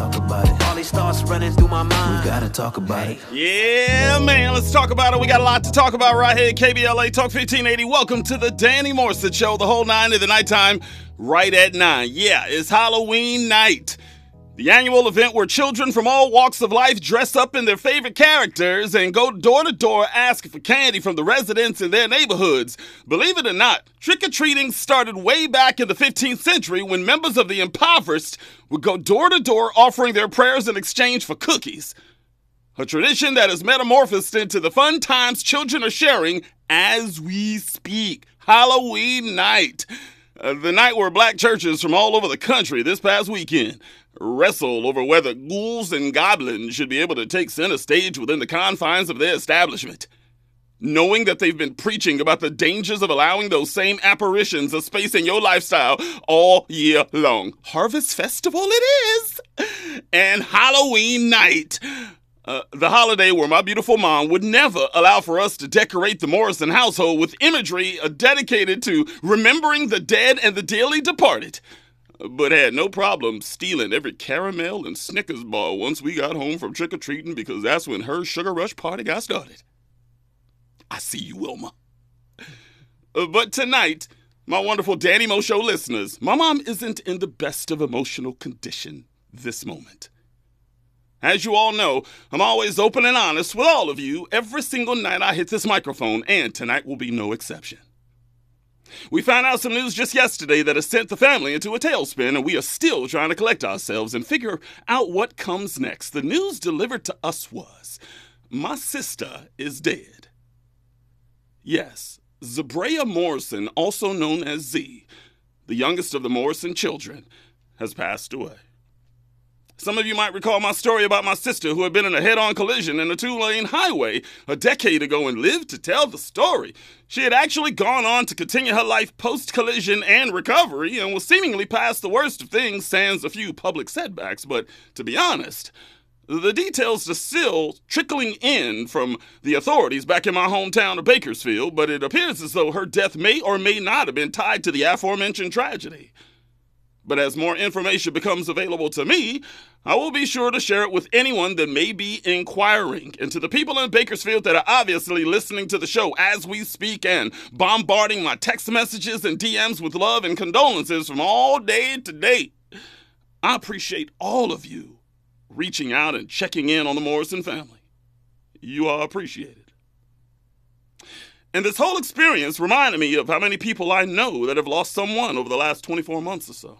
talk about it. All these thoughts running through my mind. We gotta talk about it. Yeah, man, let's talk about it. We got a lot to talk about right here. At KBLA Talk 1580. Welcome to the Danny Morrison Show, the whole nine of the nighttime, right at nine. Yeah, it's Halloween night. The annual event where children from all walks of life dress up in their favorite characters and go door to door asking for candy from the residents in their neighborhoods. Believe it or not, trick or treating started way back in the 15th century when members of the impoverished would go door to door offering their prayers in exchange for cookies. A tradition that has metamorphosed into the fun times children are sharing as we speak. Halloween night. Uh, the night where black churches from all over the country this past weekend wrestle over whether ghouls and goblins should be able to take center stage within the confines of their establishment. Knowing that they've been preaching about the dangers of allowing those same apparitions a space in your lifestyle all year long. Harvest Festival it is! And Halloween night. Uh, the holiday where my beautiful mom would never allow for us to decorate the Morrison household with imagery dedicated to remembering the dead and the dearly departed but had no problem stealing every caramel and Snickers bar once we got home from trick or treating because that's when her sugar rush party got started. I see you, Wilma. Uh, but tonight, my wonderful Danny Mo Show listeners, my mom isn't in the best of emotional condition this moment. As you all know, I'm always open and honest with all of you every single night I hit this microphone, and tonight will be no exception. We found out some news just yesterday that has sent the family into a tailspin, and we are still trying to collect ourselves and figure out what comes next. The news delivered to us was my sister is dead. Yes, Zabrea Morrison, also known as Z, the youngest of the Morrison children, has passed away. Some of you might recall my story about my sister who had been in a head on collision in a two lane highway a decade ago and lived to tell the story. She had actually gone on to continue her life post collision and recovery and was seemingly past the worst of things, sans a few public setbacks. But to be honest, the details are still trickling in from the authorities back in my hometown of Bakersfield, but it appears as though her death may or may not have been tied to the aforementioned tragedy. But as more information becomes available to me, I will be sure to share it with anyone that may be inquiring. And to the people in Bakersfield that are obviously listening to the show as we speak and bombarding my text messages and DMs with love and condolences from all day to day, I appreciate all of you reaching out and checking in on the Morrison family. You are appreciated. And this whole experience reminded me of how many people I know that have lost someone over the last 24 months or so.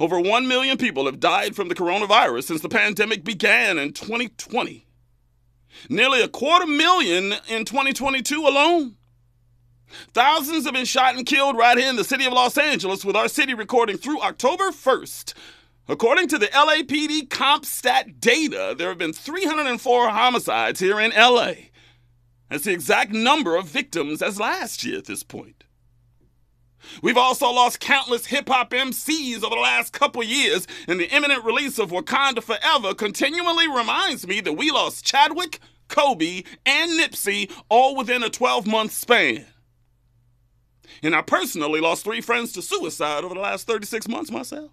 Over 1 million people have died from the coronavirus since the pandemic began in 2020. Nearly a quarter million in 2022 alone. Thousands have been shot and killed right here in the city of Los Angeles, with our city recording through October 1st. According to the LAPD CompStat data, there have been 304 homicides here in LA. That's the exact number of victims as last year at this point. We've also lost countless hip hop MCs over the last couple years, and the imminent release of Wakanda Forever continually reminds me that we lost Chadwick, Kobe, and Nipsey all within a 12 month span. And I personally lost three friends to suicide over the last 36 months myself.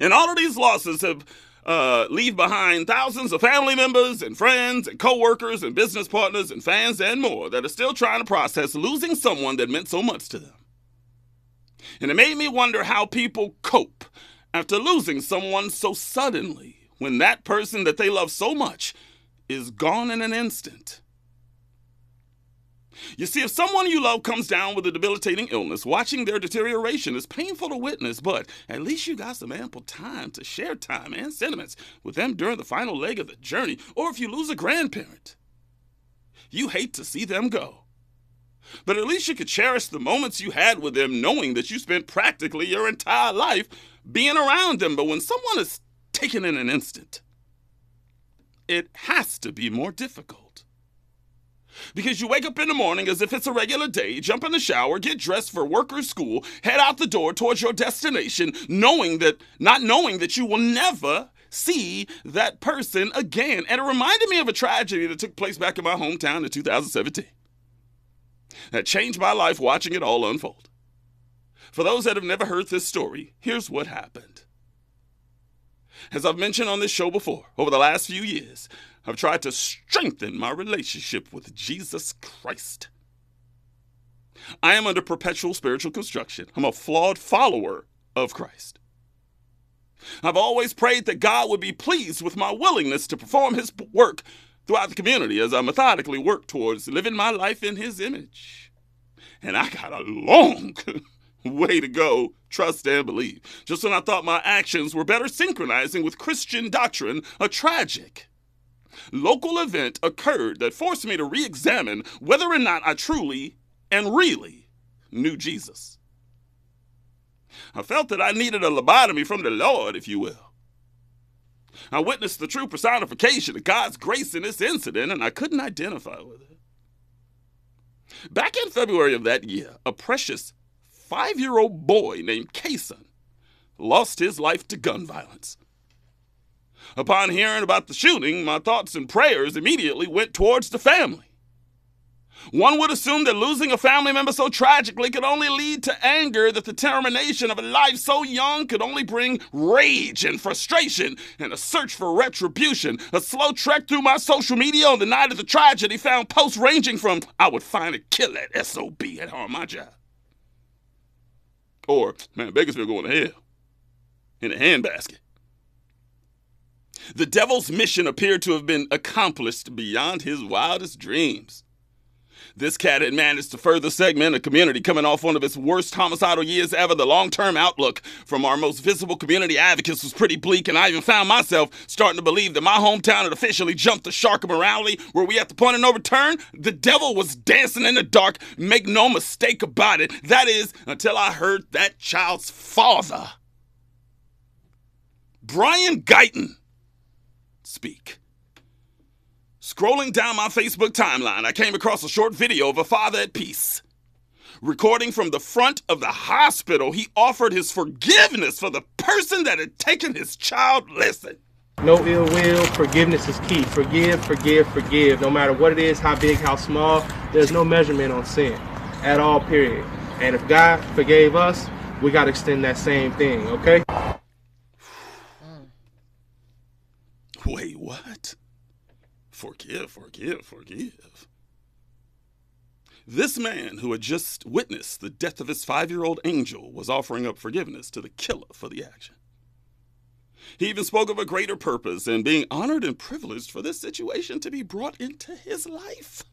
And all of these losses have uh, leave behind thousands of family members and friends and coworkers and business partners and fans and more that are still trying to process losing someone that meant so much to them. And it made me wonder how people cope after losing someone so suddenly when that person that they love so much is gone in an instant. You see, if someone you love comes down with a debilitating illness, watching their deterioration is painful to witness, but at least you got some ample time to share time and sentiments with them during the final leg of the journey, or if you lose a grandparent. You hate to see them go. But at least you could cherish the moments you had with them, knowing that you spent practically your entire life being around them. But when someone is taken in an instant, it has to be more difficult. Because you wake up in the morning as if it's a regular day, jump in the shower, get dressed for work or school, head out the door towards your destination, knowing that, not knowing that you will never see that person again. And it reminded me of a tragedy that took place back in my hometown in 2017 that changed my life watching it all unfold. For those that have never heard this story, here's what happened. As I've mentioned on this show before, over the last few years, I've tried to strengthen my relationship with Jesus Christ. I am under perpetual spiritual construction. I'm a flawed follower of Christ. I've always prayed that God would be pleased with my willingness to perform His work throughout the community as I methodically work towards living my life in His image. And I got a long way to go, trust and believe. Just when I thought my actions were better synchronizing with Christian doctrine, a tragic local event occurred that forced me to re examine whether or not I truly and really knew Jesus. I felt that I needed a lobotomy from the Lord, if you will. I witnessed the true personification of God's grace in this incident, and I couldn't identify with it. Back in February of that year, a precious five year old boy named Kason lost his life to gun violence. Upon hearing about the shooting, my thoughts and prayers immediately went towards the family. One would assume that losing a family member so tragically could only lead to anger, that the termination of a life so young could only bring rage and frustration and a search for retribution. A slow trek through my social media on the night of the tragedy found posts ranging from, I would find a kill that SOB at home, my job. Or, man, Bakersfield going to hell in a handbasket. The devil's mission appeared to have been accomplished beyond his wildest dreams. This cat had managed to further segment a community coming off one of its worst homicidal years ever. The long term outlook from our most visible community advocates was pretty bleak, and I even found myself starting to believe that my hometown had officially jumped the shark of morality. Were we at the point of no return? The devil was dancing in the dark. Make no mistake about it. That is, until I heard that child's father, Brian Guyton, speak. Scrolling down my Facebook timeline, I came across a short video of a father at peace. Recording from the front of the hospital, he offered his forgiveness for the person that had taken his child. Listen. No ill will, forgiveness is key. Forgive, forgive, forgive. No matter what it is, how big, how small, there's no measurement on sin at all, period. And if God forgave us, we got to extend that same thing, okay? Wait, what? Forgive, forgive, forgive. This man who had just witnessed the death of his five year old angel was offering up forgiveness to the killer for the action. He even spoke of a greater purpose and being honored and privileged for this situation to be brought into his life.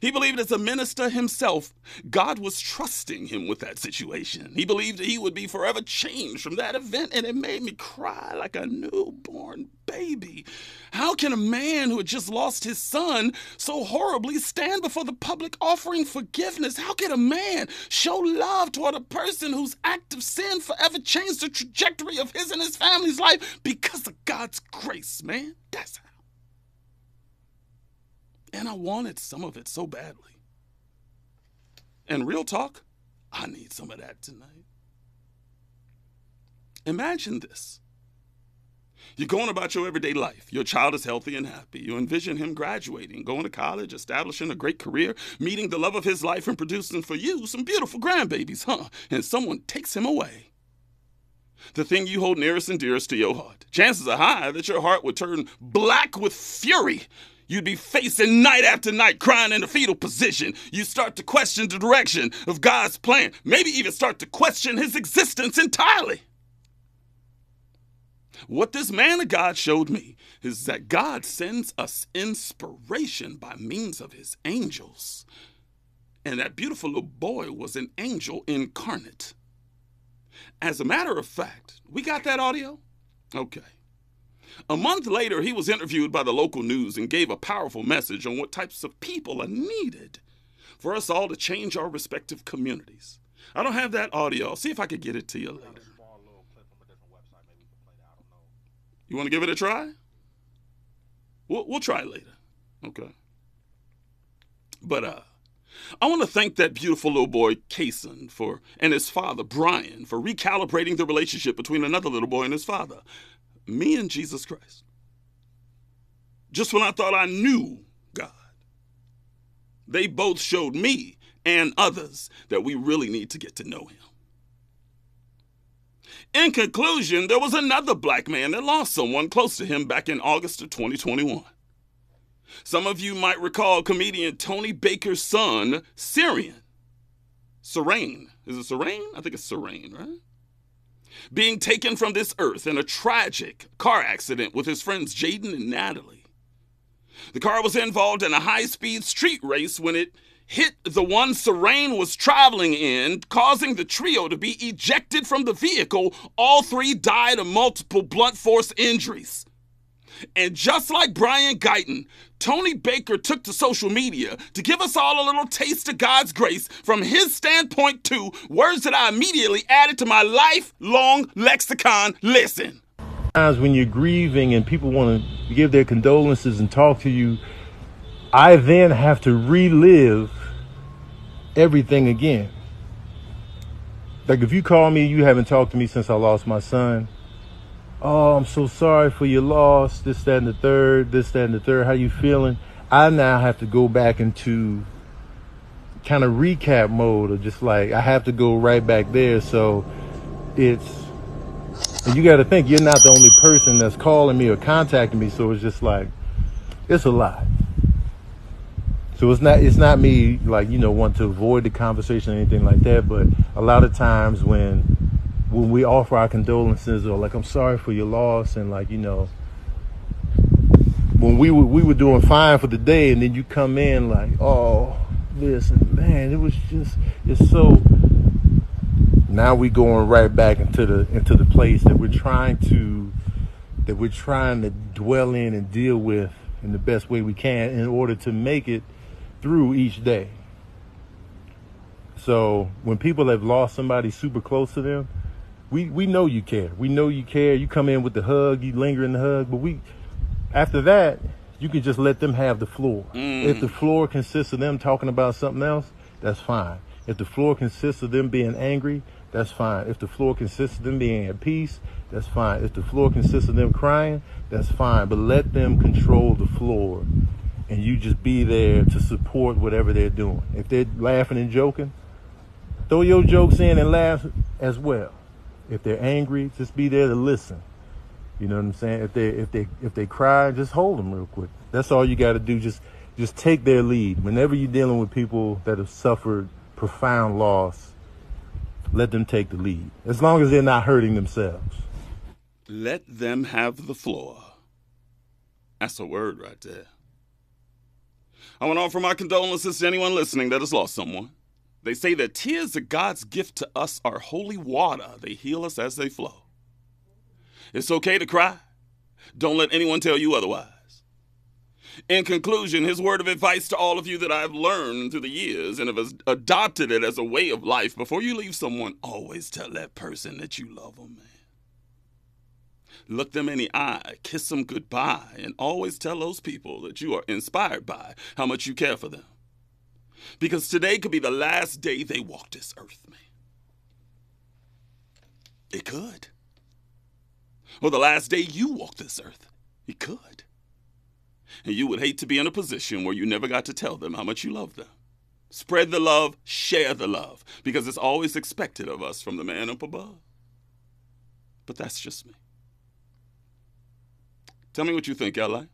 He believed as a minister himself, God was trusting him with that situation. He believed that he would be forever changed from that event, and it made me cry like a newborn baby. How can a man who had just lost his son so horribly stand before the public offering forgiveness? How can a man show love toward a person whose act of sin forever changed the trajectory of his and his family's life because of God's grace, man? That's. And I wanted some of it so badly. And real talk, I need some of that tonight. Imagine this. You're going about your everyday life. Your child is healthy and happy. You envision him graduating, going to college, establishing a great career, meeting the love of his life, and producing for you some beautiful grandbabies, huh? And someone takes him away. The thing you hold nearest and dearest to your heart. Chances are high that your heart would turn black with fury You'd be facing night after night crying in a fetal position. You start to question the direction of God's plan, maybe even start to question his existence entirely. What this man of God showed me is that God sends us inspiration by means of his angels. And that beautiful little boy was an angel incarnate. As a matter of fact, we got that audio? Okay. A month later, he was interviewed by the local news and gave a powerful message on what types of people are needed for us all to change our respective communities. I don't have that audio. I'll see if I could get it to you later. You want to give it a try? We'll, we'll try later. Okay. But uh, I want to thank that beautiful little boy, Kason, for and his father, Brian, for recalibrating the relationship between another little boy and his father me and Jesus Christ. Just when I thought I knew God, they both showed me and others that we really need to get to know Him. In conclusion, there was another black man that lost someone close to him back in August of 2021. Some of you might recall comedian Tony Baker's son, Syrian. Serene. Is it Serene? I think it's Serene, right? Being taken from this earth in a tragic car accident with his friends Jaden and Natalie. The car was involved in a high speed street race when it hit the one Serene was traveling in, causing the trio to be ejected from the vehicle. All three died of multiple blunt force injuries. And just like Brian Guyton, Tony Baker took to social media to give us all a little taste of God's grace from his standpoint, too, words that I immediately added to my lifelong lexicon. Listen. Times when you're grieving and people want to give their condolences and talk to you, I then have to relive everything again. Like if you call me, you haven't talked to me since I lost my son. Oh, I'm so sorry for your loss. This, that, and the third. This, that, and the third. How you feeling? I now have to go back into kind of recap mode, or just like I have to go right back there. So it's and you got to think you're not the only person that's calling me or contacting me. So it's just like it's a lot. So it's not it's not me like you know want to avoid the conversation or anything like that, but a lot of times when when we offer our condolences or like I'm sorry for your loss and like you know when we were we were doing fine for the day and then you come in like oh and man it was just it's so now we going right back into the into the place that we're trying to that we're trying to dwell in and deal with in the best way we can in order to make it through each day. So when people have lost somebody super close to them, we, we know you care. We know you care. You come in with the hug, you linger in the hug, but we after that, you can just let them have the floor. Mm. If the floor consists of them talking about something else, that's fine. If the floor consists of them being angry, that's fine. If the floor consists of them being at peace, that's fine. If the floor consists of them crying, that's fine. But let them control the floor and you just be there to support whatever they're doing. If they're laughing and joking, throw your jokes in and laugh as well. If they're angry, just be there to listen. You know what I'm saying? If they if they if they cry, just hold them real quick. That's all you got to do. Just just take their lead. Whenever you're dealing with people that have suffered profound loss, let them take the lead. As long as they're not hurting themselves. Let them have the floor. That's a word right there. I want to offer my condolences to anyone listening that has lost someone. They say that tears are God's gift to us are holy water. They heal us as they flow. It's okay to cry. Don't let anyone tell you otherwise. In conclusion, his word of advice to all of you that I've learned through the years and have adopted it as a way of life before you leave someone, always tell that person that you love them, man. Look them in the eye, kiss them goodbye, and always tell those people that you are inspired by how much you care for them. Because today could be the last day they walk this earth, man. It could. Or the last day you walk this earth. It could. And you would hate to be in a position where you never got to tell them how much you love them. Spread the love, share the love, because it's always expected of us from the man up above. But that's just me. Tell me what you think, LA.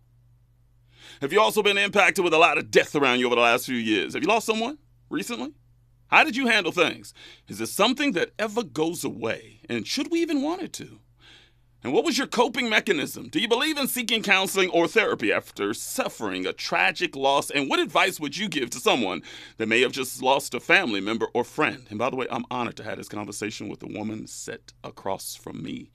Have you also been impacted with a lot of death around you over the last few years? Have you lost someone recently? How did you handle things? Is this something that ever goes away? And should we even want it to? And what was your coping mechanism? Do you believe in seeking counseling or therapy after suffering a tragic loss? And what advice would you give to someone that may have just lost a family member or friend? And by the way, I'm honored to have this conversation with a woman set across from me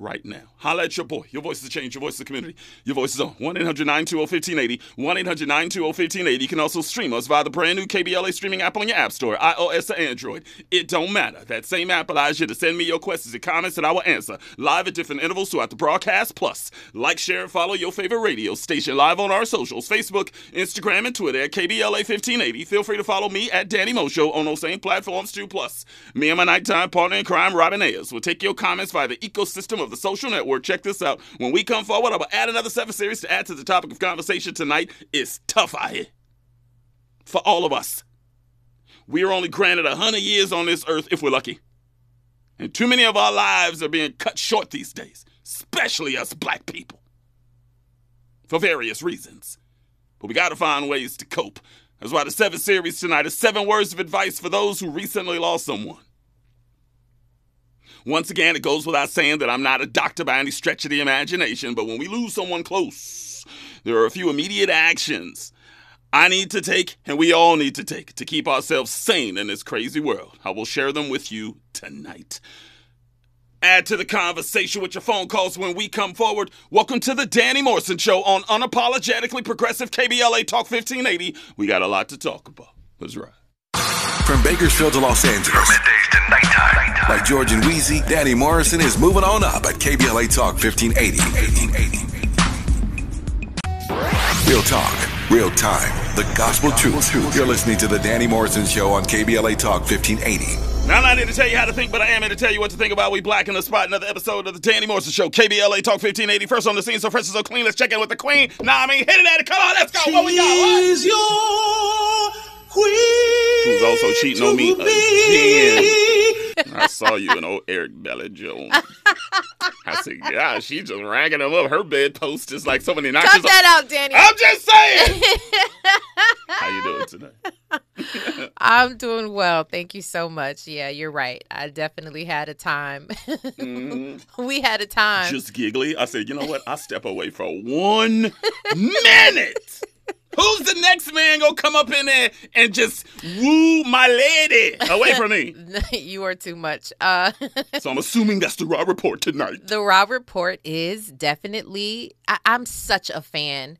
right now. Holla at your boy. Your voice is the change. Your voice is the community. Your voice is on 1 800 920 1580. 1 800 920 1580. You can also stream us via the brand new KBLA streaming app on your App Store, iOS or Android. It don't matter. That same app allows you to send me your questions and comments that I will answer live at different intervals throughout the broadcast. Plus, like, share, and follow your favorite radio station live on our socials Facebook, Instagram, and Twitter at KBLA 1580. Feel free to follow me at Danny Mo Show on those same platforms too. Plus, me and my nighttime partner in crime, Robin Ayers, will take your comments via the ecosystem of the social network. Check this out. When we come forward, I will add another seven series to add to the topic of conversation tonight. It's tough out here for all of us. We are only granted a hundred years on this earth if we're lucky. And too many of our lives are being cut short these days, especially us black people. For various reasons. But we gotta find ways to cope. That's why the seven series tonight is seven words of advice for those who recently lost someone. Once again, it goes without saying that I'm not a doctor by any stretch of the imagination, but when we lose someone close, there are a few immediate actions I need to take and we all need to take to keep ourselves sane in this crazy world. I will share them with you tonight. Add to the conversation with your phone calls when we come forward. Welcome to the Danny Morrison Show on Unapologetically Progressive KBLA Talk 1580. We got a lot to talk about. Let's ride. From Bakersfield to Los Angeles. From middays to nighttime. Like George and Weezy, Danny Morrison is moving on up at KBLA Talk 1580. 1580. Real talk, real time, the gospel truth. You're listening to the Danny Morrison Show on KBLA Talk 1580. Now, I'm not here to tell you how to think, but I am here to tell you what to think about. We black in the spot. Another episode of the Danny Morrison Show, KBLA Talk 1580. First on the scene, so fresh and so clean. Let's check in with the queen. Nah, I mean, hit it at it. Come on, let's go. What we got? What? Your queen. Who's also cheating on me again. I saw you and old Eric Bellinger. I said, yeah, she just ragging him up. Her bedpost is like so many notches. Cut that out, Danny. I'm just saying. How you doing today? I'm doing well. Thank you so much. Yeah, you're right. I definitely had a time. Mm-hmm. we had a time. Just giggly. I said, you know what? I'll step away for one minute. Who's the next man gonna come up in there and just woo my lady away from me? you are too much. Uh, so I'm assuming that's the raw report tonight. the Raw Report is definitely. I, I'm such a fan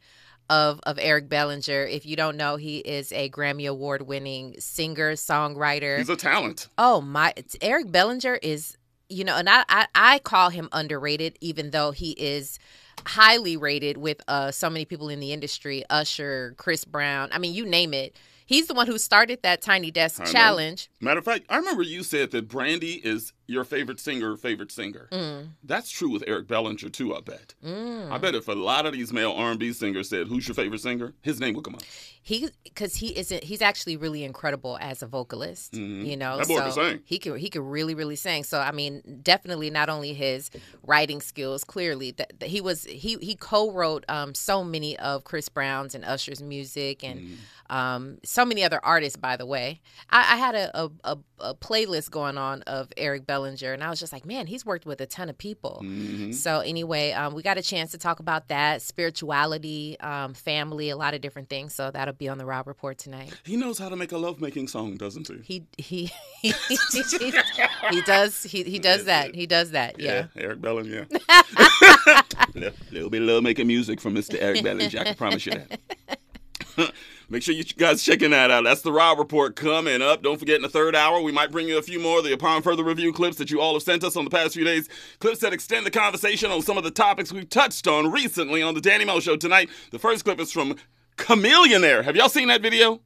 of of Eric Bellinger. If you don't know, he is a Grammy Award winning singer songwriter. He's a talent. Oh my! it's- Eric Bellinger is, you know, and I, I I call him underrated, even though he is highly rated with uh so many people in the industry. Usher, Chris Brown. I mean, you name it. He's the one who started that Tiny Desk challenge. Matter of fact, I remember you said that Brandy is your favorite singer, favorite singer. Mm. That's true with Eric Bellinger too. I bet. Mm. I bet if a lot of these male R&B singers said, "Who's your favorite singer?" His name would come up. He because he isn't. He's actually really incredible as a vocalist. Mhm. You know, That boy can sing. he can he can really really sing. So I mean, definitely not only his writing skills. Clearly, that, that he was he he co-wrote um, so many of Chris Brown's and Usher's music and. Mm-hmm. Um, so many other artists, by the way. I, I had a, a, a, a playlist going on of Eric Bellinger, and I was just like, man, he's worked with a ton of people. Mhm. So anyway, um, we got a chance to talk about that spirituality, um, family, a lot of different things. So that'll be on the Rob Report tonight. He knows how to make a lovemaking song, doesn't he? He he he, he does he he does that he does that yeah. Eric Bellinger. little, little bit of love making music from Mr. Eric Bellinger. I can promise you that. Make sure you guys checking that out. That's the Rob Report coming up. Don't forget in the third hour, we might bring you a few more of the Upon Further Review clips that you all have sent us on the past few days. Clips that extend the conversation on some of the topics we've touched on recently on the Danny Mo Show tonight. The first clip is from Chamillionaire. Have y'all seen that video?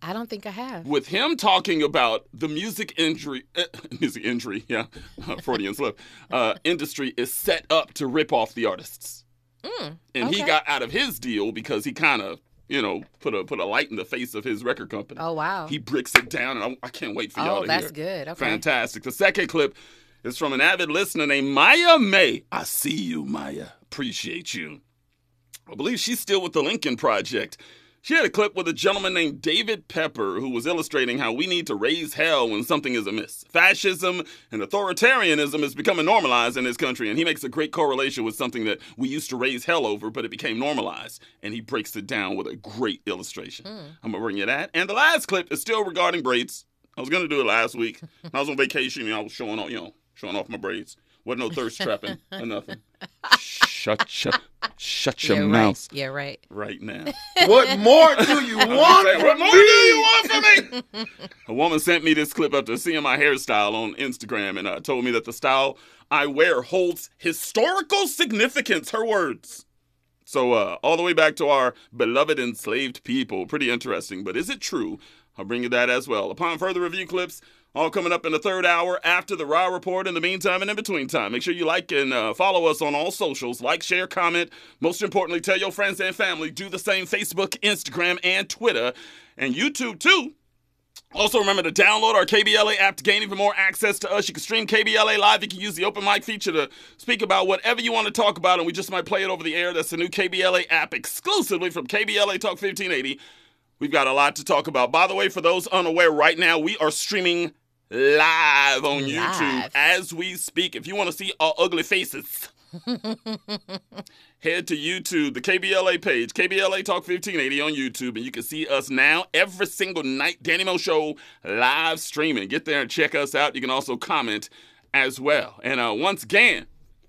I don't think I have. with him talking about the music injury, uh, music injury, yeah, Freudian slip, uh, industry is set up to rip off the artists, and he Mm, got out of his deal because he kind of, you know, put a put a light in the face of his record company. Oh wow. He bricks it down, and I, I can't wait for y'all oh, to that's hear. good. Okay. Fantastic. The second clip is from an avid listener named Maya May. I see you, Maya. Appreciate you. I believe she's still with the Lincoln Project. She had a clip with a gentleman named David Pepper who was illustrating how we need to raise hell when something is amiss. Fascism and authoritarianism is becoming normalized in this country, and he makes a great correlation with something that we used to raise hell over, but it became normalized. And he breaks it down with a great illustration. Hmm. I'm gonna bring you that. And the last clip is still regarding braids. I was gonna do it last week. I was on vacation and I was showing off, you know, showing off my braids. Wasn't no thirst trapping or nothing. Shut, shut, shut your yeah, mouth right. Yeah, right. right now. What more do you want? Say, what more do you want from me? A woman sent me this clip after seeing my hairstyle on Instagram and uh, told me that the style I wear holds historical significance. Her words. So, uh, all the way back to our beloved enslaved people. Pretty interesting, but is it true? I'll bring you that as well. Upon further review clips, all coming up in the third hour after the Raw Report. In the meantime and in between time, make sure you like and uh, follow us on all socials. Like, share, comment. Most importantly, tell your friends and family. Do the same Facebook, Instagram, and Twitter, and YouTube too. Also, remember to download our KBLA app to gain even more access to us. You can stream KBLA live. You can use the open mic feature to speak about whatever you want to talk about, and we just might play it over the air. That's the new KBLA app exclusively from KBLA Talk 1580. We've got a lot to talk about. By the way, for those unaware, right now we are streaming live on YouTube as we speak. If you want to see our ugly faces, head to YouTube, the KBLA page, KBLA Talk 1580 on YouTube, and you can see us now every single night. Danny Mo Show live streaming. Get there and check us out. You can also comment as well. And uh, once again,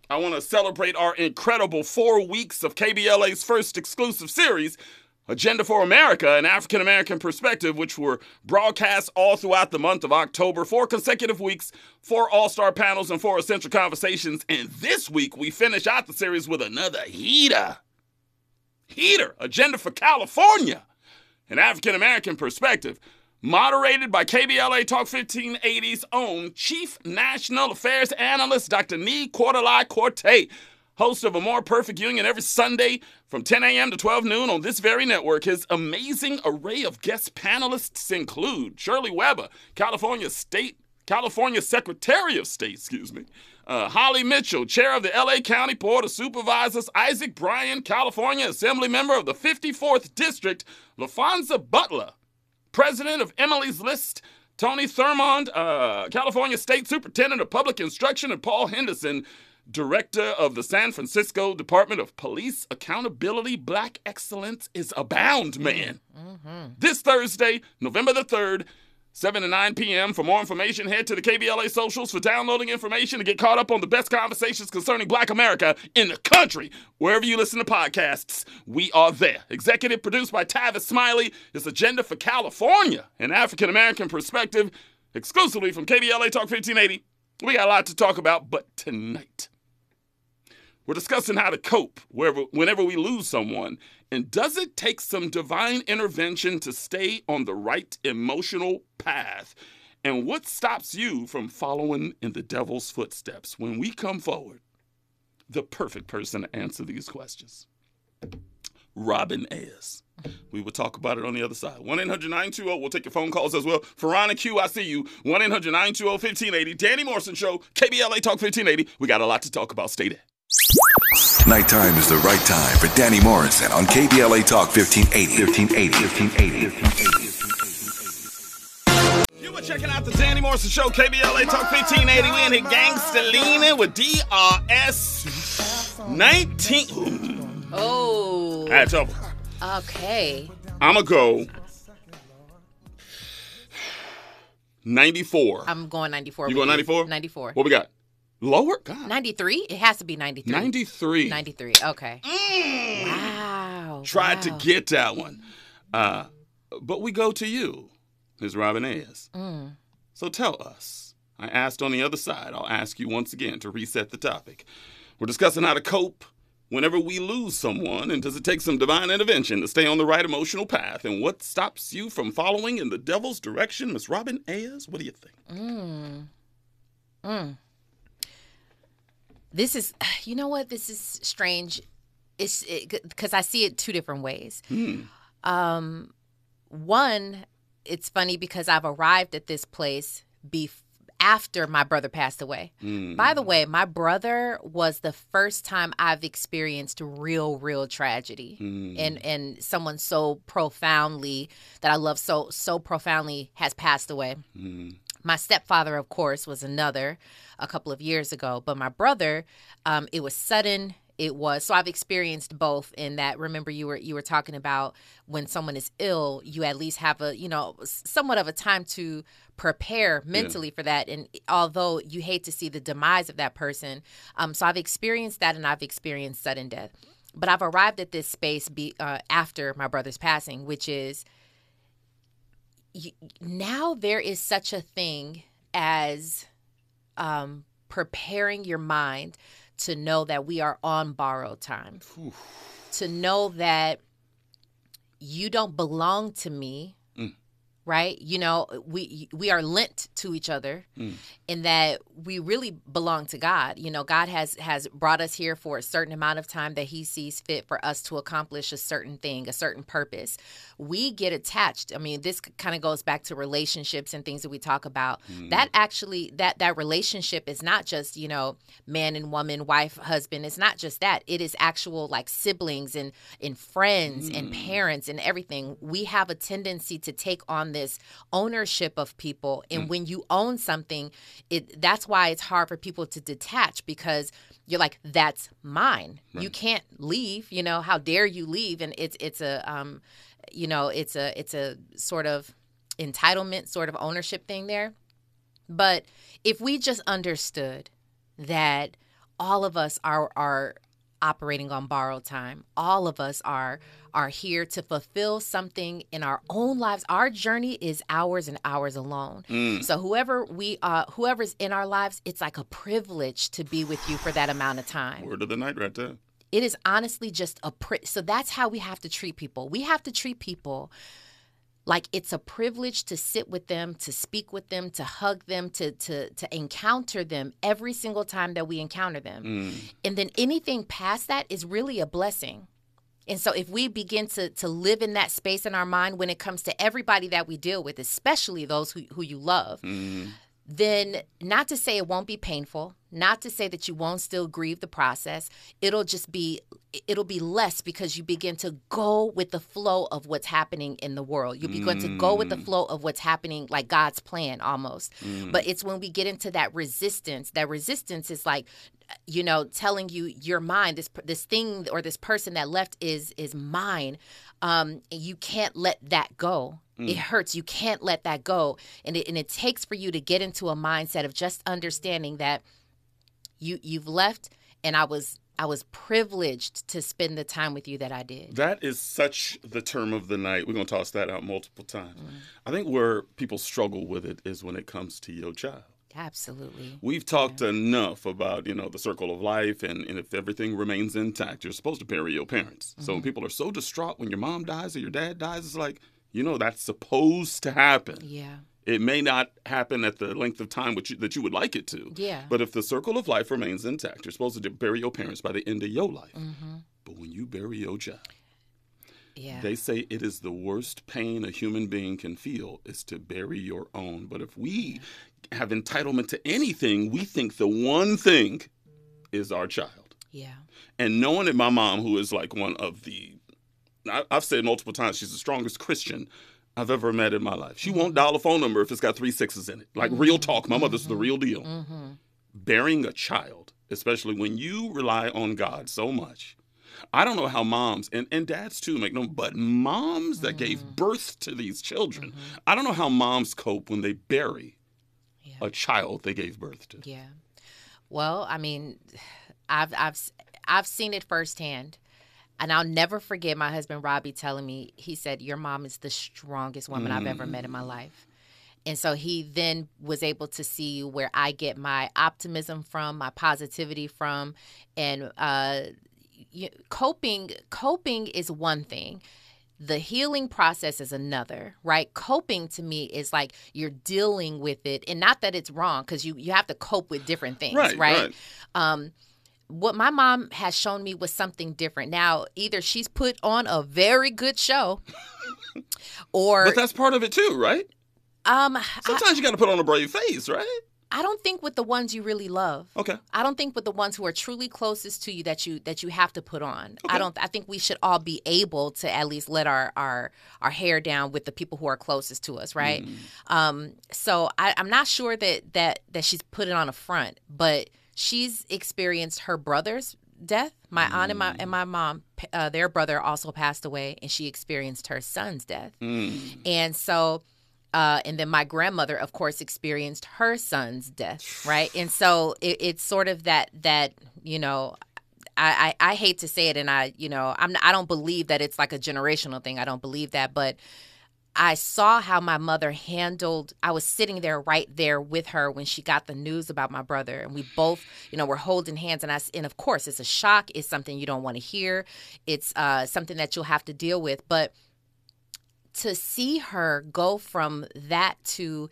I want to celebrate our incredible four weeks of KBLA's first exclusive series, Agenda for America, an African American perspective, which were broadcast all throughout the month of October, four consecutive weeks, four all star panels, and four essential conversations. And this week, we finish out the series with another heater. Heater, Agenda for California, an African American perspective, moderated by KBLA Talk 1580's own Chief National Affairs Analyst, Dr. Nii-Quartelai Quartey, host of A More Perfect Union every Sunday from 10 a.m. to 12 noon on this very network. His amazing array of guest panelists include Shirley Weber, California State, California Secretary of State, excuse me, uh, Holly Mitchell, chair of the LA County Board of Supervisors, Isaac Bryan, California Assembly member of the 54th District, Laphonza Butler, president of Emily's List, Tony Thurmond, uh, California State Superintendent of Public Instruction, and Paul Henderson, director of the San Francisco Department of Police Accountability. Black excellence is abound, mm, man. Mm-hmm. This Thursday, November the 3rd, 7 to 9 p.m. For more information, head to the KBLA socials for downloading information to get caught up on the best conversations concerning Black America in the country. Wherever you listen to podcasts, we are there. Executive produced by Tavis Smiley. It's Agenda for California, an African American perspective, exclusively from KBLA Talk 1580. We got a lot to talk about, but tonight. We're discussing how to cope wherever, whenever we lose someone. And does it take some divine intervention to stay on the right emotional path? And what stops you from following in the devil's footsteps? When we come forward, the perfect person to answer these questions Robin Ayers. We will talk about it on the other side. 1 800 920. We'll take your phone calls as well. Ferrana Q, I see you. 1 800 920 1580. Danny Morrison Show, KBLA Talk 1580. We got a lot to talk about. Stay there. Nighttime is the right time for Danny Morrison on KBLA Talk 1580. 1580. 1580. You were checking out the Danny Morrison Show, KBLA Talk 1580. We in here gangsta leaning with DRS 19. Oh. I had trouble. Okay. I'm going to go 94. I'm going 94. You going 94? 94. What we got? Lower? God. 93? It has to be 93. 93. 93. Okay. Wow. Tried to get that one. Uh, but we go to you, Ms. Robin Ayers. Mm. So tell us. I asked on the other side. I'll ask you once again to reset the topic. We're discussing how to cope whenever we lose someone, and does it take some divine intervention to stay on the right emotional path? And what stops you from following in the devil's direction, Miss Robin Ayers? What do you think? Mm. Mm. This is, you know what? This is strange. It's because I see it two different ways. Hmm. Um, one, it's funny because I've arrived at this place bef- after my brother passed away. Hmm. By the way, my brother was the first time I've experienced real, real tragedy, Hmm. and and someone so profoundly that I love so so profoundly has passed away. Hmm. My stepfather, of course, was another a couple of years ago, but my brother, um, it was sudden. It was so I've experienced both in that. Remember, you were you were talking about when someone is ill, you at least have a you know somewhat of a time to prepare mentally for that. And although you hate to see the demise of that person, um, so I've experienced that, and I've experienced sudden death. But I've arrived at this space be, uh, after my brother's passing, which is y- now there is such a thing as um, preparing your mind to know that we are on borrowed time, to know that you don't belong to me, Mm. right? You know, we we are lent to each other in that we really belong to God. You know, God has has brought us here for a certain amount of time that he sees fit for us to accomplish a certain thing, a certain purpose. We get attached. I mean, this kind of goes back to relationships and things that we talk about. Mm-hmm. That actually that that relationship is not just, you know, man and woman, wife, husband. It's not just that. It is actual like siblings and and friends and mm. parents and everything. We have a tendency to take on this ownership of people and mm. when you own something, it that's why it's hard for people to detach because you're like that's mine. You can't leave, you know, how dare you leave and it's it's a um you know, it's a it's a sort of entitlement sort of ownership thing there. But if we just understood that all of us are are operating on borrowed time, all of us are are here to fulfill something in our own lives. Our journey is hours and hours alone. So whoever we uh whoever's in our lives, it's like a privilege to be with you for that amount of time Word of the night right there. It is honestly just a pri- so that's how we have to treat people. We have to treat people like it's a privilege to sit with them to speak with them to hug them to to to encounter them every single time that we encounter them. Mm. And then anything past that is really a blessing. And so if we begin to to live in that space in our mind when it comes to everybody that we deal with especially those who, who you love mm. Then not to say it won't be painful, not to say that you won't still grieve the process. It'll just be it'll be less because you begin to go with the flow of what's happening in the world. You begin to go with the flow of what's happening like God's plan almost. But it's when we get into that resistance, that resistance is like you know telling you your mind this this thing or this person that left is is mine um you can't let that go it mm. hurts you can't let that go and it, and it takes for you to get into a mindset of just understanding that you you've left and i was i was privileged to spend the time with you that i did That is such the term of the night. We're going to toss that out multiple times. Mm. I think where people struggle with it is when it comes to your child. absolutely We've talked enough about, you know, the circle of life and, and if everything remains intact, you're supposed to bury your parents. So when mm-hmm. people are so distraught when your mom dies or your dad dies, it's like, you know, that's supposed to happen. yeah It may not happen at the length of time which you, that you would like it to. Yeah. But if the circle of life remains intact, you're supposed to bury your parents by the end of your life. Mm-hmm. But when you bury your child, yeah they say it is the worst pain a human being can feel is to bury your own. But if we have entitlement to anything, we think the one thing is our child. yeah And knowing that my mom, who is like one of the, I've said multiple times, she's the strongest Christian I've ever met in my life. She won't dial a phone number if it's got three sixes in it. Like real mm-hmm. talk. My mother's the real deal. Mm-hmm. Bearing a child, especially when you rely on God so much. I don't know how moms and, and dads too make no, but moms that gave mm-hmm. birth to these children, I don't know how moms cope when they bury a child they gave birth to. Yeah. Well, I mean, I've I've I've seen it firsthand. And I'll never forget my husband Robbie telling me, he said, Your mom is the strongest woman I've ever met in my life. And so he then was able to see where I get my optimism from, my positivity from, and uh, you, coping. Coping is one thing. The healing process is another, right? Coping to me is like you're dealing with it, and not that it's wrong because you you have to cope with different things, Right, right? right. Um, what my mom has shown me was something different. Now, either she's put on a very good show, or But that's part of it too, right? um, I, Sometimes you got to put on a brave face, right? I don't think with the ones you really love. Okay. I don't think with the ones who are truly closest to you that you that you have to put on. Okay. I don't. I think we should all be able to at least let our our our hair down with the people who are closest to us, right? Um. So I, I'm not sure that that that she's put it on a front, but she's experienced her brother's death. My aunt and my and my mom, uh, their brother also passed away, and she experienced her son's death. And so, uh, and then my grandmother, of course, experienced her son's death, right? And so it, it's sort of that that you know. I, I, I hate to say it, and I, you know, I'm I don't believe that it's like a generational thing. I don't believe that, but I saw how my mother handled. I was sitting there right there with her when she got the news about my brother, and we both, you know, were holding hands. And I, and of course, it's a shock. It's something you don't want to hear. It's uh, something that you'll have to deal with. But to see her go from that to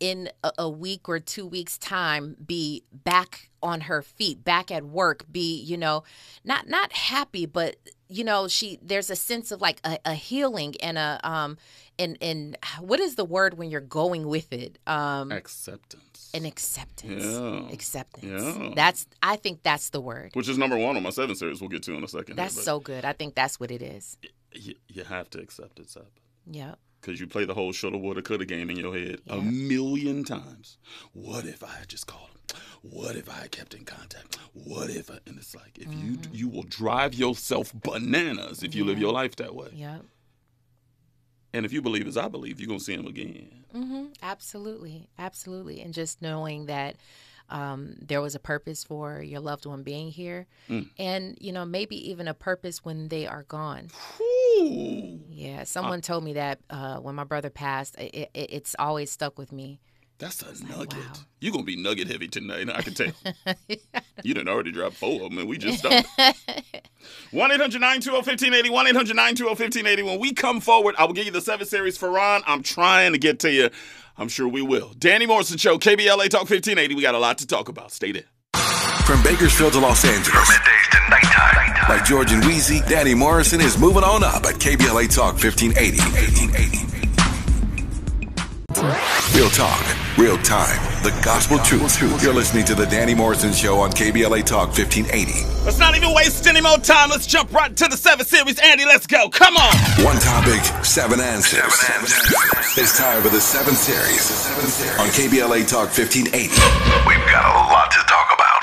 in a, a week or two weeks time be back on her feet back at work be you know not not happy but you know she there's a sense of like a, a healing and a um and and what is the word when you're going with it um Acceptance. an acceptance Yeah. acceptance Yeah. that's i think that's the word Which is number one on my seven series. We'll get to in a second. that's here, so good i think that's what it is you, you have to accept it, Sap. yep Because you play the whole shoulda, woulda, coulda game in your head a million times. What if I had just called him? What if I kept in contact? What if I, and it's like if you Mm-hmm. you will drive yourself bananas if you live your life that way. yep And if you believe as I believe, you're gonna see him again. hmm Absolutely, absolutely, and just knowing that um, there was a purpose for your loved one being here, Mm. and you know maybe even a purpose when they are gone. Ooh. Yeah, someone told me that uh, when my brother passed, it, it, it's always stuck with me. That's a nugget. wow. You're gonna be nugget heavy tonight. I can tell. you done already dropped four of them, and we just started. One 800 1580 1 800 1580 When we come forward, I will give you the seven series for Ron. I'm trying to get to you. I'm sure we will. Danny Morrison Show, KBLA Talk 1580. We got a lot to talk about. Stay there. From Bakersfield to Los Angeles. Middays to nighttime. Like George and Weezy, Danny Morrison is moving on up at KBLA Talk 1580. 1880. Real talk, real time, the gospel truth. You're listening to the Danny Morrison Show on KBLA Talk 1580. Let's not even waste any more time. Let's jump right to the seven series. Andy, let's go. Come on. One topic, seven answers. Seven answers. It's time for the seven series on KBLA Talk 1580. We've got a lot to talk about.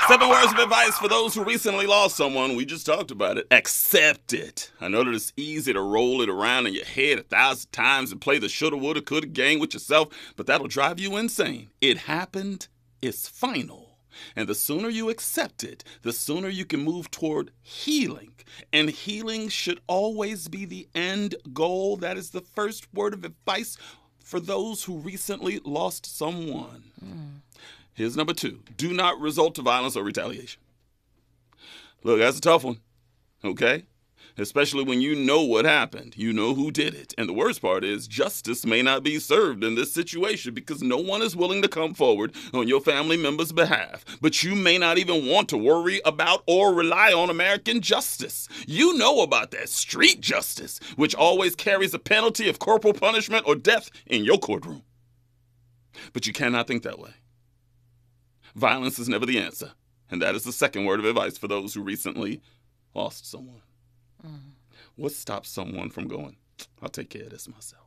Seven words of advice for those who recently lost someone. We just talked about it. Accept it. I know that it's easy to roll it around in your head a thousand times and play the shoulda, woulda, coulda game with yourself, but that'll drive you insane. It happened. It's final. And the sooner you accept it, the sooner you can move toward healing. And healing should always be the end goal. That is the first word of advice for those who recently lost someone. Hmm. Here's number two do not resort to violence or retaliation. Look, that's a tough one, okay? Especially when you know what happened, you know who did it. And the worst part is, justice may not be served in this situation because no one is willing to come forward on your family member's behalf. But you may not even want to worry about or rely on American justice. You know about that street justice, which always carries a penalty of corporal punishment or death in your courtroom. But you cannot think that way. Violence is never the answer. And that is the second word of advice for those who recently lost someone. What stops someone from going, I'll take care of this myself?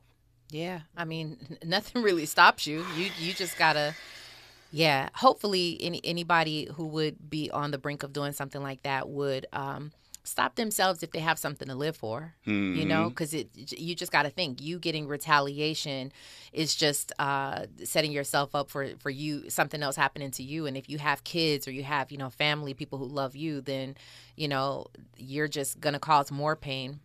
Yeah, I mean, nothing really stops you. You you just gotta, yeah. Hopefully, any anybody who would be on the brink of doing something like that would um, stop themselves if they have something to live for. You know, because it you just got to think you getting retaliation is just uh, setting yourself up for for you something else happening to you. And if you have kids or you have you know family people who love you, then you know you're just gonna cause more pain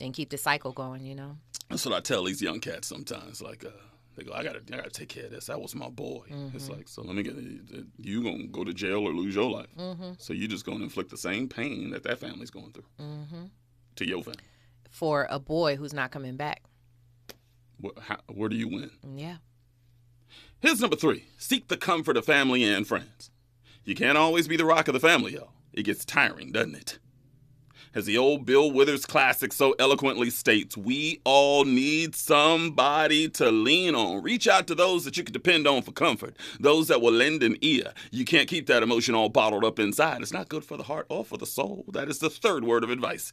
and keep the cycle going. You know. That's what I tell these young cats sometimes. Like, uh, they go, I gotta, I gotta take care of this. That was my boy. It's mm-hmm. like, so let me get you gonna go to jail or lose your life. Mm-hmm. So you just gonna inflict the same pain that that family's going through mm-hmm. to your family. for a boy who's not coming back. Where, how, where do you win? Yeah. Here's number three seek the comfort of family and friends. You can't always be the rock of the family, y'all. It gets tiring, doesn't it? As the old Bill Withers classic so eloquently states, we all need somebody to lean on. Reach out to those that you can depend on for comfort, those that will lend an ear. You can't keep that emotion all bottled up inside. It's not good for the heart or for the soul. That is the third word of advice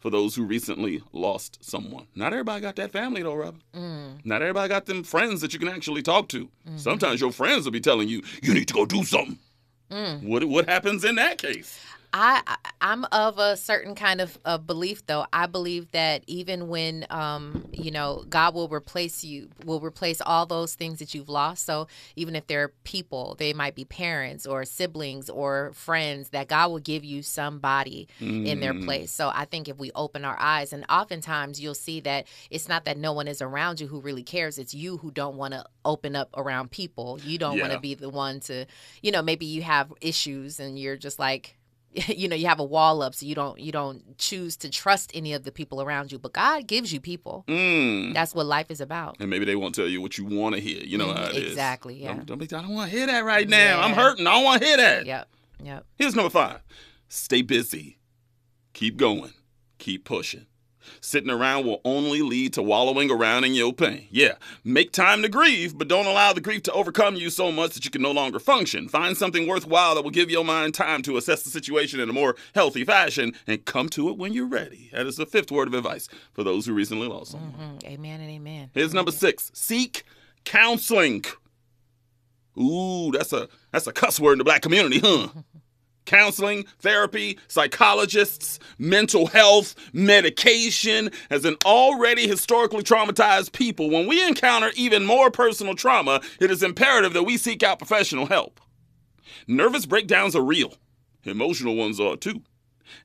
for those who recently lost someone. Not everybody got that family though, Robin. Mm. Not everybody got them friends that you can actually talk to. Mm-hmm. Sometimes your friends will be telling you, you need to go do something. Mm. What what happens in that case? I, I'm of a certain kind of, of belief though. I believe that even when um you know God will replace you, will replace all those things that you've lost. So even if they're people, they might be parents or siblings or friends, that God will give you somebody in their place. So I think if we open our eyes, and oftentimes you'll see that it's not that no one is around you who really cares. It's you who don't want to open up around people. You don't want to be the one to, you know, maybe you have issues and you're just like you know you have a wall up so you don't you don't choose to trust any of the people around you but god gives you people Mm. that's what life is about And maybe they won't tell you what you want to hear. You know how it is. Mm, Exactly, yeah. Don't, don't be, I don't want to hear that right now. I'm hurting. I don't want to hear that. yep yep Here's number five stay busy. Keep going. Keep pushing. Sitting around will only lead to wallowing around in your pain. Yeah, make time to grieve, but don't allow the grief to overcome you so much that you can no longer function. Find something worthwhile that will give your mind time to assess the situation in a more healthy fashion and come to it when you're ready. That is the fifth word of advice for those who recently lost someone. Mm, amen and amen Here's number six: seek counseling. Ooh, that's a that's a cuss word in the black community, huh? Counseling, therapy, psychologists, mental health, medication. As an already historically traumatized people, when we encounter even more personal trauma, it is imperative that we seek out professional help. Nervous breakdowns are real, emotional ones are too.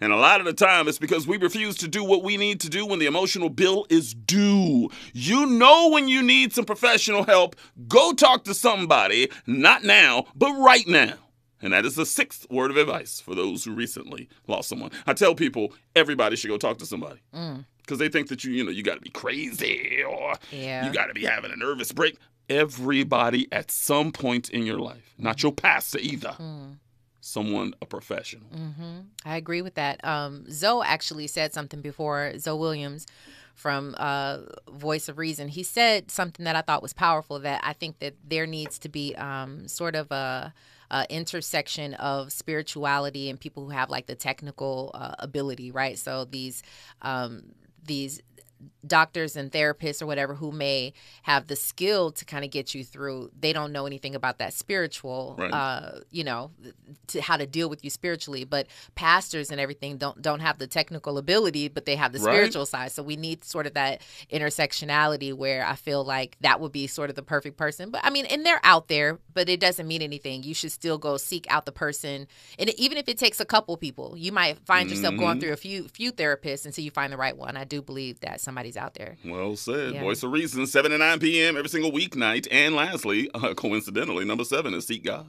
And a lot of the time, it's because we refuse to do what we need to do when the emotional bill is due. You know when you need some professional help, go talk to somebody, not now, but right now. And that is the sixth word of advice for those who recently lost someone. I tell people everybody should go talk to somebody because they think that you, you know, you got to be crazy or Yeah. you got to be having a nervous break. Everybody at some point in your life, not your pastor either, someone a professional. I agree with that. Um, Zoe actually said something before, Zoe Williams from uh, Voice of Reason. He said something that I thought was powerful that I think that there needs to be um, sort of a, a intersection of spirituality and people who have like the technical uh, ability, right? So these um, these doctors and therapists or whatever who may have the skill to kind of get you through they don't know anything about that spiritual Right. uh you know to how to deal with you spiritually. But pastors and everything don't don't have the technical ability but they have the Right. spiritual side. So we need sort of that intersectionality where i feel like that would be sort of the perfect person. But i mean and they're out there but it doesn't mean anything. You should still go seek out the person. And even if it takes a couple people you might find yourself Mm-hmm. going through a few few therapists until you find the right one. I do believe that somebody's out there Well said. Yeah. Voice of Reason, 7 to 9 p.m. every single weeknight. And lastly, uh, coincidentally, number seven is Seek God.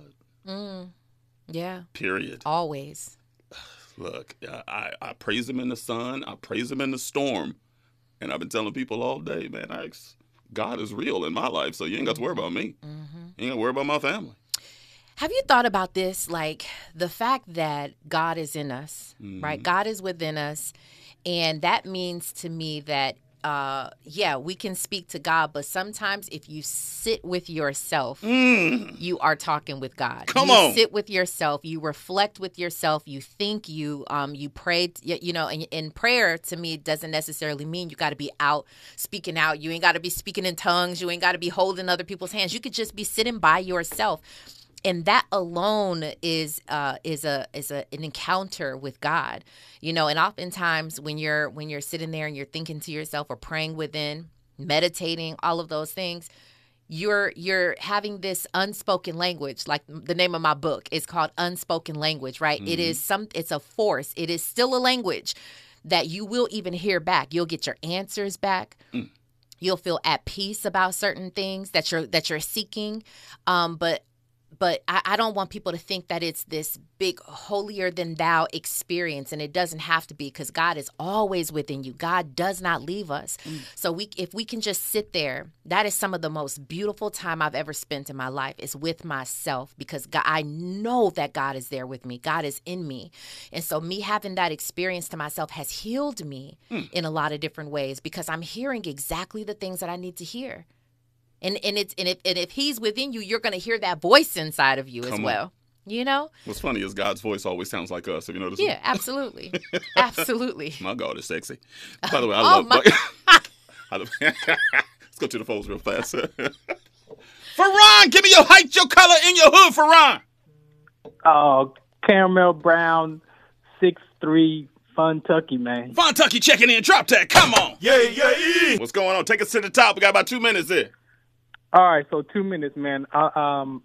yeah Period. always Look, I, I, praise Him in the sun, I praise Him in the storm. And I've been telling people all day, man, I, God is real in my life, so you ain't got to worry about me. Mm-hmm. You ain't got to worry about my family. Have you thought about this? Like the fact that God is in us, right? God is within us. And that means to me that, uh, yeah, we can speak to God, but sometimes if you sit with yourself, you are talking with God. Come you on. sit with yourself, you reflect with yourself, you think, you um, you pray. You know, and, and prayer to me doesn't necessarily mean you got to be out speaking out. You ain't got to be speaking in tongues. You ain't got to be holding other people's hands. You could just be sitting by yourself and that alone is uh, is a is a an encounter with God, you know. And oftentimes when you're when you're sitting there and you're thinking to yourself or praying within, meditating, all of those things, you're you're having this unspoken language. Like the name of my book is called Unspoken Language, right? It is some. It's a force. It is still a language that you will even hear back. You'll get your answers back you'll feel at peace about certain things that you're that you're seeking um but but I, I don't want people to think that it's this big holier than thou experience and it doesn't have to be because god is always within you. God does not leave us. Mm. So we if we can just sit there that is some of the most beautiful time i've ever spent in my life is with myself because god, i know that god is there with me. God is in me. And so me having that experience to myself has healed me hmm. in a lot of different ways because i'm hearing exactly the things that i need to hear and and it's and if and if he's within you, you're gonna hear that voice inside of you as Come on. well. You know? What's funny is God's voice always sounds like us. Have you noticed? Yeah, absolutely, absolutely. My God is sexy. By the way, I Oh, love. my- I love let's go to the phones real fast. Ferran, give me your height, your color, and your hood, Ferran. Uh, Caramel Brown, six three, Fun Tucky, man. Fontucky checking in. Drop that. Come on. Yeah, yeah, yeah. What's going on? Take us to the top. We got about two minutes there. All right, so two minutes, man. Uh, um,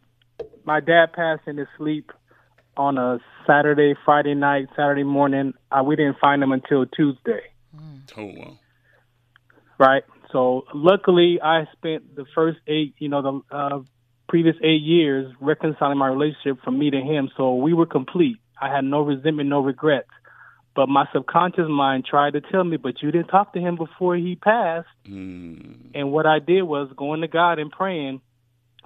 my dad passed in his sleep on a Saturday, Friday night, Saturday morning. Uh, we didn't find him until Tuesday, Oh, wow. right? So luckily, I spent the first eight, you know, the uh, previous eight years reconciling my relationship from me to him. So we were complete. I had no resentment, no regrets. But my subconscious mind tried to tell me, but you didn't talk to him before he passed. Mm. And what I did was going to God and praying.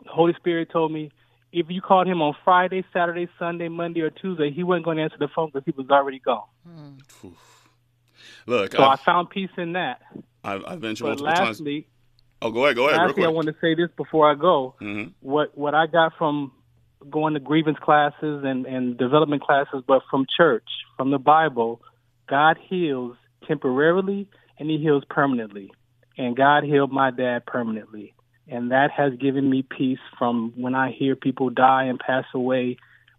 The Holy Spirit told me, if you called him on Friday, Saturday, Sunday, Monday, or Tuesday, he wasn't going to answer the phone because he was already gone. Look, So I I've, found peace in that. I've, I've mentioned But multiple times. lastly, Oh, go ahead, go ahead, real lastly, I want to say this before I go. Mhm. What what I got from going to grievance classes and, and development classes, but from church, from the Bible, God heals temporarily and He heals permanently. And God healed my dad permanently. And that has given me peace from when I hear people die and pass away.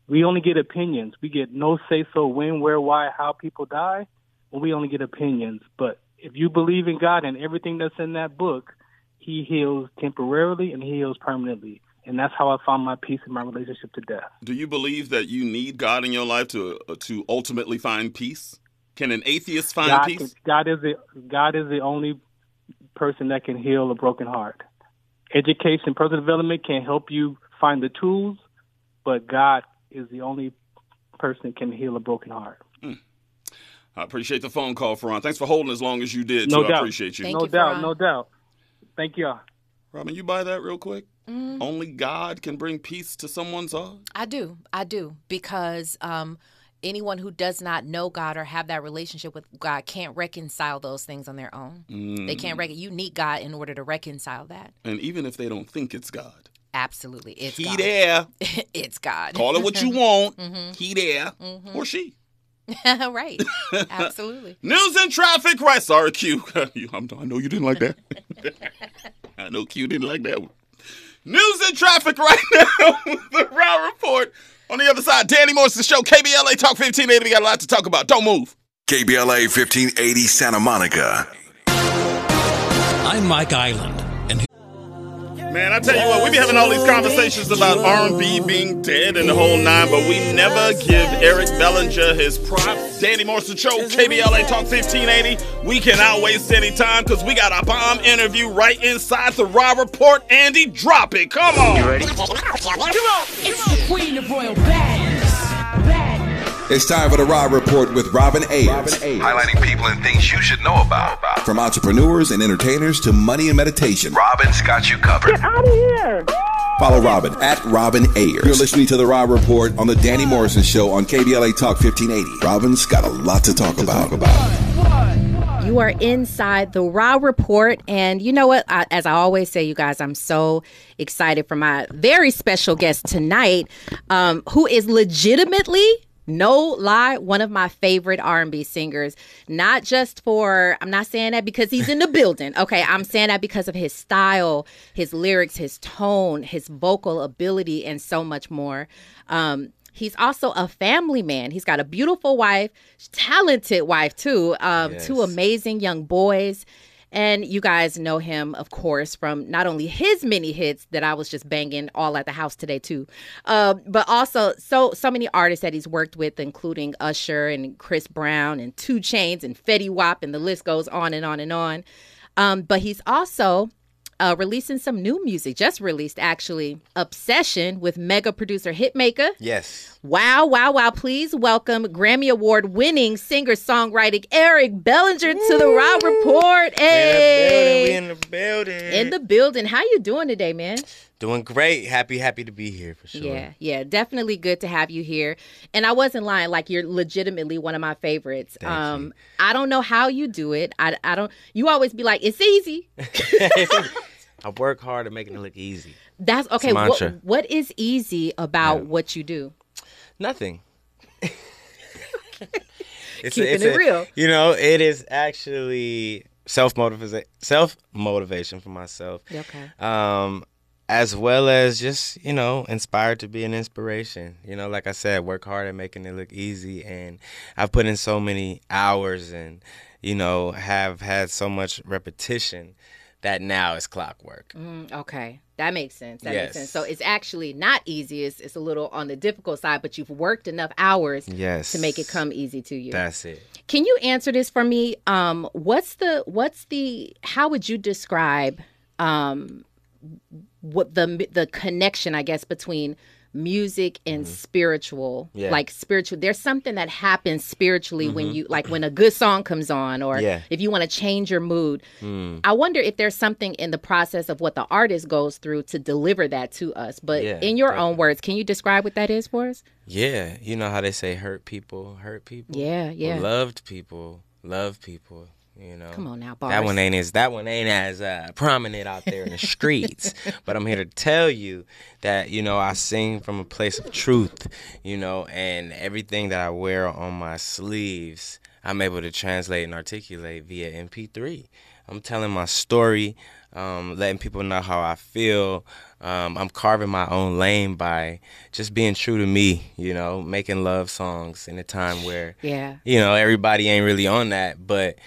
We only get opinions. We get no say so when, where, why, how people die. Well, we only get opinions. But if you believe in God and everything that's in that book, He heals temporarily and He heals permanently. And that's how I found my peace in my relationship to death. Do you believe that you need God in your life to uh, to ultimately find peace? Can an atheist find God, peace? God is the God is the only person that can heal a broken heart. Education, personal development can help you find the tools, but God is the only person that can heal a broken heart. I appreciate the phone call, Ferran. Thanks for holding as long as you did. No too. I doubt. appreciate you. Thank no you, doubt, Farhan. no doubt. Thank you. all Robin, you buy that real quick? Mm. Only God can bring peace to someone's heart. I do. I do. Because um, anyone who does not know God or have that relationship with God can't reconcile those things on their own. They can't Mm. rec- You need God in order to reconcile that. And even if they don't think it's God, Absolutely. It's He God. there. it's God. Call it what you want. Mhm. He there Mhm. or she. right. Absolutely. News and traffic. Right. Sorry, Q. I know you didn't like that. I know Q didn't like that one. News and traffic right now. the Raw Report. On the other side, Danny Morrison Show, KBLA Talk 1580. We got a lot to talk about. Don't move. KBLA 1580 Santa Monica. I'm Mike Island, and Man, I tell you what, we be having all these conversations about R&B being dead and the whole nine, but we never give Eric Bellinger his props. Danny Morrison Show, KBLA Talk 1580. We cannot waste any time because we got a bomb interview right inside the Raw Report. Andy, drop it. Come on. You ready? Come on. It's the queen of royal badness. It's time for the Rob Report with Robin Ayers. Highlighting people and things you should know about. From entrepreneurs and entertainers to money and meditation. Robin's got you covered. Get out of here. Follow Robin at Robin Ayers. You're listening to the Rob Report on the Danny Morrison Show on KBLA Talk 1580. Robin's got a lot to talk about. You are inside the Raw Report. And you know what? I, as I always say, you guys, I'm so excited for my very special guest tonight, um, who is legitimately. No lie, one of my favorite R&B singers. Not just for I'm not saying that because he's in the building. Okay, I'm saying that because of his style, his lyrics, his tone, his vocal ability and so much more. Um He's also a family man. He's got a beautiful wife, talented wife too. Um, Two amazing young boys. And you guys know him, of course, from not only his many hits that I was just banging all at the house today too, uh, but also so so many artists that he's worked with, including Usher and Chris Brown and 2 Chainz and Fetty Wap, and the list goes on and on and on. Um, but he's also uh, releasing some new music, just released actually, Obsession with mega producer Hitmaka. Yes. Wow, wow, wow. Please welcome Grammy Award winning singer songwriter Eric Bellinger to the Raw Report. Hey. We in the building. In the building. How you doing today, man? Doing great. Happy, happy to be here for sure. Yeah, yeah, definitely good to have you here. And I wasn't lying, like you're legitimately one of my favorites. Thank um I don't know how you do it. I I don't you always be like, it's easy. I work hard at making it look easy. That's okay. a What, what is easy about what you do? Nothing. it's Keeping it real. You know, it is actually self motivation, self motivation for myself. Okay. Um, as well as just you know, inspired to be an inspiration. You know, like I said, work hard at making it look easy, and I've put in so many hours, and you know, have had so much repetition that now it's clockwork. Mm, okay, that makes sense. That makes sense. So it's actually not easy. It's, it's a little on the difficult side, but you've worked enough hours Yes. to make it come easy to you. That's it. Can you answer this for me? Um, what's the what's the how would you describe um, what the the connection I guess between music and spiritual Yeah. like spiritual there's something that happens spiritually when you like when a good song comes on or Yeah. if you want to change your mood Mm. i wonder if there's something in the process of what the artist goes through to deliver that to us but Yeah, in your own words can you describe what that is for us Yeah, you know how they say hurt people hurt people. Yeah, yeah. loved people love people. You know. Come on now, That one ain't as that one ain't as uh, prominent out there in the streets. but I'm here to tell you that you know I sing from a place of truth. You know, and everything that I wear on my sleeves, I'm able to translate and articulate via MP3. I'm telling my story, um, letting people know how I feel. Um, I'm carving my own lane by just being true to me. You know, making love songs in a time where Yeah. you know everybody ain't really on that, but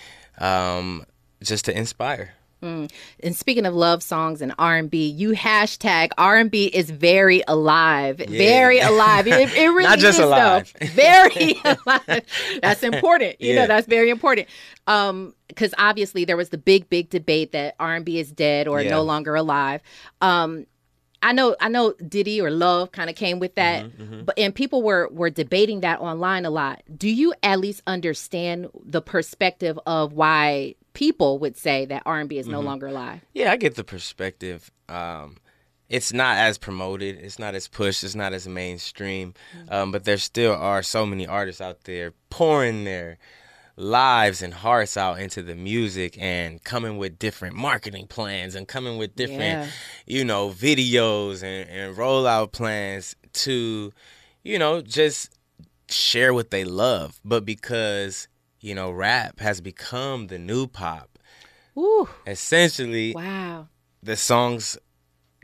um, just to inspire. Mm. And speaking of love songs and R and B, you hashtag R and B is very alive, very alive. It, it really Not just is, alive. though. very alive. That's important. You know, Yeah. that's very important. Um, because obviously there was the big, big debate that R and B is dead or Yeah. no longer alive. Um, I know, I know, Diddy or Love kind of came with that, Mm-hmm, but and people were were debating that online a lot. Do you at least understand the perspective of why people would say that R and B is no Mhm. longer alive? Yeah, I get the perspective. Um, it's not as promoted. It's not as pushed. It's not as mainstream. Um, but there still are so many artists out there pouring their lives and hearts out into the music and coming with different marketing plans and coming with different, Yeah. you know, videos and, and rollout plans to, you know, just share what they love. But because, you know, rap has become the new pop, Ooh. essentially Wow. the songs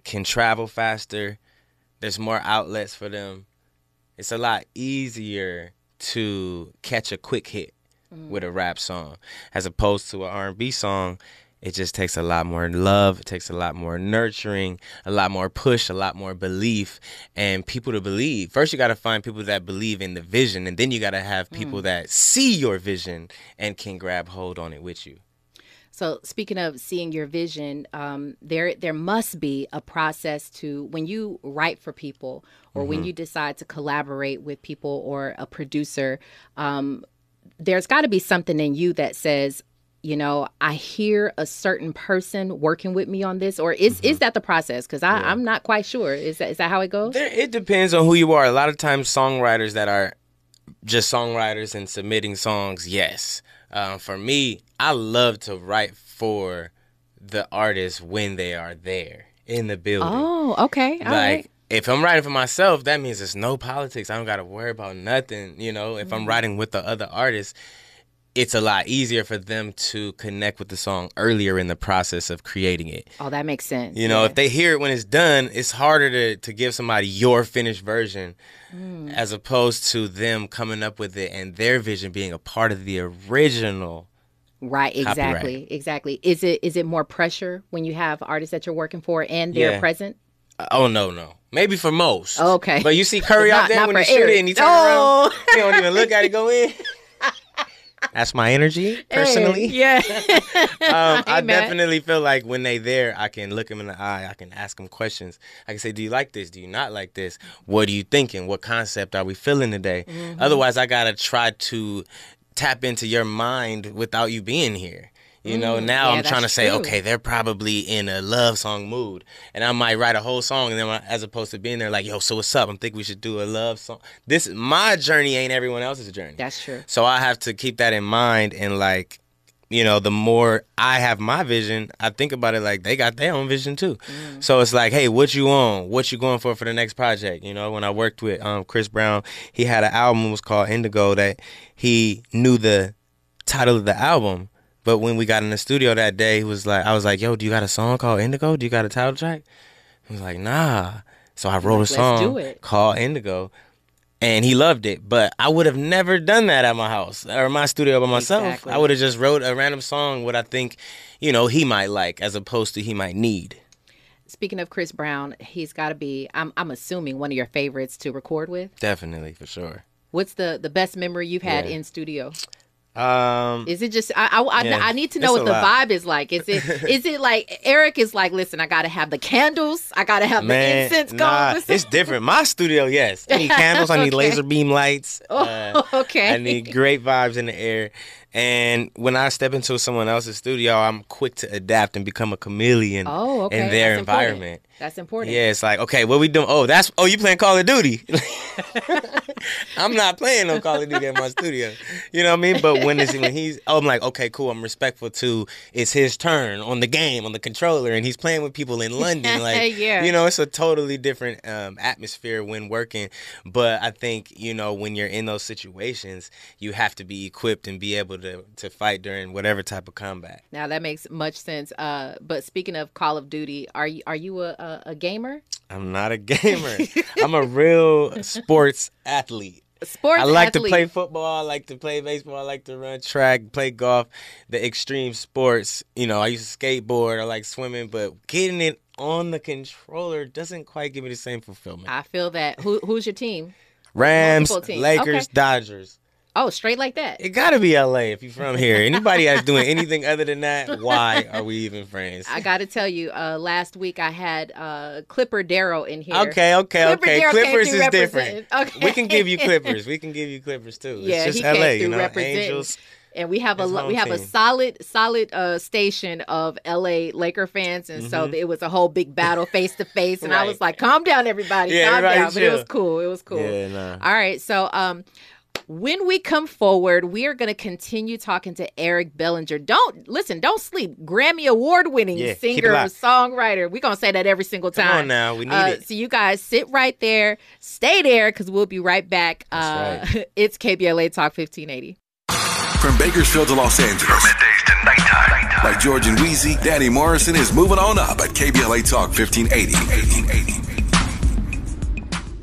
can travel faster there's more outlets for them it's a lot easier to catch a quick hit with a rap song as opposed to an r&b song it just takes a lot more love it takes a lot more nurturing a lot more push a lot more belief and people to believe first you got to find people that believe in the vision and then you got to have people Mm. that see your vision and can grab hold on it with you So speaking of seeing your vision, um, there there must be a process to when you write for people or when Mhm. you decide to collaborate with people or a producer. Um, there's got to be something in you that says, you know, I hear a certain person working with me on this, or is is that the process? Because I'm not quite sure. Is that is that how it goes? There, it depends on who you are. A lot of times, songwriters that are just songwriters and submitting songs, yes. Um, for me, I love to write for the artist when they are there in the building. Oh, okay, all like right. If I'm writing for myself, that means there's no politics. I don't got to worry about nothing. You know, if I'm Mhm. writing with the other artists, it's a lot easier for them to connect with the song earlier in the process of creating it. Oh, that makes sense. You know, if they hear it when it's done, it's harder to, to give somebody your finished version Mm. as opposed to them coming up with it and their vision being a part of the original. Right, Copyright. exactly, exactly. Is it is it more pressure when you have artists that you're working for and they're Yeah. present? Oh no, no. Maybe for most. Okay. But you see Curry Not- out there when he shoot it and he turn Oh. around. He don't even look at it go in. That's my energy, personally. yeah. um, I Hey, definitely feel like when they there, I can look them in the eye. I can ask them questions. I can say, "Do you like this? Do you not like this? What are you thinking? What concept are we feeling today?" Mhm. Otherwise, I gotta try to tap into your mind without you being here. You know, Mm, now yeah, I'm trying to say, true. okay, they're probably in a love song mood, and I might write a whole song, and then as opposed to being there, like, yo, so what's up? I'm thinking we should do a love song. This my journey ain't everyone else's journey. That's true. So I have to keep that in mind and like, you know, the more I have my vision, I think about it like they got their own vision too. So it's like, hey, what you on? What you going for for the next project? You know, when I worked with um, Chris Brown, he had an album it was called Indigo that he knew the title of the album. But when we got in the studio that day, he was like, I was like, yo, do you got a song called Indigo? Do you got a title track? He was like, nah. So I wrote a like, "Let's song do it." called Indigo and he loved it. But I would have never done that at my house or my studio by myself. Exactly. I would have just wrote a random song what I think, you know, he might like as opposed to he might need. Speaking of Chris Brown, he's got to be. I'm I'm assuming one of your favorites to record with. Definitely for sure. What's the the best memory you've had Yeah. in studio? Um, Is it just I I, I, Yeah, I need to know what the lot. vibe is like. Is it is it like Eric is like, listen, I gotta have the candles, I gotta have the incense nah, going. it's different. My studio, yes. I need candles. I need laser beam lights. uh, Oh, okay. I need great vibes in the air. And when I step into someone else's studio, I'm quick to adapt and become a chameleon Oh, okay. in their That's important. That's important. Yeah, it's like, okay, what we doing? Oh, that's oh, you playing Call of Duty. I'm not playing no Call of Duty in my studio. You know what I mean? But when it's when he's oh, I'm like, okay, cool. I'm respectful to it's his turn on the game, on the controller, and he's playing with people in London. Like Yeah. you know, it's a totally different um, atmosphere when working. But I think, you know, when you're in those situations, you have to be equipped and be able to to fight during whatever type of combat. Now that makes much sense. Uh, but speaking of Call of Duty, are you are you a, a, a gamer? I'm not a gamer. I'm a real sports athlete. Sports athlete. I like to play football. I like to play baseball. I like to run track, play golf, the extreme sports. You know, I used to skateboard. I like swimming, but getting it on the controller doesn't quite give me the same fulfillment. I feel that. Who who's your team? Rams, teams. Lakers, Okay. Dodgers. Oh, straight like that. It gotta be LA if you're from here. Anybody that's doing anything other than that, why are we even friends? I got to tell you, uh, last week I had uh, Clipper Darrell in here. Okay, okay, Clipper okay. Came Clippers is different. Okay. We can give you Clippers. We can give you Clippers too. Yeah, it's he just came LA, you know. representing. Angels. and we have a His we have a solid solid uh station of LA Laker fans and so Mhm. it was a whole big battle face to face and I was like calm down everybody Yeah, calm everybody down but it was cool it was cool Yeah, nah. all right so um when we come forward, we are going to continue talking to Eric Bellinger. Don't listen, don't sleep. Grammy award winning Yeah, singer, songwriter. We're going to say that every single time. Come time. on now, we need Uh, it. So you guys sit right there, stay there, because we'll be right back. Uh, That's it's KBLA Talk 1580. From Bakersfield to Los Angeles. midday to nighttime. Like George and Weezy, Danny Morrison is moving on up at KBLA Talk 1580.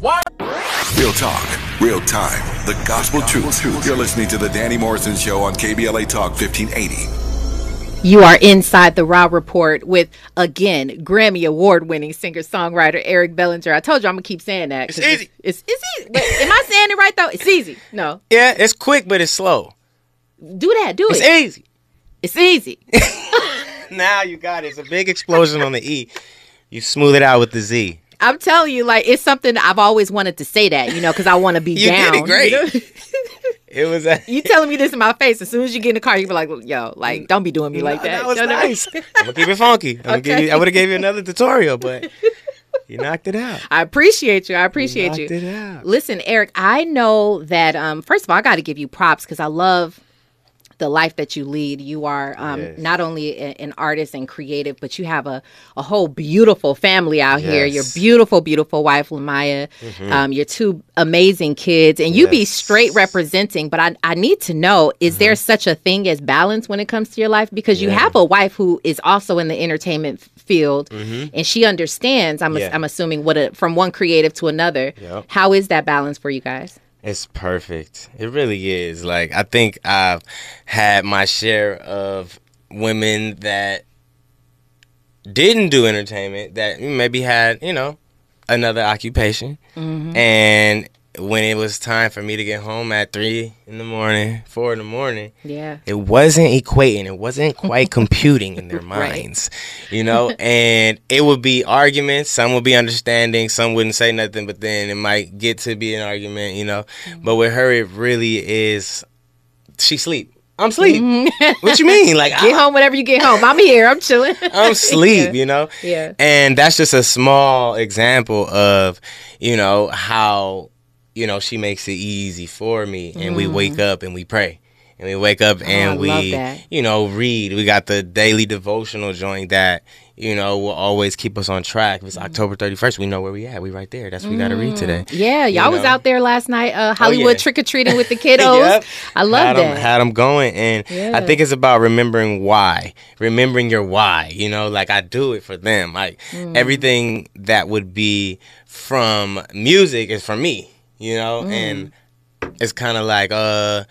Real talk, real time, the gospel truth. You're listening to the Danny Morrison Show on KBLA Talk 1580. You are inside the Raw Report with, again, Grammy award winning singer songwriter Eric Bellinger. I told you I'm going to keep saying that. 'cause It's easy. It's, it's easy. But am I saying it right, though? It's easy. No. Yeah, it's quick, but it's slow. Do that. Do It's it. It's easy. It's easy. Now you got it. It's a big explosion on the E. You smooth it out with the Z. I'm telling you, like, it's something I've always wanted to say that, you know, because I want to be You down. did it great. You, know? It was a, You telling me this in my face. As soon as you get in the car, you be like, yo, like, don't be doing me like No, that. that was You know what I mean? nice. I'm gonna keep it funky. I'm gonna give Okay. you, I would have gave you another tutorial, but you knocked it out. I appreciate you. I appreciate you. knocked it out. Listen, Eric, I know that um first of all, I got to give you props cuz I love the life that you lead. You are um, Yes. not only a- an artist and creative, but you have a, a whole beautiful family out here. Your beautiful, beautiful wife, La'Myia, Mhm. um, your two amazing kids, and you be straight representing. But I, I need to know is there such a thing as balance when it comes to your life? Because you Mm-hmm. Yeah. have a wife who is also in the entertainment field Mhm. and she understands, I'm, Yeah. I'm assuming, what a, from one creative to another. Yep. How is that balance for you guys? It's perfect. It really is. Like I think I've had my share of women that didn't do entertainment that maybe had, you know, another occupation. Mhm. And when it was time for me to get home at three in the morning, four in the morning, Yeah. it wasn't equating. It wasn't quite computing in their Right. minds, you know. And it would be arguments. Some would be understanding. Some wouldn't say nothing. But then it might get to be an argument, you know. Mm-hmm. But with her, it really is. She sleep. I'm sleep. Mm-hmm. what you mean? Like Get I, home whenever you get home. I'm here. I'm chilling. I'm sleep. You know. Yeah. And that's just a small example of, you know, how, you know, she makes it easy for me. And we Mhm. wake up and we pray. And we wake up Oh, and love we, you know, read. We got the daily devotional joint that, you know, will always keep us on track. If it's Mm-hmm. October 31st, we know where we at. We right there. That's what we got to read today. Yeah, You y'all was out there last night, uh, Hollywood Oh, yeah. trick or treating with the kiddos. Yep. I love had that. Them, had them going, and I think it's about remembering why, remembering your why. You know, like I do it for them. Like Mm. everything that would be from music is for me. You know, Mm. and it's kind of like uh.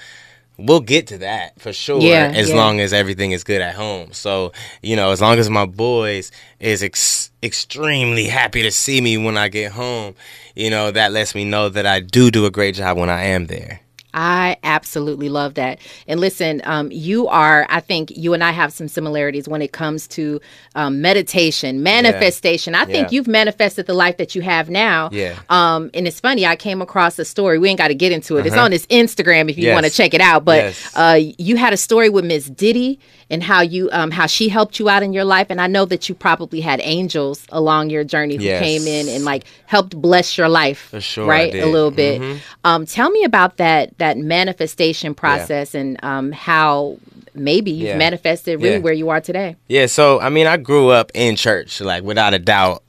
We'll get to that for sure, Yeah, as yeah. long as everything is good at home. So, you know, as long as my boys is ex- extremely happy to see me when I get home, you know, that lets me know that I do do a great job when I am there. I absolutely love that. And listen, um, you are, I think you and I have some similarities when it comes to um, meditation, manifestation. I think Yeah. you've manifested the life that you have now. Yeah. Um, and it's funny, I came across a story. We ain't got to get into it. It's Uh-huh. on his Instagram if you Yes. want to check it out. But Yes. uh, you had a story with Miss Diddy and how you um, how she helped you out in your life. And I know that you probably had angels along your journey who Yes. came in and like helped bless your life. For sure Right? A little bit. Mhm. Um, tell me about that that manifestation process and um, how maybe you've Yeah. manifested really Yeah. where you are today. Yeah, so I mean, I grew up in church, like without a doubt.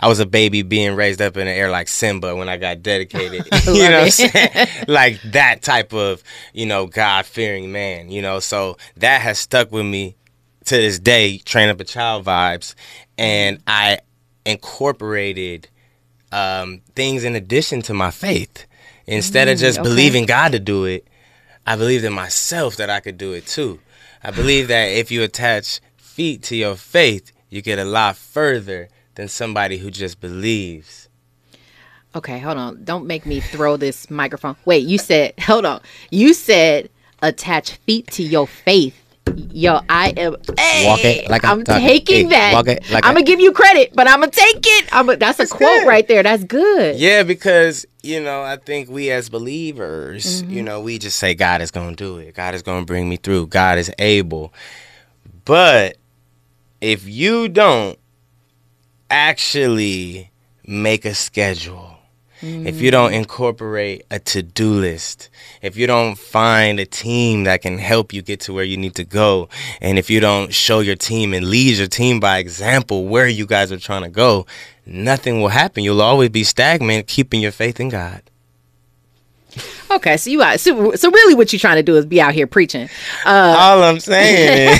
I was a baby being raised up in the air like Simba when I got dedicated. you know what I'm saying? like that type of, you know, God fearing man, you know. So that has stuck with me to this day, train up a child vibes. And I incorporated um, things in addition to my faith. Instead of Mm, just okay. believing God to do it, I believed in myself that I could do it too. I believe that if you attach feet to your faith, you get a lot further than somebody who just believes. Okay, hold on. Don't make me throw this microphone. Wait, you said hold on. You said attach feet to your faith. Yo, I am. Hey, Walk it like I'm I'm taking Hey, that. walk it like I'm gonna give you credit, but I'm gonna take it. I'm. A, that's a quote right there. That's good. Yeah, because you know, I think we as believers, Mm-hmm. you know, we just say God is going to do it. God is going to bring me through. God is able. But if you don't actually make a schedule, if you don't mm. incorporate a to-do list, if you don't find a team that can help you get to where you need to go, and if you don't show your team and lead your team by example where you guys are trying to go, nothing will happen. You'll always be stagnant keeping your faith in God. Okay, so you are so, so really what you're trying to do is be out here preaching. Uh, All I'm saying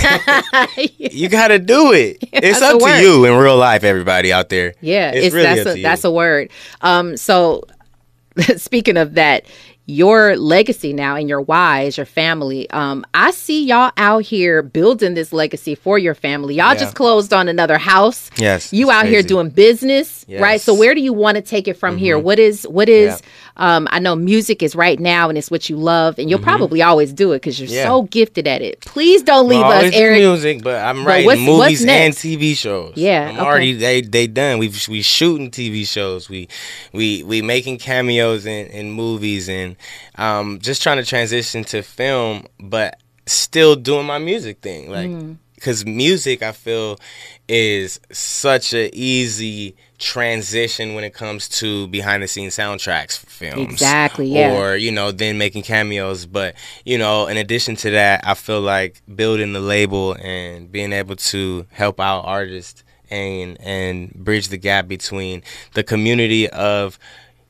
is you got to do it. It's up to you in real life, everybody out there. Yeah, it's, it's, really that's a, that's a word. Um, so speaking of that, your legacy now and your is your family. Um, I see y'all out here building this legacy for your family. Y'all Yeah. just closed on another house. Yes, You out here doing business, right? Yes. Mm-hmm. So where do you want to take it from here? What is what is Yeah. um I know music is right now and it's what you love and you'll probably always do it cuz you're Mm-hmm. Yeah. so gifted at it. Please don't leave Well, us Eric. music, but I'm But writing what's- what's movies and? TV shows. Yeah, I'm okay. already they they done. We we shooting TV shows. We we we making cameos in, in movies and um just trying to transition to film, but still doing my music thing. Like Mm. because music I feel is such a easy transition when it comes to behind the scenes soundtracks for films. Exactly, yeah. Or, you know, then making cameos. But, you know, in addition to that, I feel like building the label and being able to help out artists and and bridge the gap between the community of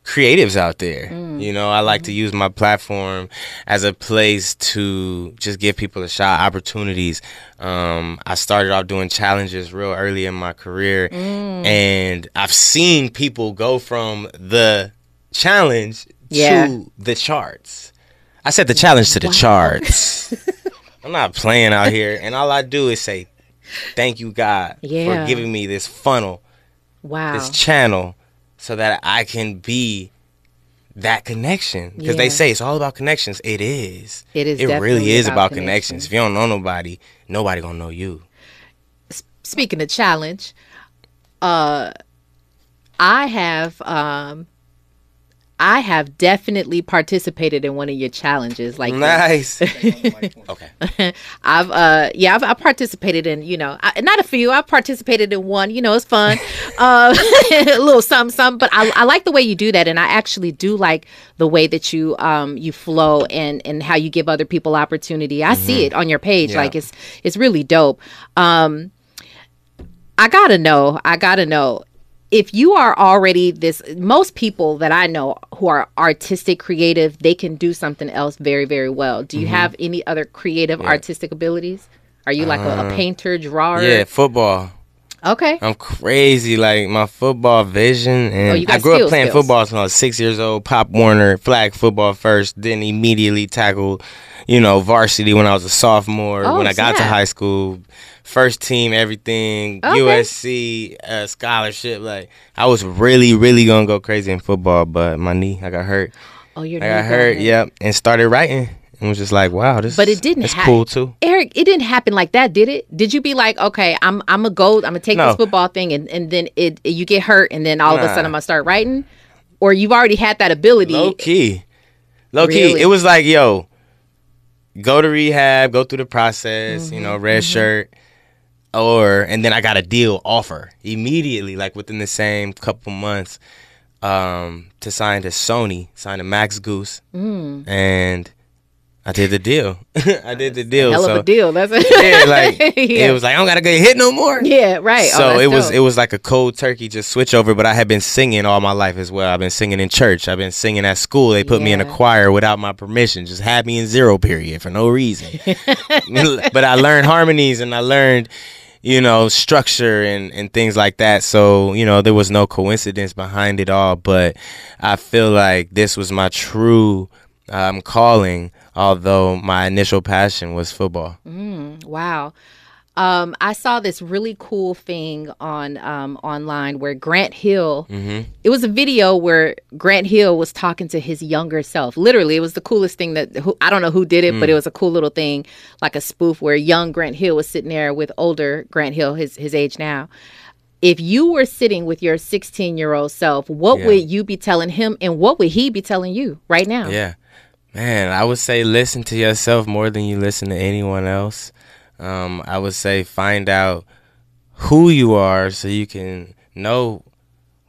creatives out there. Mm. You know, I like to use my platform as a place to just give people a shot, opportunities. Um, I started off doing challenges real early in my career, Mm. and I've seen people go from the challenge Yeah. to the charts. I said the challenge to the charts. I'm not playing out here, and all I do is say, "Thank you, God, Yeah. for giving me this funnel." Wow. this channel so that I can be that connection because Yeah. they say it's all about connections. It is. It is It really is about about connections. If you don't know nobody, nobody gonna know you. speaking of challenge, uh, I have um, I have definitely participated in one of your challenges. Like Nice. okay. I've uh yeah I've, I've participated in you know I, not a few I've participated in one you know it's fun uh a little something something but I, I like the way you do that and I actually do like the way that you um you flow and and how you give other people opportunity I see Mhm. it on your page Yeah. like it's it's really dope um I gotta know. I gotta know. If you are already this, most people that I know who are artistic, creative, they can do something else very, very well. Do you Mhm. have any other creative, Yeah. artistic abilities? Are you like a, a Uh, painter, drawer? Yeah, football. Okay. I'm crazy. Like my football vision, and Oh, I grew up playing skills. football since I was six years old. Pop Warner flag football first, then immediately tackled, you know, varsity when I was a sophomore. Oh, when I got to high school, first team, everything, Okay. USC uh, scholarship. Like I was really, really gonna go crazy in football, but my knee, I got hurt. Oh, your I knee got hurt. got Yep, and started writing and was just like, wow, this. But it didn't It's hap- cool too. Eric, it didn't happen like that, did it? Did you be like, okay, I'm I'm a go, I'm gonna take No. this football thing, and, and then it you get hurt, and then all of a sudden I'm gonna start writing, or you've already had that ability? Low key, low Really? key. It was like, yo, go to rehab, go through the process. You know, Mm-hmm, red shirt, or and then I got a deal offer immediately, like within the same couple months, um, to sign to Sony, sign to Max Goose, Mm. and I did the deal. I did the deal. Hell so, of a deal. That's yeah, like Yeah. it was like I don't gotta get hit no more. Yeah, right. Oh, So that's it was it was like a cold turkey just switch over, but I had been singing all my life as well. I've been singing in church. I've been singing at school. They put me in a choir without my permission, just had me in zero period for no reason. but I learned harmonies and I learned, you know, structure and, and things like that. So, you know, there was no coincidence behind it all. But I feel like this was my true um, calling, although my initial passion was football. Mm, wow. Um, I saw this really cool thing on um, online where Grant Hill. hmm It was a video where Grant Hill was talking to his younger self. Literally, it was the coolest thing that who, I don't know who did it, but Mm. it was a cool little thing, like a spoof where young Grant Hill was sitting there with older Grant Hill, his his age now. If you were sitting with your 16 year old self, what Yeah. would you be telling him, and what would he be telling you right now? Yeah. Man, I would say listen to yourself more than you listen to anyone else. Um, I would say find out who you are so you can know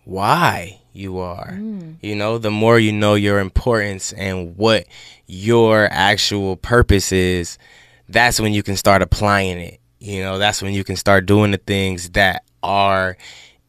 why you are. You know, the more you know your importance and what your actual purpose is, that's when you can start applying it. You know, that's when you can start doing the things that are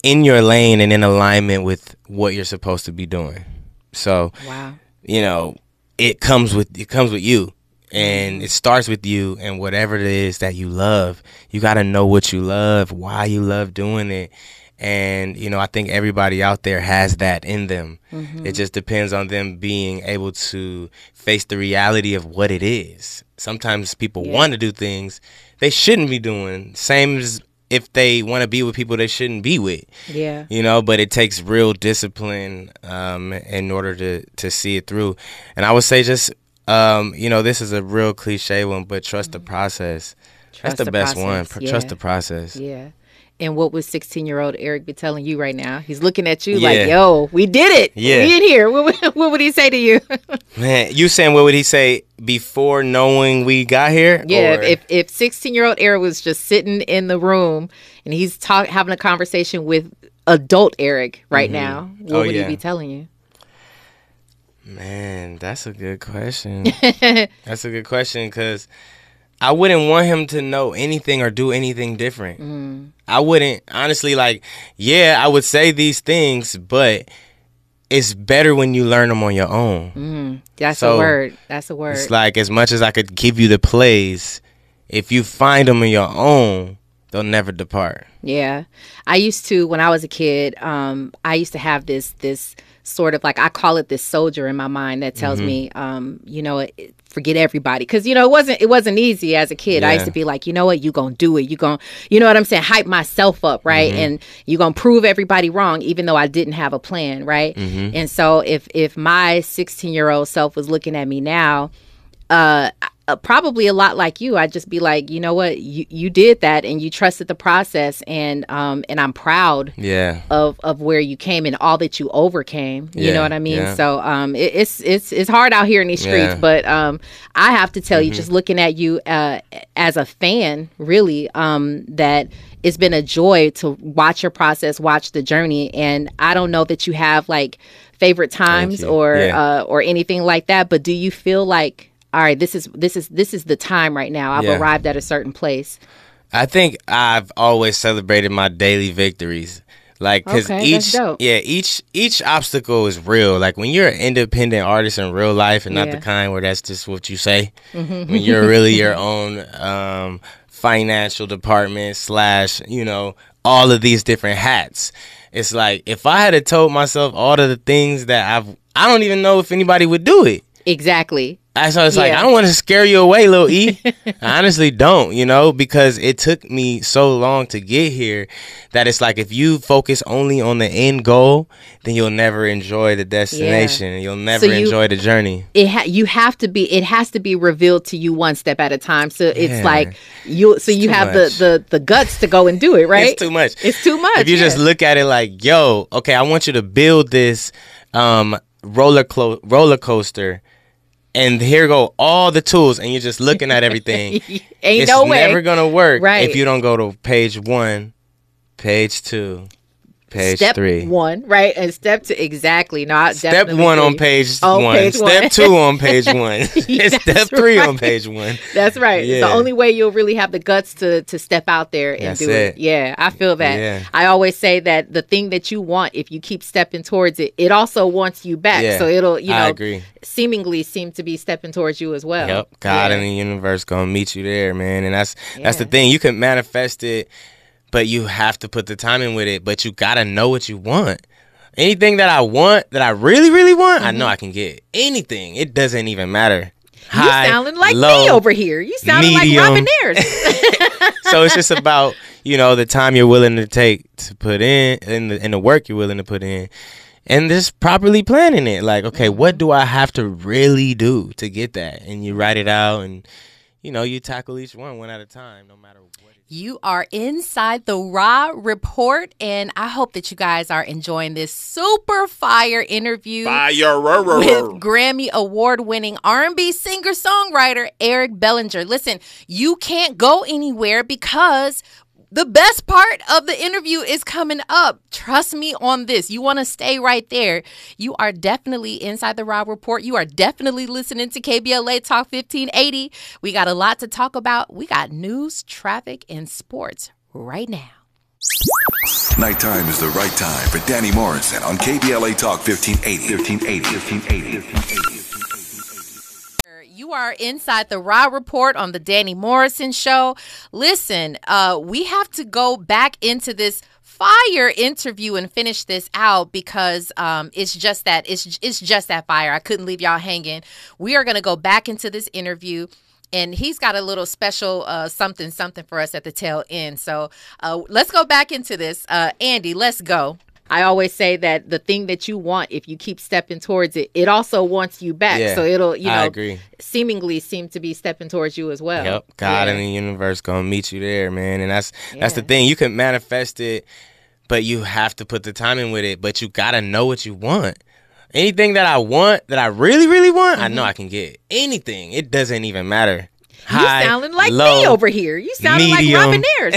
in your lane and in alignment with what you're supposed to be doing. So, Wow. you know, it comes with it comes with you and it starts with you and whatever it is that you love. You got to know what you love why you love doing it. And you know i think everybody out there has that in them. Mhm. it just depends on them being able to face the reality of what it is. Sometimes people Yeah. want to do things they shouldn't be doing. Same as if they want to be with people they shouldn't be with. Yeah. you know but it takes real discipline um, in order to to see it through. And i would say just um, you know this is a real cliche one but trust the process Mm-hmm. Trust that's the, the best one process, Pr- trust the process Yeah. And what would 16 year old Eric be telling you right now? He's looking at you Yeah. like, yo, we did it. Yeah. We in here. What, would- what would he say to you? man you saying what would he say before knowing we got here yeah. Or- If, if 16 year old Eric was just sitting in the room and he's talk, having a conversation with adult Eric right Mhm. now, what Oh, would yeah. he be telling you? Man, that's a good question. that's a good question because I wouldn't want him to know anything or do anything different. Mm. I wouldn't honestly like. Yeah, I would say these things, but it's better when you learn them on your own. Mm. That's So, a word. That's a word. It's like as much as I could give you the plays, if you find them on your own, they'll never depart. Yeah. I used to when I was a kid, um, I used to have this this sort of like I call it this soldier in my mind that tells Mhm. me um, you know, it, forget everybody cuz you know it wasn't it wasn't easy as a kid. I used to be like, you know what, you to do it. You to you know what I'm saying, hype myself up, right? Mhm. And you to prove everybody wrong even though I didn't have a plan, right? Mhm. And so if if my 16-year-old self was looking at me now, uh, uh, probably a lot like you. I'd just be like, you know what, you you did that, and you trusted the process, and um, and I'm proud Yeah. of of where you came and all that you overcame. You Yeah, know what I mean? yeah. So um, it, it's it's it's hard out here in these streets, Yeah. but um, I have to tell you, Mhm. just looking at you uh, as a fan, really, um, that it's been a joy to watch your process, watch the journey, and I don't know that you have like favorite times or uh, or anything like that, but do you feel like all right, this is this is this is the time right now. I've Yeah. arrived at a certain place. I think I've always celebrated my daily victories. Like cuz Okay, each yeah, each each obstacle is real. Like when you're an independent artist in real life and not Yeah. the kind where that's just what you say. Mhm. when you're really your own um financial department slash, you know, all of these different hats. It's like if I had told myself all of the things that I've I don't even know if anybody would do it. Exactly. I so it's like I don't want to scare you away, little E. I honestly don't, you know, because it took me so long to get here that it's like if you focus only on the end goal, then you'll never enjoy the destination. and You'll never you- enjoy the journey. it ha- you have to be it has to be revealed to you one step at a time so it's Yeah. like you so you have much. the, the the guts to go and do it right It's too much. it's too much If you just look at it like, yo, okay, I want you to build this um, roller clo- roller coaster, and here go all the tools, and you're just looking at everything. ain't it's no way it's never gonna work Right. if you don't go to page one, page two, page step three. one right and step two exactly Not Step one on page oh, On one. page Step one. two on page one. Step three on page one. That's right. It's Yeah. the only way you'll really have the guts to to step out there and That's do it. it. Yeah, I feel that. Yeah. I always say that the thing that you want, if you keep stepping towards it, it also wants you back. Yeah, So it'll, you know, I agree. seemingly seem to be stepping towards you as well. Yep. God Yeah. and the universe gonna meet you there, man. And that's that's the thing. You can manifest it, but you have to put the time in with it. But you gotta know what you want. Anything that I want, that I really, really want, I know I can get. Anything. It doesn't even matter. You High, sounding like low, me over here. You sounding like. Robin Ayers. so it's just about you know the time you're willing to take to put in and the, and the work you're willing to put in and just properly planning it like okay Mm-hmm. what do i have to really do to get that and you write it out and you know you tackle each one one at a time no matter what You are inside the Raw Report, and I hope that you guys are enjoying this super fire interview Fire. with Grammy award-winning R&B singer-songwriter Eric Bellinger. Listen, you can't go anywhere because the best part of the interview is coming up. Trust me on this. You want to stay right there. You are definitely inside the Raw Report. You are definitely listening to KBLA Talk 1580. We got a lot to talk about. We got news, traffic, and sports right now. Nighttime is the right time for Danny Morrison on KBLA Talk 1580. 1580. 1580. 1580. Are inside the Raw Report on the Danny Morrison Show. Listen, uh, we have to go back into this fire interview and finish this out because um, it's just that it's it's just that fire. I couldn't leave y'all hanging. We are gonna go back into this interview. And he's got a little special uh, something something for us at the tail end. So uh, let's go back into this. Uh, Andy, let's go. I always say that the thing that you want, if you keep stepping towards it, it also wants you back. Yeah, so it'll, you know, I seemingly seem to be stepping towards you as well. Yep. God Yeah. and the universe gonna meet you there, man. And that's that's the thing. You can manifest it, but you have to put the time in with it. But you gotta know what you want. Anything that I want, that I really, really want, I Mm-hmm. know I can get. Anything. It doesn't even matter. You High, sounding like low, me over here. You sounding medium. like Robin Ayers.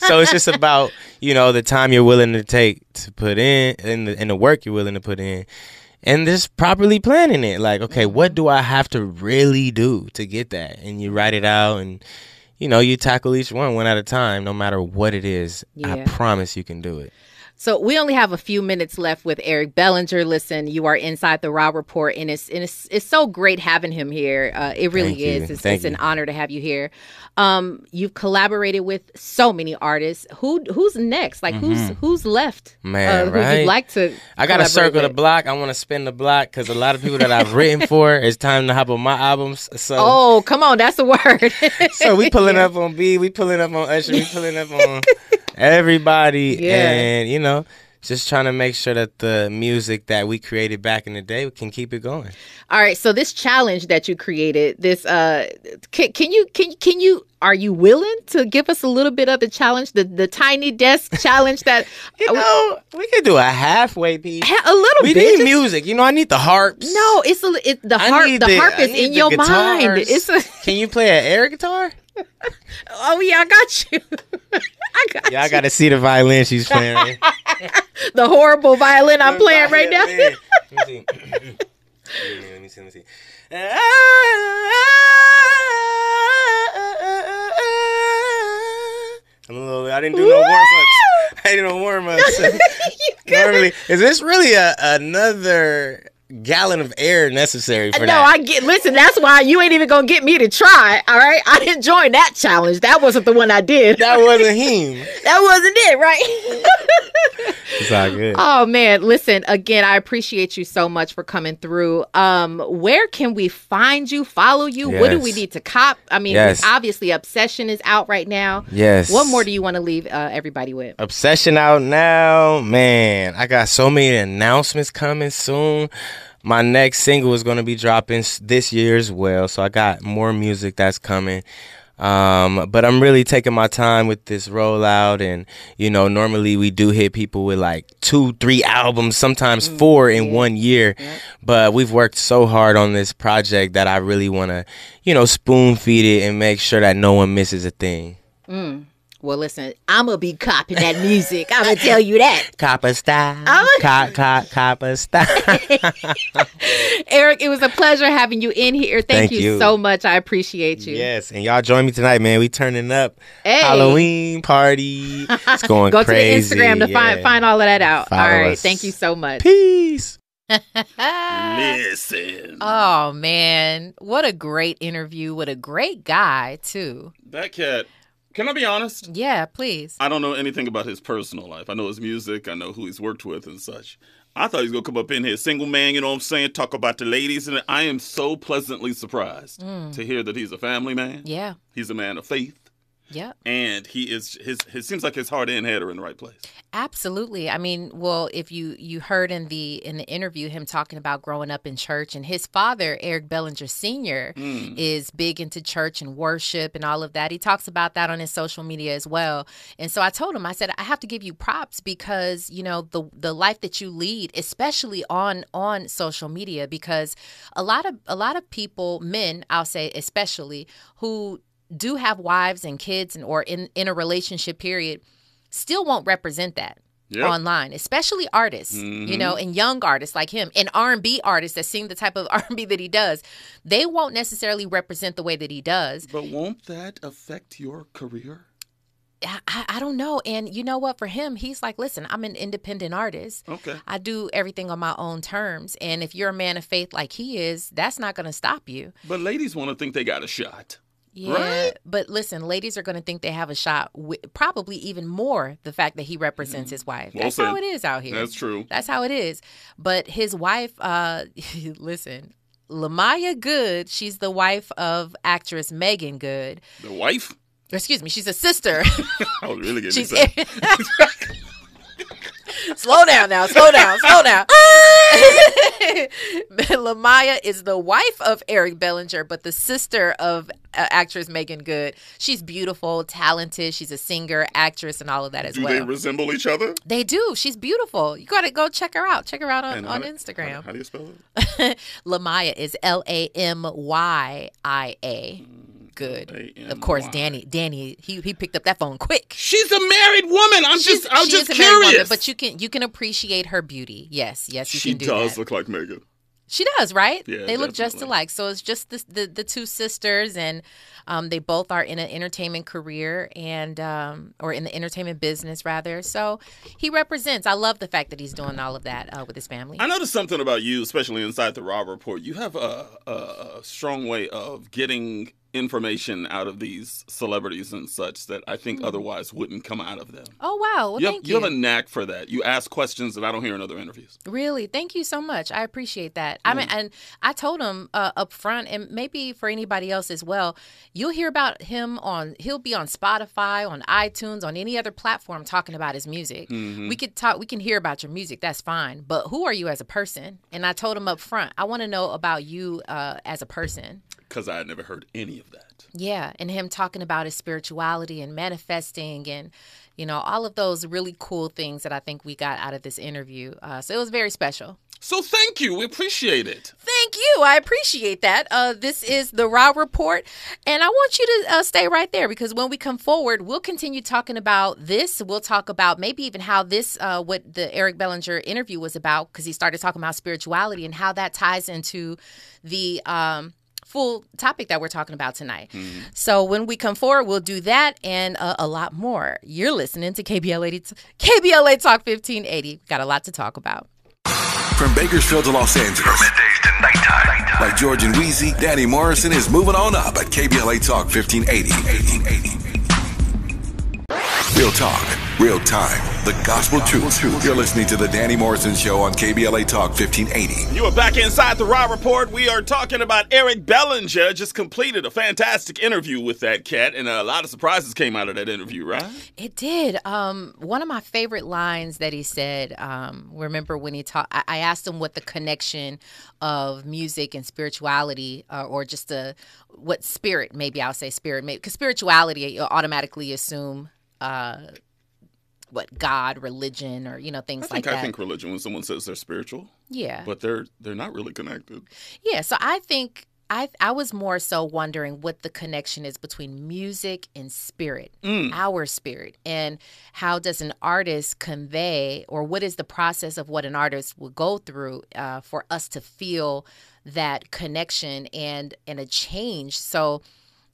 So it's just about you know the time you're willing to take to put in and the, and the work you're willing to put in and just properly planning it. Like okay what do i have to really do to get that? And you write it out and you know you tackle each one one at a time no matter what it is. I promise you can do it So we only have a few minutes left with Eric Bellinger. Listen, you are inside the Raw Report, and it's and it's, it's so great having him here. Uh, it really Thank you. is. It's, Thank it's an honor to have you here. Um, you've collaborated with so many artists. Who who's next? Like who's Mhm. who's left? Man, uh, right? you'd like to? I gotta collaborate circle the block. I want to spin the block because a lot of people that I've written for, it's time to hop on my albums. So, Oh, come on, that's the word. so we pulling up on B, we pulling up on Usher, we pulling up on everybody, Yeah. and you know, just trying to make sure that the music that we created back in the day we can keep it going. All right, so this challenge that you created, this uh can, can you can can you are you willing to give us a little bit of the challenge, the the tiny desk challenge that you know we could do a halfway piece. a little bit we bit. need music. You know, I need the harps. No, it's a it, the harp. need The, harp is in the your mind. It's a, Can you play an air guitar? oh yeah, I got you. I got Yeah, I gotta see the violin she's playing. Right? the horrible violin I'm playing right now. Let me see. Let me see. Let me see. Let me see. I'm a little. I didn't do no warm ups. I didn't do no warm ups. Normally, is this really a another gallon of air necessary for no, that. I get. Listen, that's why you ain't even gonna get me to try. All right, I didn't join that challenge. That wasn't the one I did. that wasn't him. that wasn't it, right? It's all good. oh man, listen again. I appreciate you so much for coming through. Um, where can we find you? Follow you? What do we need to cop? I mean, Yes. obviously, Obsession is out right now. Yes. What more do you want to leave uh, everybody with? Obsession out now, man. I got so many announcements coming soon. My next single is going to be dropping this year as well, so I got more music that's coming. Um, but I'm really taking my time with this rollout, and you know, normally we do hit people with like two, three albums, sometimes four in one year. But we've worked so hard on this project that I really want to, you know, spoon feed it and make sure that no one misses a thing. Mm. Well, listen, I'm gonna be copying that music. I'm gonna tell you that. Copper style. I'm Cop, cop, copper style. Eric, it was a pleasure having you in here. Thank, Thank you, you. so much. I appreciate you. Yes, and y'all join me tonight, man. We turning up. Hey. Halloween party. It's going Go crazy. to the Instagram to find find all of that out. Follow all right. us. Thank you so much. Peace. Listen. Oh man, what a great interview! What a great guy too. That cat, can I be honest? Yeah, please. I don't know anything about his personal life. I know his music, I know who he's worked with and such. I thought he was gonna come up in here, single man, you know what I'm saying, talk about the ladies, and I am so pleasantly surprised Mm. to hear that he's a family man. Yeah. He's a man of faith. Yep. And he is his it seems like his heart and head are in the right place. Absolutely. I mean, well, if you you heard in the in the interview him talking about growing up in church and his father, Eric Bellinger Sr., Mm. is big into church and worship and all of that. He talks about that on his social media as well. And so I told him I said I have to give you props because, you know, the the life that you lead, especially on on social media because a lot of a lot of people, men, I'll say especially, who do have wives and kids and or in in a relationship period still won't represent that Yep. online especially artists you know mm-hmm. and young artists like him and r&b artists that sing the type of r&b that he does they won't necessarily represent the way that he does But won't that affect your career? I, I I don't know and you know what for him he's like listen i'm an independent artist Okay. i do everything on my own terms and if you're a man of faith like he is that's not going to stop you But ladies want to think they got a shot. Yeah, Right? but listen, ladies are going to think they have a shot. With, probably even more the fact that he represents his wife. Mm-hmm. Well That's how it is out here. That's true. That's how it is. But his wife, uh, listen, La'Myia Good. She's the wife of actress Meagan Good. The wife? Excuse me, she's a sister. I was really getting She's excited. slow down now, slow down, slow down. La'Myia is the wife of Eric Bellinger, but the sister of uh, actress Meagan Good. She's beautiful, talented. She's a singer, actress, and all of that as Do well. Do they resemble each other? They do. She's beautiful. You got to go check her out. Check her out on, And on how Instagram. How, how do you spell it? La'Myia is L A M Y I A. Good. Of course, Danny. Danny. He he picked up that phone quick. She's a married woman. I'm She's- just I'm just married woman, curious. but you can you can appreciate her beauty. Yes, yes, you she can do does that. look like Meagan. She does, right? Yeah, they look just alike. So it's just the the, the two sisters, and um, they both are in an entertainment career and um, or in the entertainment business rather. So he represents. I love the fact that he's doing all of that uh, with his family. I noticed something about you, especially inside the Raw Report. You have a, a strong way of getting information out of these celebrities and such that I think Mhm. otherwise wouldn't come out of them. Oh wow! Well, you, have, you you. have a knack for that. You ask questions that I don't hear in other interviews. Really, thank you so much. I appreciate that. I mean, and I told him uh, up front, and maybe for anybody else as well. You'll hear about him on. He'll be on Spotify, on iTunes, on any other platform talking about his music. Mhm. We could talk. We can hear about your music. That's fine. But who are you as a person? And I told him up front. I want to know about you uh, as a person. Because I had never heard any of that. Yeah, and him talking about his spirituality and manifesting and you know all of those really cool things that I think we got out of this interview. Uh, so it was very special. So thank you. We appreciate it. Thank you. I appreciate that. Uh, this is the Raw Report, and I want you to uh, stay right there because when we come forward, we'll continue talking about this. We'll talk about maybe even how this, uh, what the Eric Bellinger interview was about, because he started talking about spirituality and how that ties into the. Um, Full topic that we're talking about tonight. So when we come forward, we'll do that and uh, a lot more. You're listening to KBLA, KBLA Talk 1580. Got a lot to talk about. From Bakersfield to Los Angeles. Middays to nighttime. Like George and Weezy, Danny Morrison is moving on up at KBLA Talk 1580. Real talk, real time, the gospel truth. You're listening to the Danny Morrison Show on KBLA Talk 1580. You are back inside the Raw Report. We are talking about Eric Bellinger. Just completed a fantastic interview with that cat, and a lot of surprises came out of that interview, right? It did. Um, one of my favorite lines that he said. Um, remember when he talked? I, I asked him what the connection of music and spirituality, uh, or just a what spirit? Maybe I'll say spirit, because spirituality you automatically assume. Uh, what God, religion, or you know things I like think I think religion when someone says they're spiritual, yeah, but they're they're not really connected. Yeah, so I think I I was more so wondering what the connection is between music and spirit, Mm. our spirit, and how does an artist convey, or what is the process of what an artist will go through uh, for us to feel that connection and and a change. So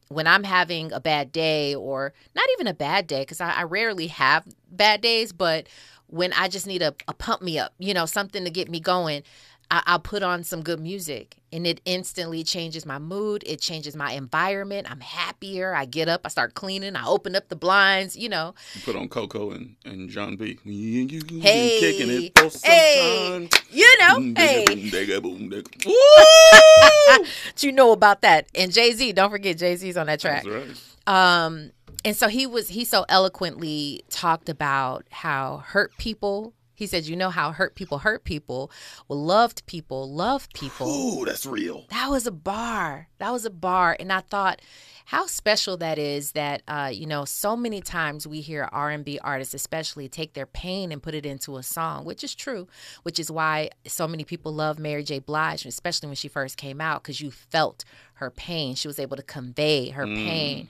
when I'm having a bad day, or not even a bad day, because I, I rarely have bad days, but when I just need a, a uh, pump me up, you know, something to get me going, I, I'll put on some good music and it instantly changes my mood. It changes my environment. I'm happier. I get up, I start cleaning, I open up the blinds, you know. You put on Coco and, and Jon B. Hey, kicking it for some hey, time. you know, Boom, hey. digga, boom, digga, boom, digga. what you know about that? And Jay Z, don't forget Jay Z's on that track. Right. Um, and so he was he so eloquently talked about how hurt people. He said, "You know how hurt people hurt people. Well, loved people love people." Ooh, that's real. That was a bar. That was a bar, and I thought how special that is. That uh, you know, so many times we hear R and B artists, especially, take their pain and put it into a song, which is true. Which is why so many people love Mary J. Blige, especially when she first came out, because you felt her pain. She was able to convey her Mm. pain.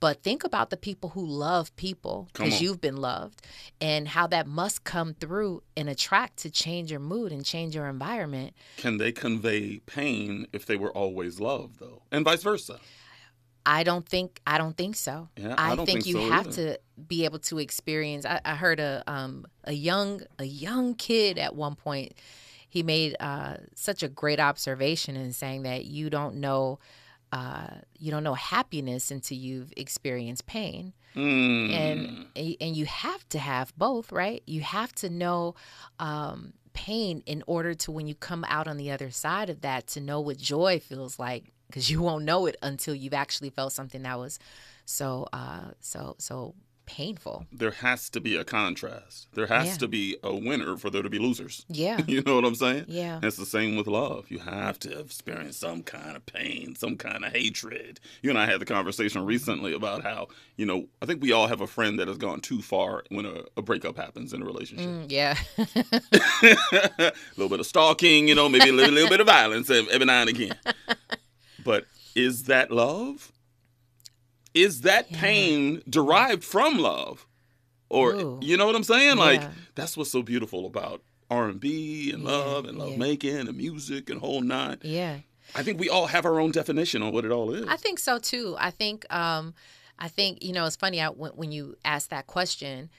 But think about the people who love people because you've been loved and how that must come through and attract to change your mood and change your environment. Can they convey pain if they were always loved, though, and vice versa? I don't think I don't think so. Yeah, I don't think, think you so have either. to be able to experience. I, I heard a um a young a young kid at one point. He made uh, such a great observation in saying that you don't know uh, you don't know happiness until you've experienced pain. Mm. and and you have to have both right you have to know um, pain in order to when you come out on the other side of that to know what joy feels like because you won't know it until you've actually felt something that was so uh so so painful there has to be a contrast. There has Yeah. to be a winner for there to be losers. Yeah. you know what I'm saying? Yeah. It's the same with love. You have to experience some kind of pain, some kind of hatred. You and I had the conversation recently about how, you know, I think we all have a friend that has gone too far when a, a breakup happens in a relationship. Mm, yeah a little bit of stalking, you know, maybe a little, little bit of violence every now and again. But is that love? Is that pain derived from love? Or Ooh. you know what I'm saying? Like that's what's so beautiful about R&B and love and love making and music and whole nine. yeah I think we all have our own definition on what it all is. I think so too. I think um I think you know it's funny I, when, when you ask that question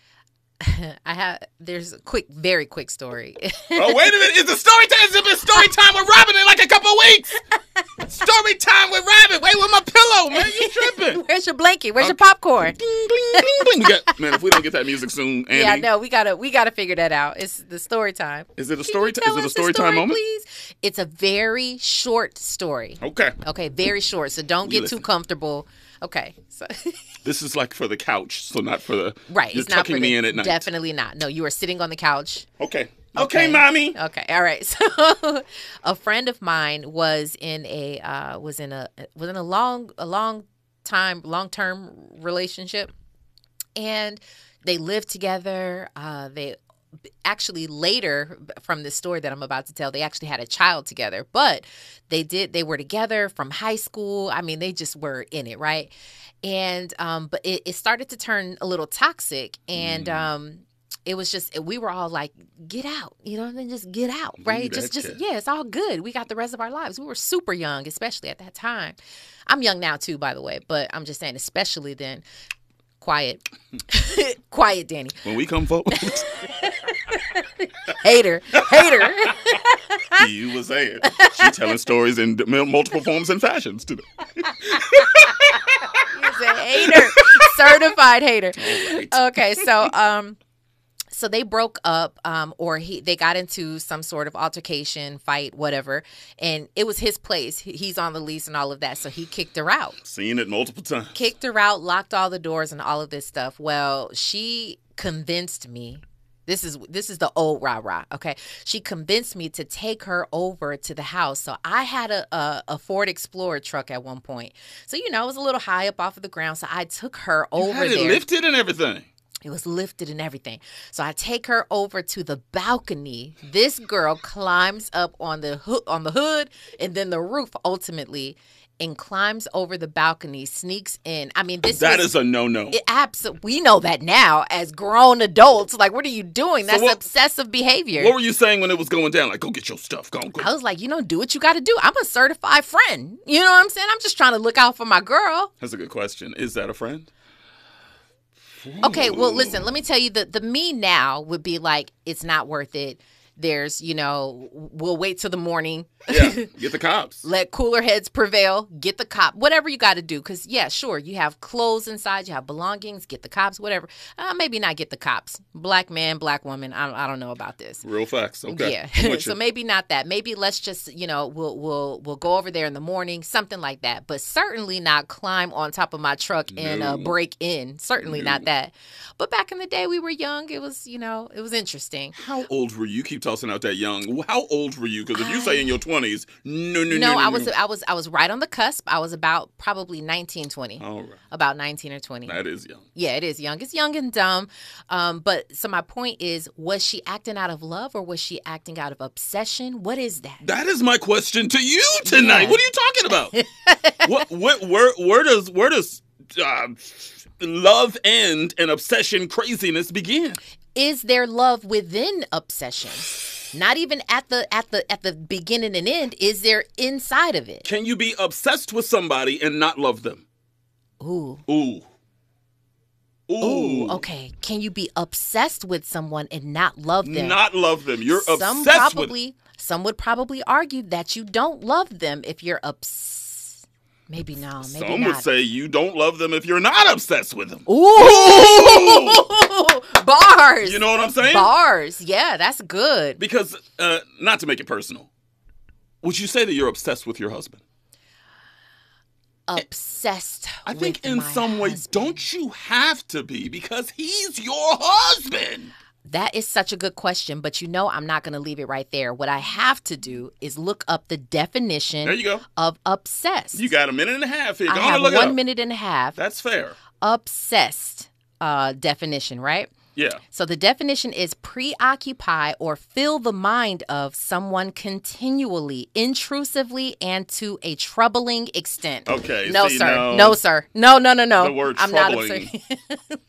I have there's a quick very quick story. oh wait a minute! Is the story time? It's been story time with Robin in like a couple weeks. story time with Robin. Wait, with my pillow, man. You tripping? Where's your blanket? Where's uh, your popcorn? Got, man, if we don't get that music soon, Andy, Yeah, no, we gotta we gotta figure that out. It's the story time. is it a story? T- Tell is it a story time moment? please? It's a very short story. Okay. Okay, very short. So don't We get listen. too comfortable. Okay, so This is like for the couch, so not for the right, You're it's not tucking for me the, in at night. Definitely not. No, you are sitting on the couch. Okay. Okay, mommy. Okay, all right. So, a friend of mine was in a uh, was in a was in a long a long time long term relationship, and they lived together. Uh, they actually later from the story that I'm about to tell, they actually had a child together. But they did they were together from high school. I mean, they just were in it, right? And um, but it, it started to turn a little toxic, and um, it was just we were all like, get out, you know, and then just get out, right? Just just yeah, it's all good. We got the rest of our lives. We were super young, especially at that time. I'm young now too, by the way, but I'm just saying, especially then. quiet. quiet, Danny. When we come forward, Hater. Hater. you was saying she telling stories in multiple forms and fashions today. He's a hater. Certified hater. Okay, so um so they broke up um or he they got into some sort of altercation, fight, whatever, and it was his place. He's on the lease and all of that, so he kicked her out. Seen it multiple times. Kicked her out, locked all the doors and all of this stuff. Well, she convinced me this is this is the old rah rah. Okay, she convinced me to take her over to the house. So I had a, a a Ford Explorer truck at one point. So you know it was a little high up off of the ground. So I took her You over had it there. lifted and everything. It was lifted and everything. So I take her over to the balcony. This girl climbs up on the hood on the hood and then the roof ultimately and climbs over the balcony, sneaks in. I mean, this That was, is a no no. it absolutely we know that now as grown adults. Like, what are you doing? So That's what- obsessive behavior. What were you saying when it was going down? Like, go get your stuff. Go, go. I was like, you know, do what you got to do. I'm a certified friend. You know what I'm saying? I'm just trying to look out for my girl. That's a good question. Is that a friend? Okay, well, listen, let me tell you the the me now would be like, it's not worth it. There's, you know, we'll wait till the morning. Yeah, get the cops. Let cooler heads prevail. Get the cop. Whatever you got to do. Because, yeah, sure, you have clothes inside, you have belongings. Get the cops, whatever. Uh, maybe not get the cops. Black man, black woman. I don't, I don't know about this. Real facts. Okay. Yeah. So maybe not that. Maybe let's just, you know, we'll we'll we'll go over there in the morning, something like that. But certainly not climb on top of my truck and uh, break in. Certainly not that. But back in the day, we were young. It was, you know, it was interesting. How old were you? Keep tossing out that young. How old were you? Because if you say in your twenties, no, no, no, No, no, I no. was I was I was right on the cusp. I was about probably 19, 20. All right. About 19 or 20. That is young. Yeah, it is young. It's young and dumb. Um, but so my point is, was she acting out of love or was she acting out of obsession? What is that? That is my question to you tonight. Yeah. What are you talking about? what, what, where, where does, where does uh, love end and obsession craziness begin? Is there love within obsession? Not even at the at the at the beginning and end. Is there inside of it? Can you be obsessed with somebody and not love them? Ooh. Ooh. Ooh. Ooh, okay. Can you be obsessed with someone and not love them? Not love them. You're some obsessed with probably some would probably argue that you don't love them if you're obs. Maybe no. Maybe Some not. would say you don't love them if you're not obsessed with them. Ooh, bars. You know what I'm saying? Bars. Yeah, that's good. Because, uh, not to make it personal, would you say that you're obsessed with your husband? Obsessed. I think in some way, husband. don't you have to be because he's your husband? That is such a good question, but you know I'm not going to leave it right there. What I have to do is look up the definition There you go. of obsessed. You got a minute and a half here. Go I have look one minute and a half. That's fair. Obsessed uh, definition, right? Yeah. So the definition is preoccupy or fill the mind of someone continually, intrusively, and to a troubling extent. Okay, No, see, sir. no. No. sir. No, no, no, no. The word I'm troubling. not.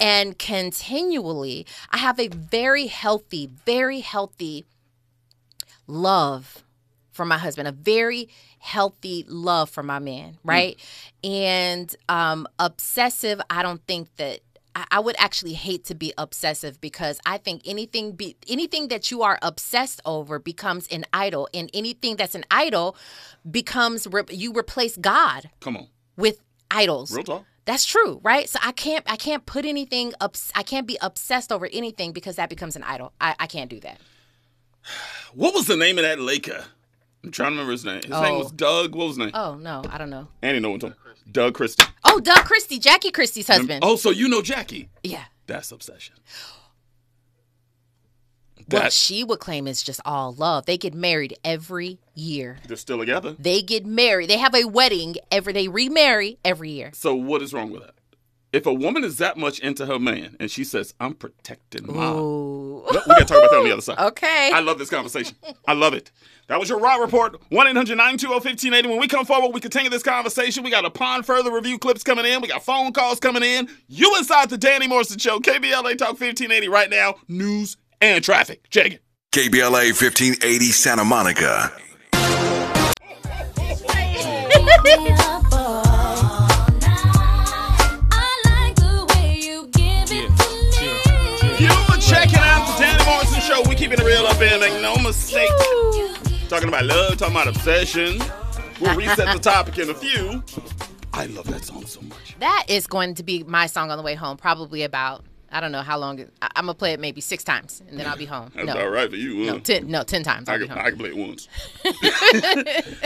and continually, I have a very healthy, very healthy love for my husband, a very healthy love for my man, right? And um, obsessive, I don't think that. I- would actually hate to be obsessive because I think anything be anything that you are obsessed over becomes an idol, and anything that's an idol becomes re- you replace God Come on. with idols. Real talk. That's true, right? So I can't I can't put anything up I can't be obsessed over anything because that becomes an idol. I, I can't do that. What was the name of that Laker? I'm trying to remember his name. His name Oh. was Doug. What was his name? Oh no, I don't know. Andy no what I'm Doug Christie. Oh, Doug Christie, Jackie Christie's husband. Oh, so you know Jackie. Yeah. That's obsession. What she would claim is just all love. They get married every year. They're still together. They get married. They have a wedding every they remarry every year. So what is wrong with that? If a woman is that much into her man and she says, I'm protecting mine. Ooh. We gotta talk about that on the other side. Okay. I love this conversation. I love it. That was your Raw Report. 1 800 920 1580. When we come forward, we continue this conversation. We got upon further review clips coming in. We got phone calls coming in. You inside the Danny Morrison Show, KBLA Talk 1580 right now. News and traffic. Check it. KBLA 1580 Santa Monica. we keeping it real up here, make no mistake. Talking about love, talking about obsession. We'll reset the topic in a few. I love that song so much. That is going to be my song on the way home, probably about I don't know how long. it- I, I'm gonna play it maybe six times and then I'll be home. That's no, all right for you. no, ten, no, ten times. I I'll be can, home. I can play it once.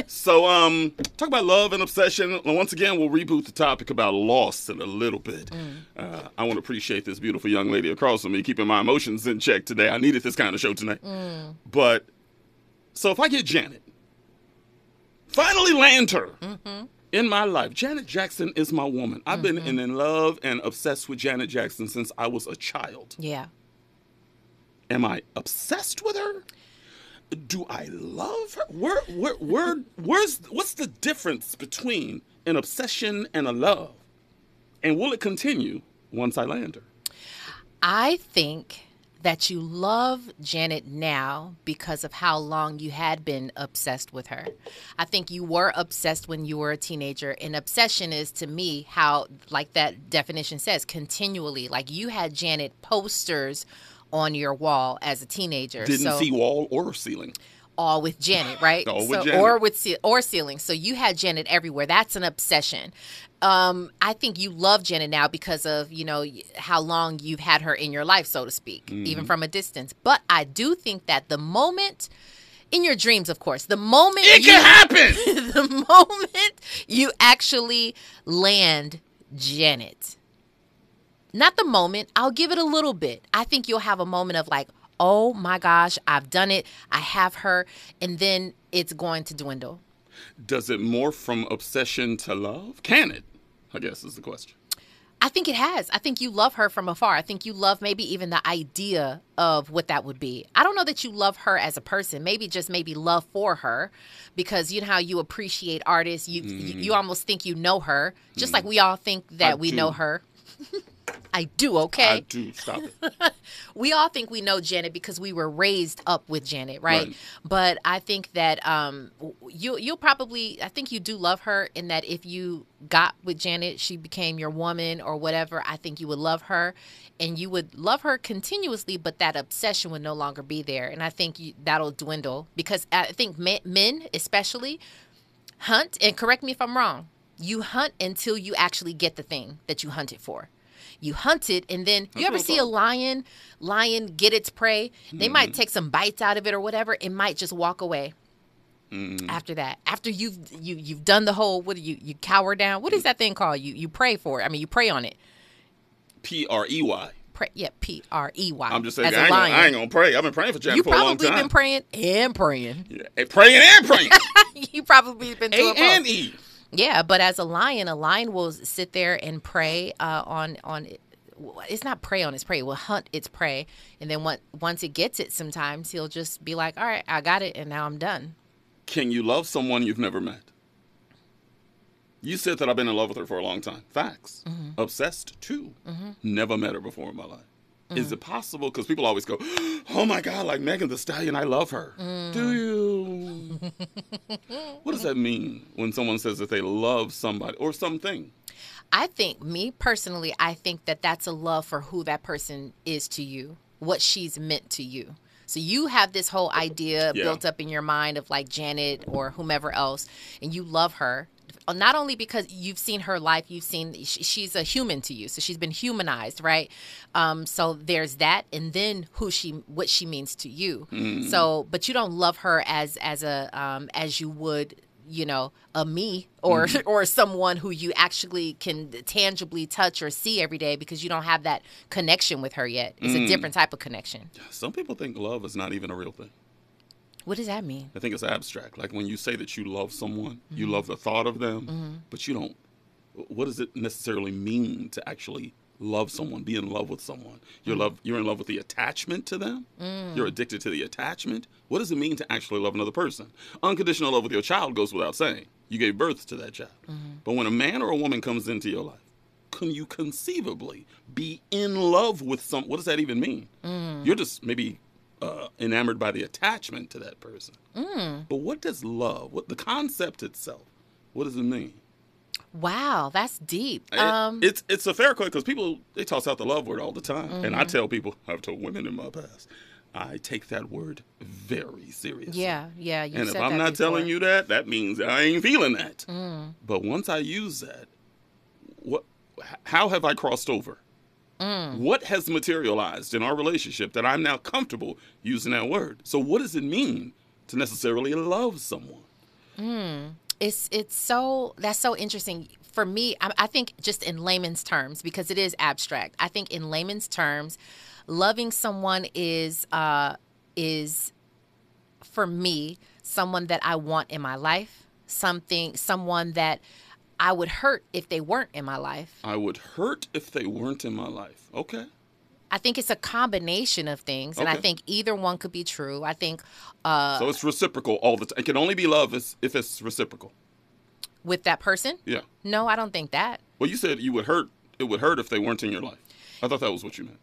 so, um, talk about love and obsession. Once again, we'll reboot the topic about loss in a little bit. Uh, I want to appreciate this beautiful young lady across from me keeping my emotions in check today. I needed this kind of show tonight. But so if I get Janet, finally land her in my life. Janet Jackson is my woman. I've been in, in love and obsessed with Janet Jackson since I was a child. Yeah. Am I obsessed with her? Do I love her? Where, where, where, where's, what's the difference between an obsession and a love? And will it continue once I land her? I think that you love Janet now because of how long you had been obsessed with her. I think you were obsessed when you were a teenager, and obsession is to me how, like that definition says, continually. Like you had Janet posters on your wall as a teenager. Didn't so, see wall or ceiling. All with Janet, right? All with Janet. Or with ce- or ceiling. So you had Janet everywhere. That's an obsession. Um, I think you love Janet now because of you know how long you've had her in your life, so to speak, Mm-hmm. even from a distance. But I do think that the moment. In your dreams, of course. The moment It you, can happen! the moment you actually land Janet, not the moment. I'll give it a little bit. I think you'll have a moment of like, oh my gosh, I've done it. I have her. And then it's going to dwindle. Does it morph from obsession to love? Can it? I guess is the question. I think it has. I think you love her from afar. I think you love maybe even the idea of what that would be. I don't know that you love her as a person. Maybe just maybe love for her because you know how you appreciate artists. You you, you mm. almost think you know her, just like mm. we all think that I we do. know her. I do, okay? I do. Stop it. we all think we know Janet because we were raised up with Janet, right? Right. But I think that um, you you'll probably I think you do love her in that if you got with Janet, she became your woman or whatever. I think you would love her, and you would love her continuously, but that obsession would no longer be there. And I think you, that'll dwindle because I think men, men especially hunt. And correct me if I'm wrong. You hunt until you actually get the thing that you hunted for. You hunt it, and then you ever see a lion, lion get its prey? They might mm-hmm. take some bites out of it or whatever. It might just walk away. Mm-hmm. After that, after you've you you've done the whole what do you you cower down? What is that thing called? You you pray for it. I mean, you pray on it. P R E Y. Pray, yeah, P R E Y. I'm just saying, I a ain't, gonna. I ain't gonna pray. I've been praying for Janet you for a long probably been praying and praying. Yeah, praying and praying. you probably been A doing both. and E. Yeah, but as a lion, a lion will sit there and prey uh, on on. It's not prey on its prey. It will hunt its prey, and then once once it gets it, sometimes he'll just be like, "All right, I got it, and now I'm done." Can you love someone you've never met? You said that I've been in love with her for a long time. Facts. Mm-hmm. Obsessed too. Never met her before in my life. Mm-hmm. Is it possible? Because people always go, "Oh my God, like Megan Thee Stallion, I love her." Mm. Do you? what does that mean when someone says that they love somebody or something? I think, me personally, I think that that's a love for who that person is to you, what she's meant to you. So you have this whole idea Yeah. built up in your mind of like Janet or whomever else, and you love her. Not only because you've seen her life, you've seen she's a human to you, so she's been humanized, right? Um, so there's that, and then who she, what she means to you. So, but you don't love her as as a um, as you would you know a me or or someone who you actually can tangibly touch or see every day because you don't have that connection with her yet it's a different type of connection Some people think love is not even a real thing. What does that mean I think it's abstract. Like when you say that you love someone, you mm-hmm. love the thought of them, mm-hmm. but you don't. What does it necessarily mean to actually love someone, be in love with someone? You're mm. love. You're in love with the attachment to them. Mm. You're addicted to the attachment. What does it mean to actually love another person? Unconditional love with your child goes without saying. You gave birth to that child. Mm-hmm. But when a man or a woman comes into your life, can you conceivably be in love with some? What does that even mean? Mm. You're just maybe uh, enamored by the attachment to that person. But what does love? What the concept itself? What does it mean? wow that's deep It- um it's it's a fair question because people they toss out the love word all the time, and Mm-hmm. I tell people I've told women in my past I take that word very seriously. Yeah, yeah. You and if I'm not telling you that, that means I ain't feeling that. Mm. But once I use that, what? How have I crossed over? Mm. What has materialized in our relationship that I'm now comfortable using that word? So, what does it mean to necessarily love someone? Mm. It's it's so that's so interesting for me. I, I think just in layman's terms because it is abstract. I think in layman's terms, loving someone is uh, is for me someone that I want in my life. Something someone that I would hurt if they weren't in my life. I would hurt if they weren't in my life. Okay. I think it's a combination of things, and I think either one could be true. I think uh, so it's reciprocal all the time. It can only be love if it's reciprocal. with that person. Yeah. No, I don't think that. Well, you said you would hurt. It would hurt if they weren't in your life. I thought that was what you meant.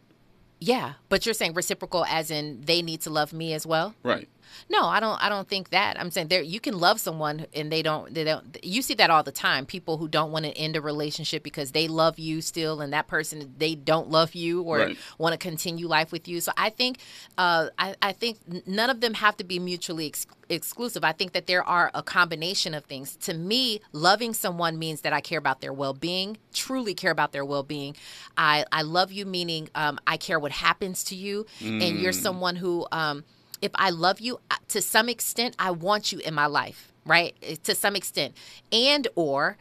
Yeah, but you're saying reciprocal as in they need to love me as well? Right. No, I don't I don't think that. I'm saying there you can love someone and they don't they don't you see that all the time. People who don't want to end a relationship because they love you still and that person they don't love you or Right. want to continue life with you. So I think uh I, I think none of them have to be mutually ex- exclusive. I think that there are a combination of things. To me, loving someone means that I care about their well-being, truly care about their well-being. I I love you meaning um I care what happens to you and you're Mm. someone who um if I love you uh, to some extent, I want you in my life, right? Eh, To some extent, and or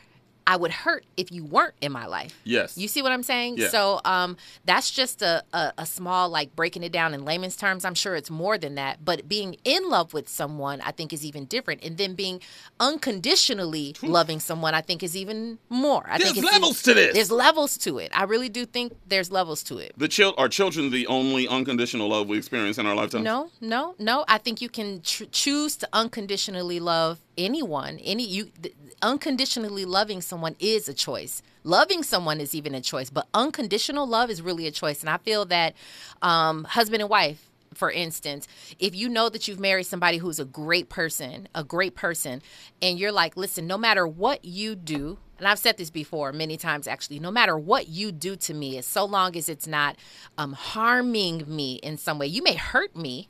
I would hurt if you weren't in my life. Yes. You see what I'm saying? Yeah. So um, that's just a, a, a small, like breaking it down in layman's terms. I'm sure it's more than that. But being in love with someone, I think, is even different. And then being unconditionally loving someone, I think, is even more. I There's levels to this. There's levels to it. I really do think there's levels to it. The chil- are children the only unconditional love we experience in our lifetime? No, no, no. I think you can tr- choose to unconditionally love anyone. Any you th- unconditionally loving someone is a choice. Loving someone is even a choice, but unconditional love is really a choice. And I feel that um, husband and wife, for instance, if you know that you've married somebody who's a great person, a great person, and you're like, listen, no matter what you do, and I've said this before many times actually, no matter what you do to me, as so long as it's not um, harming me in some way, you may hurt me.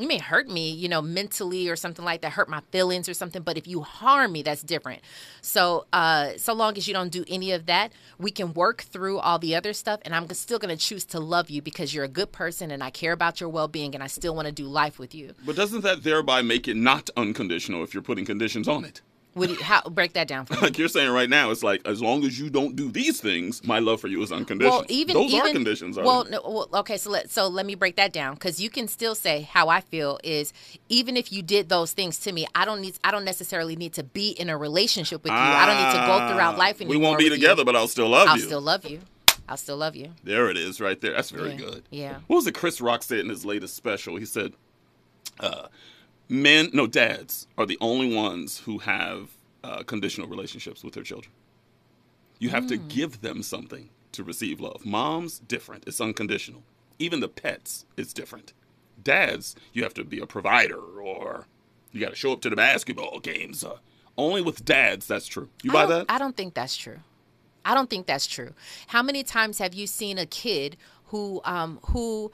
You may hurt me, you know, mentally or something like that, hurt my feelings or something. But if you harm me, that's different. So, uh, so long as you don't do any of that, we can work through all the other stuff. And I'm still going to choose to love you because you're a good person and I care about your well being and I still want to do life with you. But doesn't that thereby make it not unconditional if you're putting conditions on it? Would you, how break that down for me? Like you're saying right now, it's like as long as you don't do these things, my love for you is unconditional. Well, even those even are conditions. Well, no, well, okay. So let so let me break that down because you can still say how I feel is even if you did those things to me, I don't need I don't necessarily need to be in a relationship with you. I don't need to go throughout life Ah, anymore. We won't be with you. together, but I'll still love you. I'll still love you. I'll still love you. There it is, right there. That's very Yeah. good. Yeah. What was it Chris Rock said in his latest special? He said, uh, "Men, no, dads are the only ones who have uh, conditional relationships with their children. You have to Mm. give them something to receive love. Moms, different. It's unconditional. Even the pets, it's different. Dads, you have to be a provider or you got to show up to the basketball games. Uh, only with dads, that's true. You buy don't- that? I don't think that's true. I don't think that's true. How many times have you seen a kid who um, who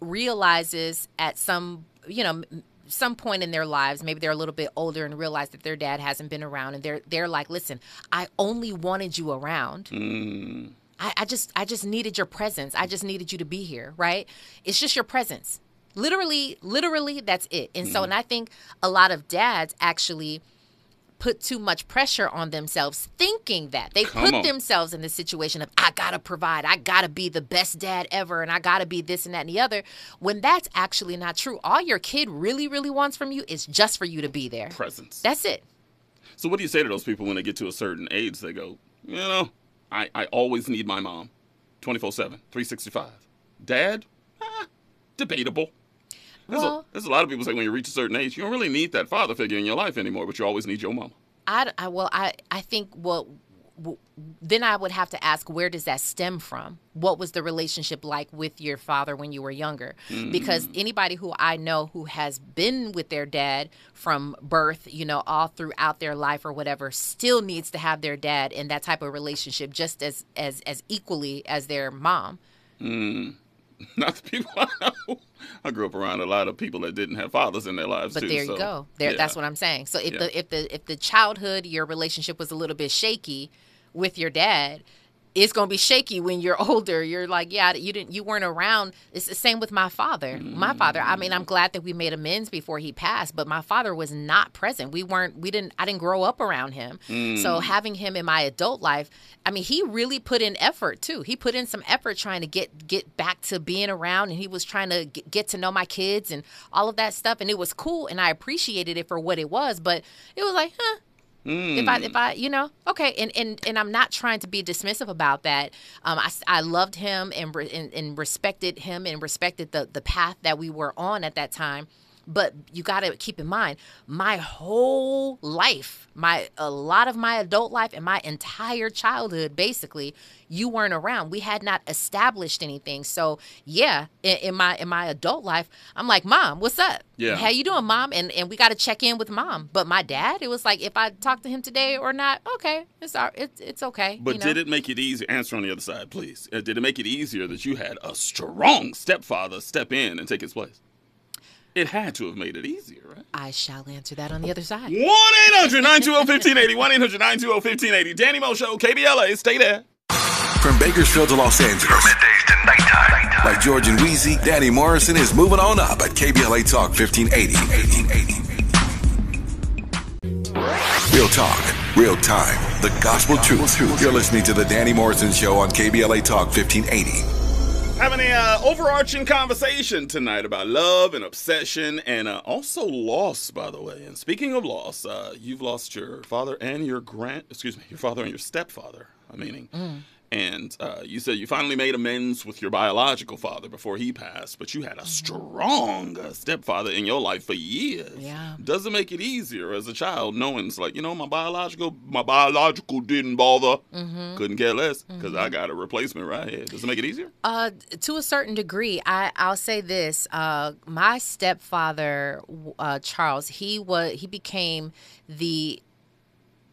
realizes at some you know some point in their lives, maybe they're a little bit older and realize that their dad hasn't been around, and they're they're like, listen, I only wanted you around. Mm. I, I just I just needed your presence. I just needed you to be here, right? It's just your presence. Literally, literally, that's it. And so, Mhm. and I think a lot of dads actually put too much pressure on themselves thinking that they Come put on. themselves in the situation of i gotta provide i gotta be the best dad ever and i gotta be this and that and the other when that's actually not true all your kid really really wants from you is just for you to be there Presence. that's it So what do you say to those people when they get to a certain age? They go, you know, I, I always need my mom 24 7, 365. Dad? Ah, debatable. There's, Well- a, there's a lot of people say when you reach a certain age, you don't really need that father figure in your life anymore, but you always need your mama. I, I well I I think well w- then I would have to ask where does that stem from? What was the relationship like with your father when you were younger? Because Mm. anybody who I know who has been with their dad from birth, you know, all throughout their life or whatever, still needs to have their dad in that type of relationship just as as as equally as their mom. Mm. Not the people I know. I grew up around a lot of people that didn't have fathers in their lives But too. there you so, go. There, yeah. that's what I'm saying. So if Yeah. the if the if the childhood your relationship was a little bit shaky with your dad, it's gonna be shaky when you're older. You're like, yeah, you didn't, you weren't around. It's the same with my father. My father. I mean, I'm glad that we made amends before he passed, but my father was not present. We weren't. We didn't. I didn't grow up around him. So Mm. having him in my adult life, I mean, he really put in effort too. He put in some effort trying to get get back to being around, and he was trying to get, get to know my kids and all of that stuff. And it was cool, and I appreciated it for what it was. But it was like, huh. If I, if I, you know, okay, and and and I'm not trying to be dismissive about that. Um, I, I loved him and, re- and and respected him and respected the the path that we were on at that time. But you got to keep in mind, my whole life, my a lot of my adult life and my entire childhood, basically, you weren't around. We had not established anything. So yeah, in, in my in my adult life, I'm like, Mom, what's up? Yeah. How you doing, Mom? And and we got to check in with Mom. But my dad, it was like, if I talk to him today or not, okay, it's all, it's it's okay. But you know? did it make it easier? Answer on the other side, please. Uh, did it make it easier that you had a strong stepfather step in and take his place? It had to have made it easier, right? I shall answer that on the other side. 1 800 920 1580. 1 800 920 1580. Danny Mo Show, KBLA. Stay there. From Bakersfield to Los Angeles. From middays to nighttime. Like George and Weezy, Danny Morrison is moving on up at KBLA Talk 1580. Real talk, real time, the gospel truth. You're listening to the Danny Morrison Show on KBLA Talk 1580. Having a uh, overarching conversation tonight about love and obsession and uh, also loss, by the way. And speaking of loss, uh, you've lost your father and your grand, excuse me, your father and your stepfather. I meaning. And uh, you said you finally made amends with your biological father before he passed, but you had a strong uh, stepfather in your life for years. Yeah. Doesn't make it easier as a child knowing it's like, you know, my biological, my biological didn't bother. Mhm. Couldn't care less because I Mhm. got a replacement right here. Does it make it easier? Uh, to a certain degree, I I'll say this. Uh, my stepfather, uh, Charles, he was he became the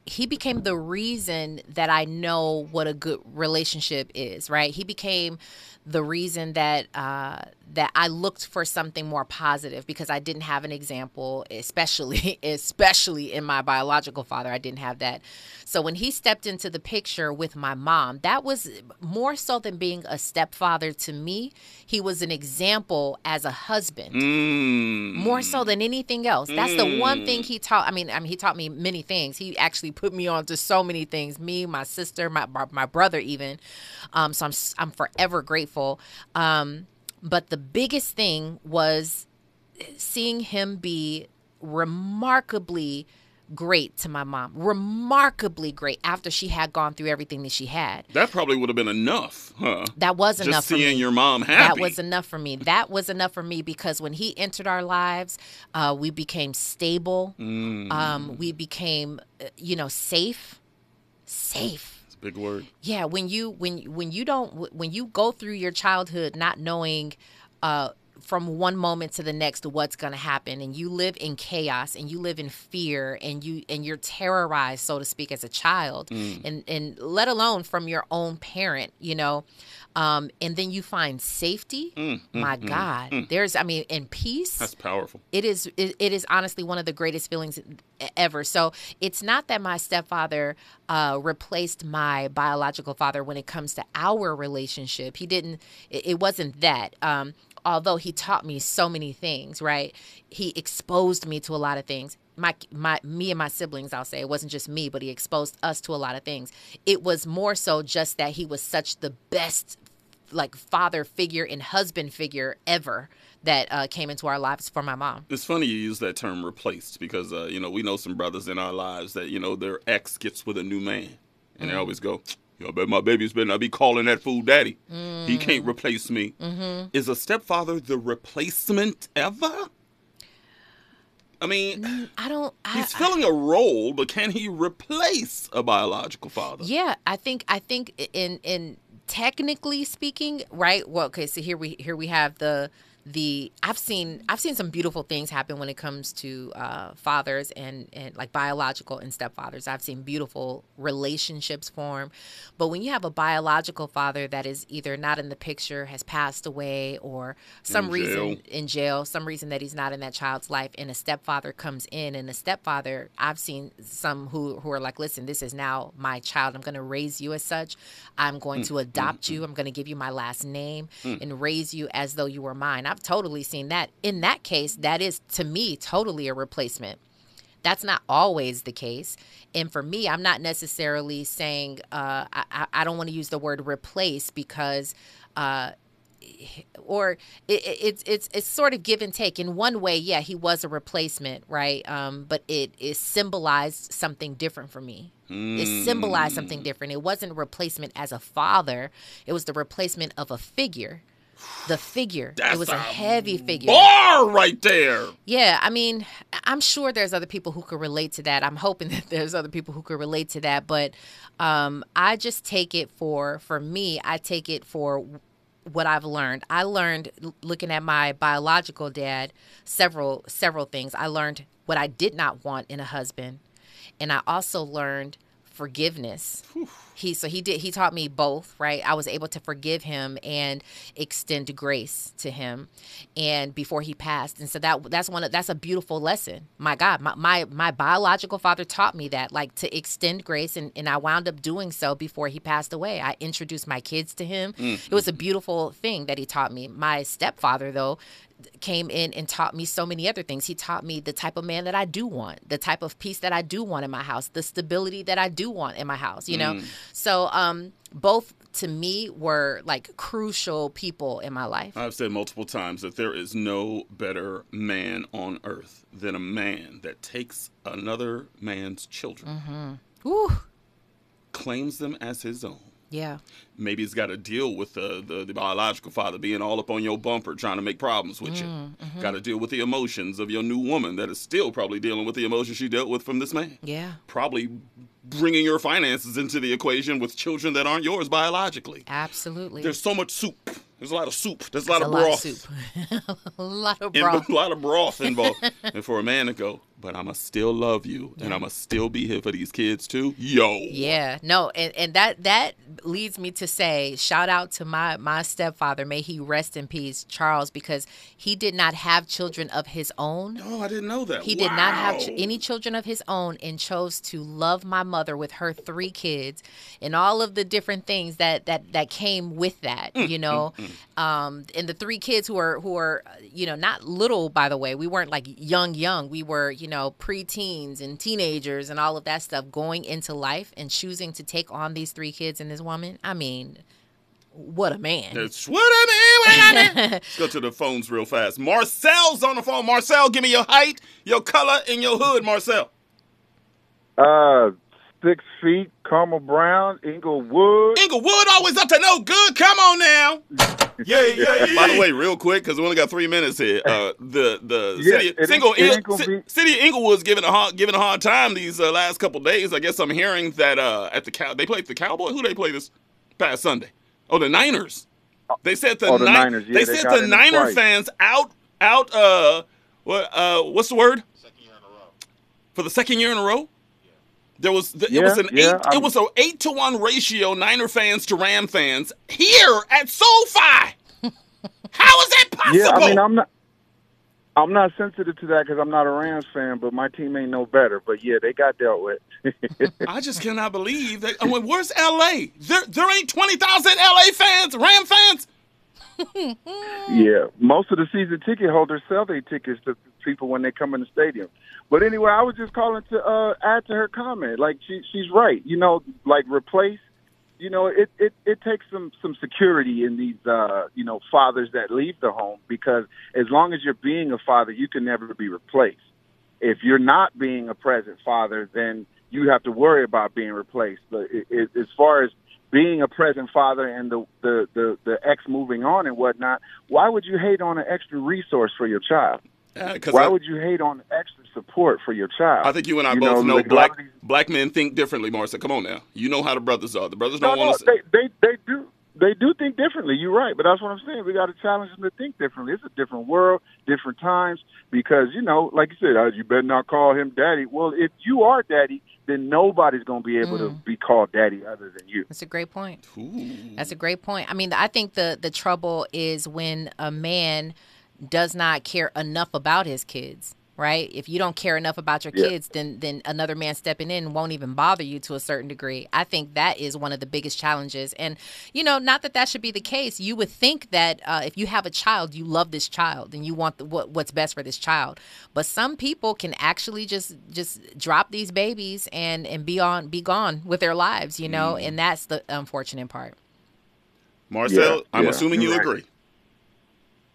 he became the reason that I know what a good relationship is. Right? He became the reason that uh, that I looked for something more positive because I didn't have an example, especially especially in my biological father. I didn't have that. So when he stepped into the picture with my mom, that was more so than being a stepfather to me. He was an example as a husband Mm. more so than anything else. That's the one Mm. thing he taught. I mean, I mean, he taught me many things. He actually put me on to so many things. Me, my sister, my my, brother, even. Um, so I'm I'm forever grateful. Um, but the biggest thing was seeing him be remarkably great to my mom. Remarkably great after she had gone through everything that she had. That probably would have been enough, huh? That was Just enough for seeing me. your mom happy. That was enough for me. That was enough for me because when he entered our lives, uh, we became stable. Mm. Um, we became, uh, you know, safe. Safe. It's a big word. Yeah, when you when when you don't when you go through your childhood not knowing uh from one moment to the next what's going to happen and you live in chaos and you live in fear and you and you're terrorized so to speak as a child Mm. and and let alone from your own parent, you know. Um and then you find safety. Mm, mm, My mm, god. mm. There's I mean in peace That's powerful. it is it, it is honestly one of the greatest feelings ever so it's not that my stepfather uh, replaced my biological father when it comes to our relationship he didn't it, it wasn't that um, although he taught me so many things right he exposed me to a lot of things my my me and my siblings I'll say it wasn't just me but he exposed us to a lot of things it was more so just that he was such the best like father figure and husband figure ever that uh, came into our lives for my mom. It's funny you use that term replaced because, uh, you know, we know some brothers in our lives that, you know, their ex gets with a new man. And they Mm. always go, I bet my baby's better not be calling that fool daddy. He can't replace me. Mhm. Is a stepfather the replacement ever? I mean, I don't. I, he's filling a role, but can he replace a biological father? Yeah, I think I think in in technically speaking, right? Well, okay, so here we here we have the the I've seen I've seen some beautiful things happen when it comes to uh, fathers and and like biological and stepfathers. I've seen beautiful relationships form, but when you have a biological father that is either not in the picture, has passed away, or some In reason in jail, some reason that he's not in that child's life, and a stepfather comes in, and a stepfather I've seen some who who are like, listen, this is now my child. I'm going to raise you as such. I'm going Mm, to adopt you. I'm going to give you my last name Mm. and raise you as though you were mine. I've totally seen that. In that case, that is to me totally a replacement. That's not always the case. And for me, I'm not necessarily saying, uh, I, I- don't want to use the word replace because. Uh, or it, it, it's it's it's sort of give and take. In one way, yeah, he was a replacement, right? Um, but it it symbolized something different for me. It symbolized something different. It wasn't a replacement as a father. It was the replacement of a figure. The figure. That's it was a a heavy figure. Bar right there. Yeah, I mean, I'm sure there's other people who could relate to that. I'm hoping that there's other people who could relate to that, but um, I just take it for for me. I take it for what I've learned. I learned looking at my biological dad several several things. I learned what I did not want in a husband, and I also learned forgiveness. He so he did he taught me both, right? I was able to forgive him and extend grace to him and before he passed. And so that that's one of, that's a beautiful lesson. My God, my, my my biological father taught me that like to extend grace and, and I wound up doing so before he passed away. I introduced my kids to him. Mm. It was a beautiful thing that he taught me. My stepfather though came in and taught me so many other things. He taught me the type of man that I do want, the type of peace that I do want in my house, the stability that I do want in my house, you know? Mm. So, um, both to me were like crucial people in my life. I've said multiple times that there is no better man on earth than a man that takes another man's children, Mm-hmm. Claims them as his own. Yeah. Maybe he's got to deal with the, the, the biological father being all up on your bumper trying to make problems with you. Mm, mhm. Got to deal with the emotions of your new woman that is still probably dealing with the emotions she dealt with from this man. Yeah. Probably bringing your finances into the equation with children that aren't yours biologically. Absolutely. There's so much soup. There's a lot of soup. There's a lot It's of a lot of broth. soup. a lot of broth. a lot of broth involved. and for a man to go, but I'ma still love you and I'ma still be here for these kids too. Yo. Yeah, no, and, and that that leads me to say, shout out to my my stepfather, may he rest in peace, Charles, because he did not have children of his own. Oh, I didn't know that. He did not have ch- any children of his own, and chose to love my mother with her three kids, and all of the different things that that that came with that. Mm, You know, um, and the three kids who are who are you know not little by the way. We weren't like young young. We were you know preteens and teenagers and all of that stuff going into life and choosing to take on these three kids and this woman. I mean, what a man! That's what I mean. What I mean. Let's go to the phones real fast. Marcel's on the phone. Marcel, give me your height, your color, and your hood, Marcel. Uh, six feet, Carmel Brown, Inglewood. Inglewood always up to no good. Come on now. Yeah, yeah, yeah. By the way, real quick, because we only got three minutes here. Uh, the the Yeah, city, it single it ain't Il- be- city of Inglewood's giving a hard giving a hard time these uh, last couple days. I guess I'm hearing that uh, at the cow they played the Cowboy. Who they play this past Sunday? Oh, the Niners. They said the, Oh, the Ni- Niners, yeah, they, they said got the Niner twice. fans out out. Uh, what uh, what's the word? For the second year in a row. There was the, it was an yeah, eight I'm- it was an eight to one ratio Niner fans to Ram fans here at SoFi. How is that possible? Yeah, I mean, I'm not. I'm not sensitive to that because I'm not a Rams fan, but my team ain't no better. But yeah, they got dealt with. I just cannot believe that. I mean, where's LA? There, there ain't twenty thousand LA fans, Ram fans. yeah, most of the season ticket holders sell their tickets to people when they come in the stadium. But anyway, I was just calling to uh, add to her comment. Like she, she's right. You know, like replace. You know, it, it, it takes some some security in these uh, you know fathers that leave the home because as long as you're being a father, you can never be replaced. If you're not being a present father, then you have to worry about being replaced. But it, it, as far as being a present father and the, the the the ex moving on and whatnot, why would you hate on an extra resource for your child? Uh, 'cause Why I- would you hate on extra support for your child? I think you and I You both know, like a lot black these- black men think differently, Marcel. Come on now, you know how the brothers are. The brothers No, don't no, want to. they, they they do they do think differently. You're right, but that's what I'm saying. We got to challenge them to think differently. It's a different world, different times. Because you know, like you said, oh, you better not call him daddy. Well, if you are daddy, then nobody's going to be able to be called daddy other than you. That's a great point. That's a great point. I mean, I think the the trouble is when a man does not care enough about his kids. Right? If you don't care enough about your Yeah. kids, then then another man stepping in won't even bother you to a certain degree. I think that is one of the biggest challenges. And you know, not that that should be the case. You would think that uh, if you have a child, you love this child and you want the, what what's best for this child. But some people can actually just just drop these babies and and be on be gone with their lives. You know, and that's the unfortunate part. Marcel, Yeah, I'm yeah, assuming you right. agree.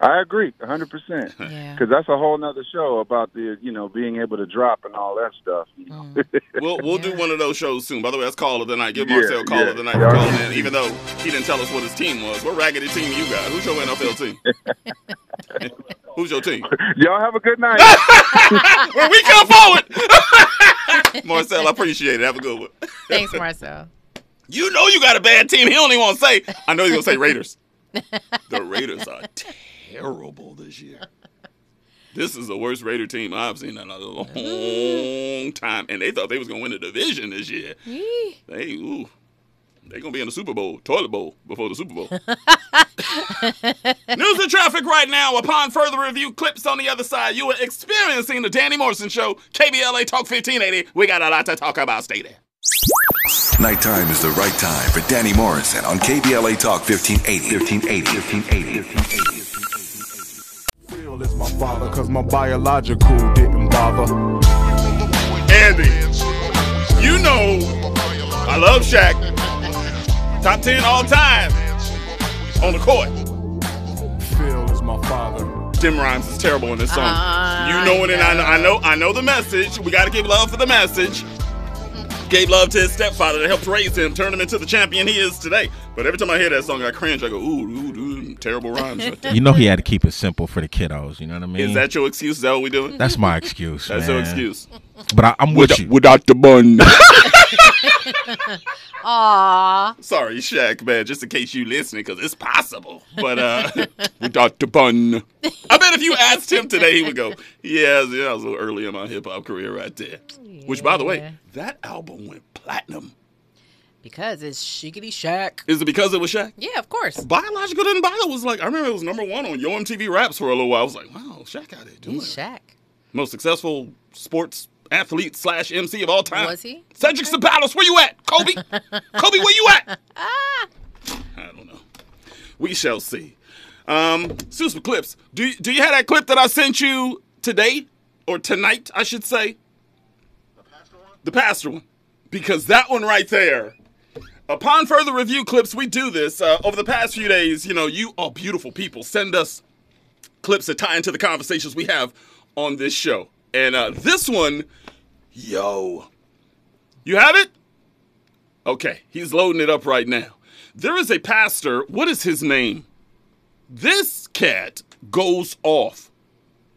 I agree, 100. percent Because that's a whole nother show about the you know being able to drop and all that stuff. You know? Mm. We'll we'll do one of those shows soon. By the way, that's call of the night. Give Yeah, Marcel call yeah. of the night for Yeah. calling in, even though he didn't tell us what his team was. What raggedy team you got? Who's your NFL team? Who's your team? Y'all have a good night. Where we come forward. Marcel, I appreciate it. Have a good one. Thanks, Marcel. You know you got a bad team. He don't want to say. I know he's gonna say Raiders. The Raiders are terrible this year. This is the worst Raider team I've seen in a long mm. time, and they thought they was gonna win the division this year. They ooh, they gonna be in the Super Bowl, toilet bowl before the Super Bowl. News and traffic right now. Upon further review, clips on the other side. You are experiencing the Danny Morrison Show, KBLA Talk 1580. We got a lot to talk about. Stay there. Nighttime is the right time for Danny Morrison on KBLA Talk 1580. 1580. 1580. 1580. Phil is my father, cause my biological didn't bother. Andy, you know I love Shaq. Top 10 all time on the court. Phil is my father. Tim Rhymes is terrible in this song. I you know it, and I know, I know, I know the message. We got to give love for the message. Gave love to his stepfather that helped raise him, turn him into the champion he is today. But every time I hear that song, I cringe. I go, ooh, ooh, ooh, terrible rhymes. Right there. You know he had to keep it simple for the kiddos. You know what I mean? Is that your excuse? Is that what we doing? That's my excuse. That's your excuse. But I, I'm with Without- you. Without the bun. Aw. Sorry, Shaq, man, just in case you listening, because it's possible. But uh the bun. I bet if you asked him today, he would go, Yeah, yeah, that was a little early in my hip hop career right there. Which by the way, that album went platinum. Because it's Shiggity Shack. Is it because it was Shaq? Yeah, of course. Biological didn't bother was like I remember it was number one on Yo MTV Raps for a little while. I was like, wow, Shaq out there doing He's it. Shaq. Most successful sports athlete slash MC of all time. Was he? Cedric Ceballos, where you at? Kobe? Kobe, where you at? Ah. I don't know. We shall see. Um, Susan clips. Do do you have that clip that I sent you today or tonight? I should say. The pastor one, The pastor one. because that one right there. Upon further review clips, we do this uh, over the past few days. You know, you are beautiful people. Send us clips that tie into the conversations we have on this show. And uh, this one, yo, you have it? Okay, he's loading it up right now. There is a pastor. What is his name? This cat goes off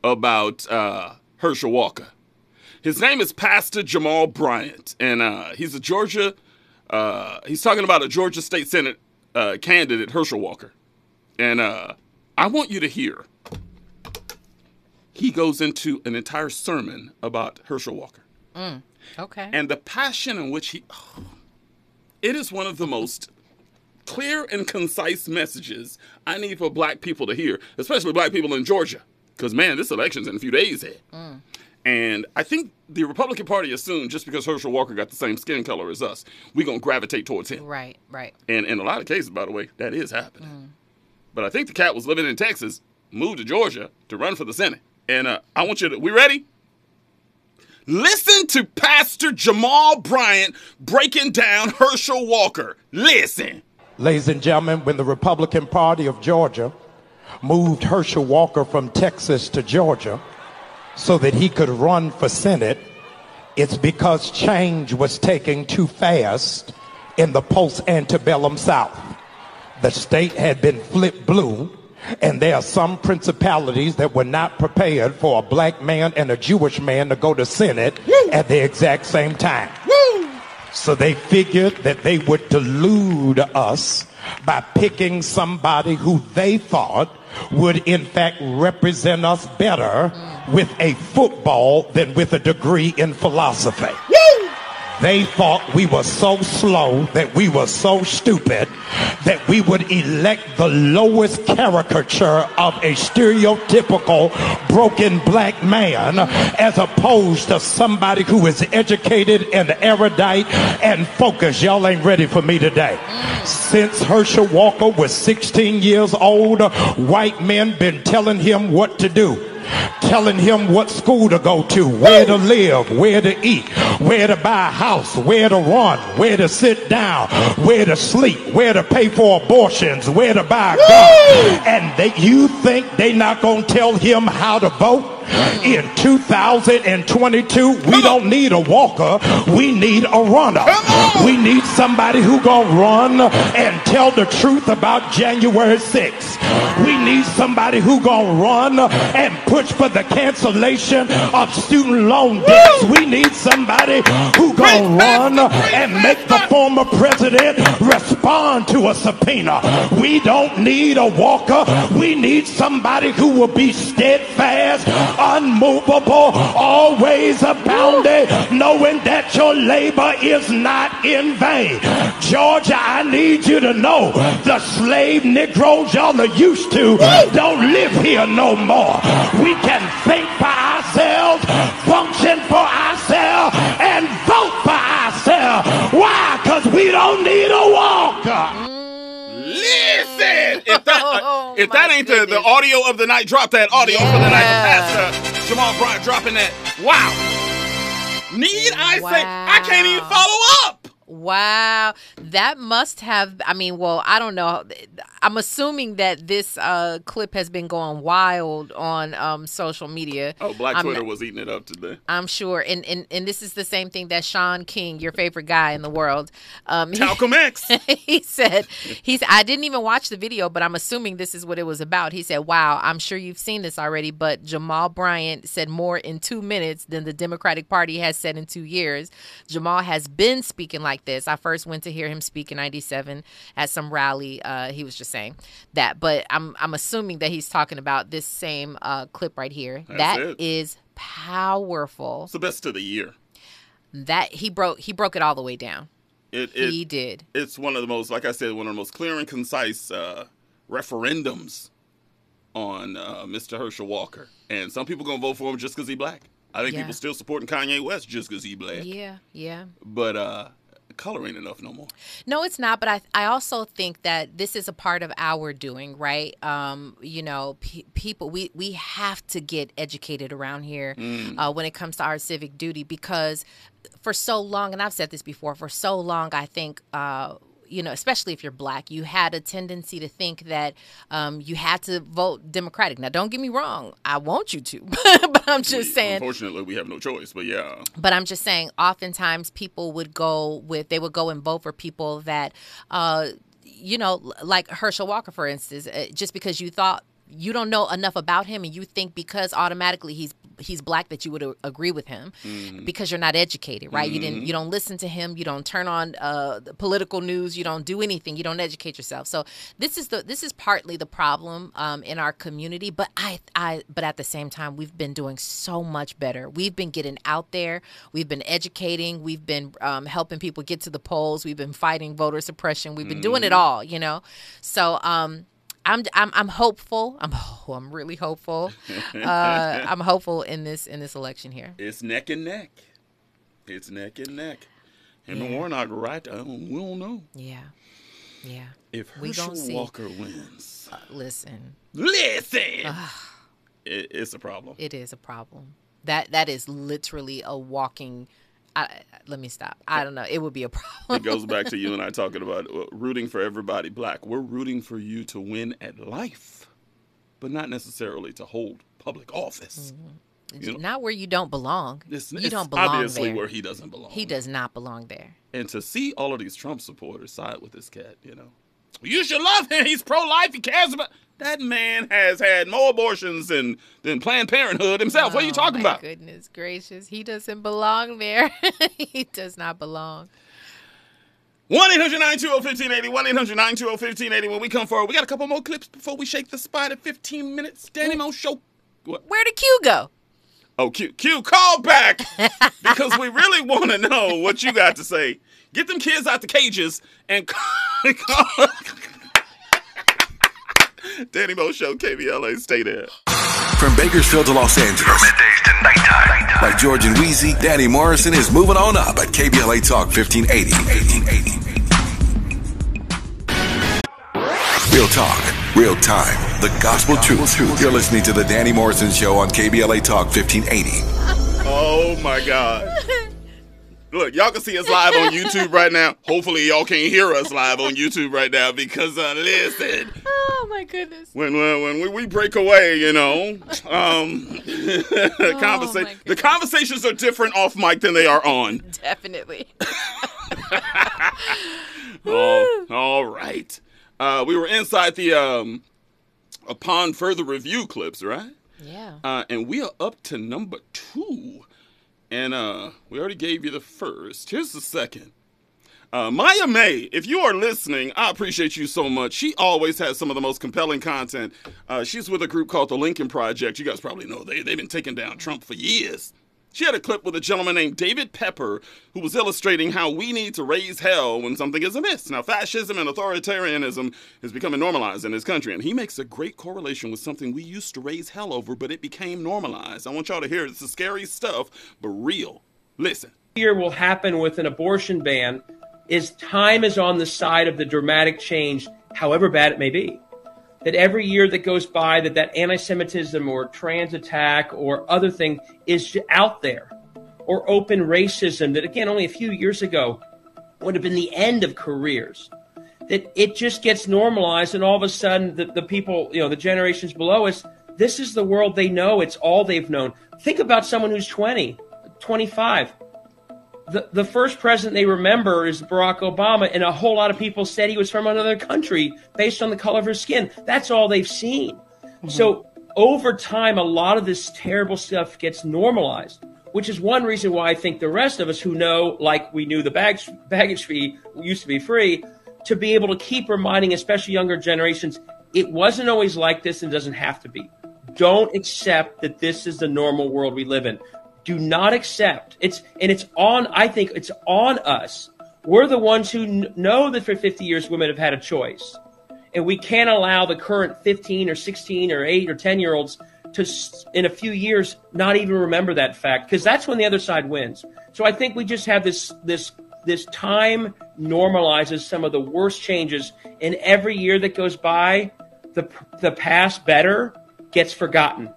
about uh, Herschel Walker. His name is Pastor Jamal Bryant, and uh, he's a Georgia. Uh, he's talking about a Georgia State Senate uh, candidate, Herschel Walker, and uh, I want you to hear. He goes into an entire sermon about Herschel Walker Mm. Okay. and the passion in which he. it is one of the most clear and concise messages I need for black people to hear, especially black people in Georgia. Because, man, this election's in a few days here. Mm. And I think the Republican Party assumed just because Herschel Walker got the same skin color as us, we're going to gravitate towards him. Right, right. And in a lot of cases, by the way, that is happening. But I think the cat was living in Texas, moved to Georgia to run for the Senate. And uh, I want you to, we ready? Listen to Pastor Jamal Bryant breaking down Herschel Walker. Listen. Ladies and gentlemen, when the Republican Party of Georgia moved Herschel Walker from Texas to Georgia so that he could run for Senate, it's because change was taking too fast in the post antebellum South. The state had been flipped blue, and there are some principalities that were not prepared for a black man and a Jewish man to go to Senate at the exact same time. So they figured that they would delude us by picking somebody who they thought would in fact represent us better with a football than with a degree in philosophy. They thought we were so slow, that we were so stupid, that we would elect the lowest caricature of a stereotypical broken black man as opposed to somebody who is educated and erudite and focused. Y'all ain't ready for me today. Since Herschel Walker was 16 years old, white men been telling him what to do telling him what school to go to, where to live, where to eat, where to buy a house, where to run, where to sit down, where to sleep, where to pay for abortions, where to buy a gun. And they, you think they not gonna tell him how to vote? In 2022, we don't need a walker. We need a runner. We need somebody who gonna run and tell the truth about January 6th. We need somebody who gonna run and push for the cancellation of student loan debts. We need somebody who gonna run and make the former president respond to a subpoena. We don't need a walker. We need somebody who will be steadfast, unmovable, always abounding, knowing that your labor is not in vain. Georgia, I need you to know the slave Negroes y'all are used to don't live here no more. We can think for ourselves, function for ourselves, and vote for ourselves. Why? Because we don't need a walker. Listen, if that, oh if that ain't the, the audio of the night, drop that audio for the night. Pastor Jamal Bryant dropping that. Wow. Need I say, I can't even follow up. Wow, that must have. I mean, well, I don't know. I'm assuming that this uh, clip has been going wild on um, social media. Oh, Black I'm Twitter was eating it up today. I'm sure, and, and and this is the same thing that Shaun King, your favorite guy in the world, um, Talcum X. he said, he's. I didn't even watch the video, but I'm assuming this is what it was about. He said, "Wow, I'm sure you've seen this already, but Jamal Bryant said more in two minutes than the Democratic Party has said in two years. Jamal has been speaking like this. I first went to hear him speak in '97 at some rally. Uh, he was just saying that, but I'm I'm assuming that he's talking about this same uh, clip right here. That's That it. is powerful. It's the best of the year. That he broke he broke it all the way down. It, it, He did. It's one of the most, like I said, one of the most clear and concise uh, referendums on uh, Mr. Herschel Walker. And some people gonna vote for him just because he black. I think Yeah. people still supporting Kanye West just because he black. Yeah, yeah. But uh, color ain't enough no more. No, it's not. But I, I also think that this is a part of our doing, right? Um, you know, pe- people, we, we have to get educated around here Mm. uh, when it comes to our civic duty because for so long, and I've said this before, for so long, I think, uh, you know, especially if you're black, you had a tendency to think that um, you had to vote Democratic. Now, don't get me wrong, I want you to, but I'm just saying Unfortunately, we have no choice. But yeah, but I'm just saying, oftentimes people would go with, they would go and vote for people that, uh, you know, like Herschel Walker, for instance, uh, just because you thought you don't know enough about him and you think because automatically he's he's black that you would a- agree with him Mhm. because you're not educated right? You didn't Mhm. you don't listen to him. You don't turn on uh the political news. You don't do anything. You don't educate yourself. So this is the this is partly the problem um in our community but i i but at the same time we've been doing so much better. We've been getting out there. We've been educating. We've been um, helping people get to the polls. We've been fighting voter suppression. We've been doing it Mhm. all you know? So um I'm, I'm I'm hopeful. I'm oh, I'm really hopeful. Uh, I'm hopeful in this in this election here. it's neck and neck. It's neck and neck. Him and Warnock right. I don't, we don't know. Yeah, yeah. If Herschel. Walker wins, Uh, listen, listen, it, it's a problem. it is a problem. That that is literally a walking. I, let me stop. I don't know. It would be a problem. it goes back to you and I talking about uh, rooting for everybody black. We're rooting for you to win at life, but not necessarily to hold public office. You know, Not where you don't belong. It's- you it's don't belong obviously there. where he doesn't belong. He does not belong there. and to see all of these Trump supporters side with this cat, you know, you should love him. He's pro-life. He cares about. That man has had more abortions than than Planned Parenthood himself. what are you oh, talking Oh, my about? Goodness gracious, he doesn't belong there. he does not belong. 1 800 920 1580. 1 800 920 1580. When we come forward, we got a couple more clips before we shake the spot at 15 minutes. Danny Mo Show. What? Where did Q go? Oh, Q, Q, call back because we really want to know what you got to say. Get them kids out the cages and call. Danny Mo Show, KBLA. Stay there. From Bakersfield to Los Angeles. middays to nighttime. Like George and Weezy, Danny Morrison is moving on up at KBLA Talk 1580. 1880. Real talk, real time, the gospel truth. You're listening to the Danny Morrison Show on KBLA Talk 1580. Oh my God. Look, y'all can see us live on YouTube right now. Hopefully, y'all can't hear us live on YouTube right now because, uh, listen, Oh my goodness. when when, when we, we break away, you know, um, conversa- the conversations are different off mic than they are on. Definitely. Oh, all right. Uh, we were inside the um, upon further review clips, right? Yeah. Uh, and we are up to number two. And uh, we already gave you the first. Here's the second. Uh, Maya May, if you are listening, I appreciate you so much. She always has some of the most compelling content. Uh, she's with a group called the Lincoln Project. You guys probably know they, they've been taking down Trump for years. She had a clip with a gentleman named David Pepper who was illustrating how we need to raise hell when something is amiss. Now, fascism and authoritarianism is becoming normalized in this country, and he makes a great correlation with something we used to raise hell over, but it became normalized. I want y'all to hear it. It's scary stuff, but real. Listen. Year will happen with an abortion ban is time is on the side of the dramatic change, however bad it may be. That every year that goes by, that that anti-Semitism or trans attack or other thing is out there, or open racism that again only a few years ago would have been the end of careers. That it just gets normalized, and all of a sudden the, the people, you know, the generations below us, this is the world they know. It's all they've known. Think about someone who's 20, 25 the, the first president they remember is Barack Obama, and a whole lot of people said he was from another country based on the color of his skin. That's all they've seen. Mm-hmm. So over time, a lot of this terrible stuff gets normalized, which is one reason why I think the rest of us who know, like we knew the baggage, baggage fee used to be free, to be able to keep reminding, especially younger generations, it wasn't always like this and doesn't have to be. Don't accept that this is the normal world we live in do not accept. It's and it's on i think it's on us. We're the ones who kn- know that for 50 years women have had a choice. And we can't allow the current 15 or 16 or 8 or 10 year olds to in a few years not even remember that fact because that's when the other side wins. So i think we just have this this this time normalizes some of the worst changes. And every year that goes by the the past better gets forgotten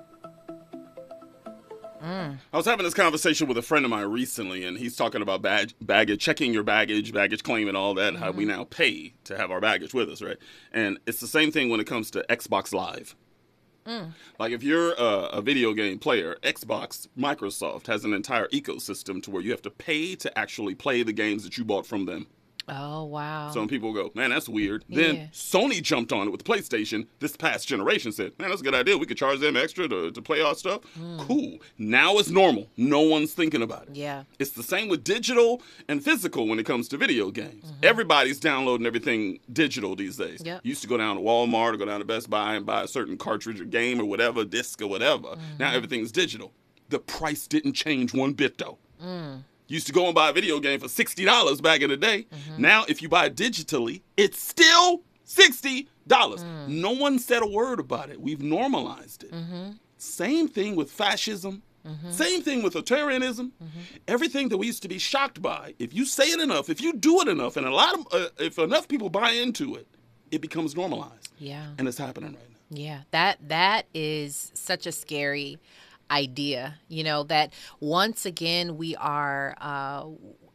Mm. I was having this conversation with a friend of mine recently, and he's talking about bag- baggage, checking your baggage, baggage claim, and all that. How we mm-hmm. now pay to have our baggage with us, right? And it's the same thing when it comes to Xbox Live. Mm. Like if you're a, a video game player, Xbox, Microsoft has an entire ecosystem to where you have to pay to actually play the games that you bought from them. Oh wow. Some people go, man, that's weird. Yeah. Then Sony jumped on it with the PlayStation this past generation, said, man, that's a good idea. We could charge them extra to, to play our stuff. Hmm. Cool. Now it's normal. No one's thinking about it. Yeah. It's the same with digital and physical when it comes to video games. Mm-hmm. Everybody's downloading everything digital these days. Yep. You used to go down to Walmart or go down to Best Buy and buy a certain cartridge or game or whatever, disc or whatever. Now mm-hmm. everything's digital. The price didn't change one bit though. You used to go and buy a video game for sixty dollars back in the day. Mm-hmm. Now, if you buy it digitally, it's still sixty dollars. Mm. No one said a word about it. We've normalized it. Mm-hmm. Same thing with fascism. Mm-hmm. Same thing with authoritarianism. Everything that we used to be shocked by. If you say it enough, if you do it enough, and a lot of uh, if enough people buy into it, it becomes normalized, Yeah. and it's happening right now. Yeah, that that is such a scary idea. You know that once again we are uh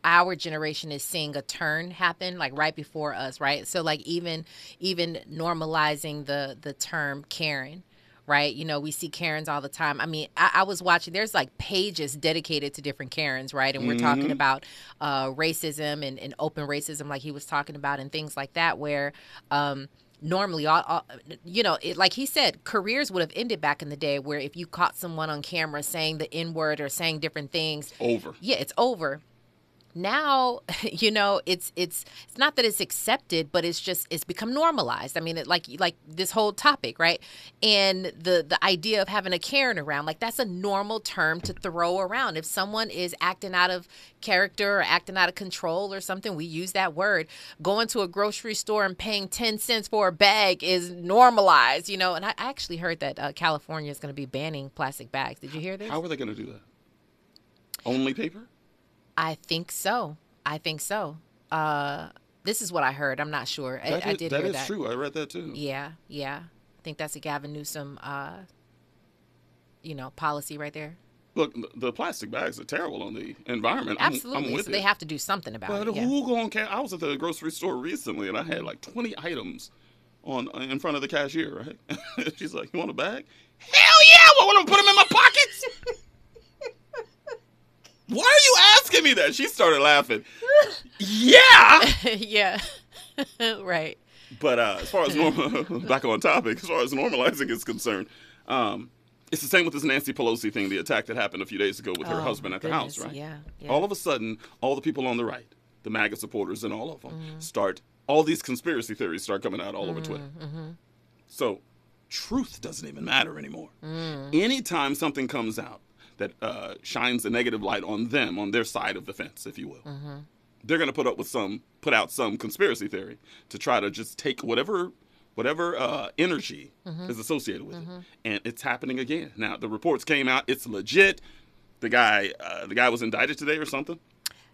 our generation is seeing a turn happen like right before us, right? So like even even normalizing the the term Karen right? You know, we see Karens all the time. I mean, I, I was watching, there's like pages dedicated to different Karens, right? And we're talking Mhm. about uh, racism and, and open racism, like he was talking about, and things like that, where um, normally, all, all, you know, it, like he said, careers would have ended back in the day where if you caught someone on camera saying the N word or saying different things, Over. yeah, it's over. Now you know it's it's it's not that it's accepted but it's just it's become normalized. I mean it, like like this whole topic right? And the the idea of having a karen around like that's a normal term to throw around. If someone is acting out of character or acting out of control or something we use that word. Going to a grocery store and paying 10 cents for a bag is normalized you know? And i actually heard that uh, california is going to be banning plastic bags. Did you hear this? How are they going to do that? Only paper? I think so. I think so. Uh, this is what I heard. I'm not sure. I, That I did that hear is that. true. I read that too. Yeah, yeah. I think that's a Gavin Newsom, uh, you know, policy right there. Look, the- plastic bags are terrible on the environment. I'm- Absolutely. I'm, with so they have to do something about But it. Yeah. who gonna care? I was at the grocery store recently and I had like 20 items on in front of the cashier. Right? She's like, "You want a bag?" Hell yeah! What? Want to put them in my pockets? Why are you asking me that? She started laughing. yeah. yeah. right. But uh, as far as normal, back on topic, as far as normalizing is concerned, um, it's the same with this Nancy Pelosi thing, the attack that happened a few days ago with her Oh, husband at the house, right? yeah, yeah. All of a sudden, all the people on the right, the MAGA supporters and all of them, Mm-hmm. start, all these conspiracy theories start coming out all over Twitter. Mm-hmm. So, truth doesn't even matter anymore. Mm. Anytime something comes out that uh, shines a negative light on them, on their side of the fence, if you will, Mm-hmm. they're going to put up with some, put out some conspiracy theory to try to just take whatever, whatever uh, energy Mhm. is associated with Mhm. it, and it's happening again. Now the reports came out; it's legit. The guy, uh, the guy was indicted today or something.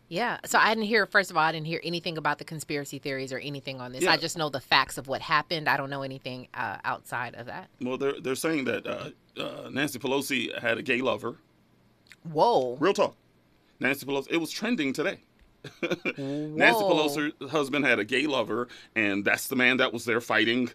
Yeah. So I didn't hear, first of all, I didn't hear anything about the conspiracy theories or anything on this. Yeah. I just know the facts of what happened. I don't know anything uh, outside of that. Well, they're they're saying that uh, uh, Nancy Pelosi had a gay lover. Whoa. Real talk. Nancy Pelosi. It was trending today. Nancy Pelosi's husband had a gay lover, and that's the man that was there fighting.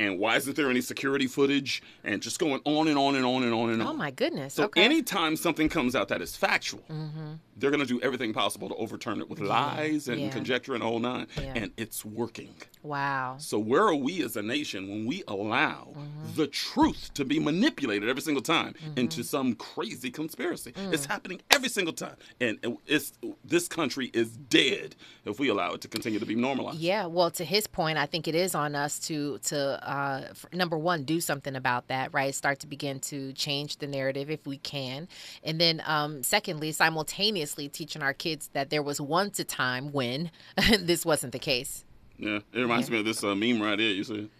And why isn't there any security footage? And just going on and on and on and on and oh on. Oh, my goodness. So okay. anytime something comes out that is factual, Mm-hmm. they're going to do everything possible to overturn it with lies and yeah. conjecture and all nine. Yeah. And it's working. Wow. So where are we as a nation when we allow mm-hmm. the truth to be manipulated every single time mm-hmm. into some crazy conspiracy? It's mm. happening every single time, and it's this country is dead if we allow it to continue to be normalized. Yeah, well, to his point, I think it is on us to to uh, number one do something about that, right? Start to begin to change the narrative if we can, and then um, secondly, simultaneously teaching our kids that there was once a time when this wasn't the case. Yeah, it reminds me of this uh, meme right here. You see,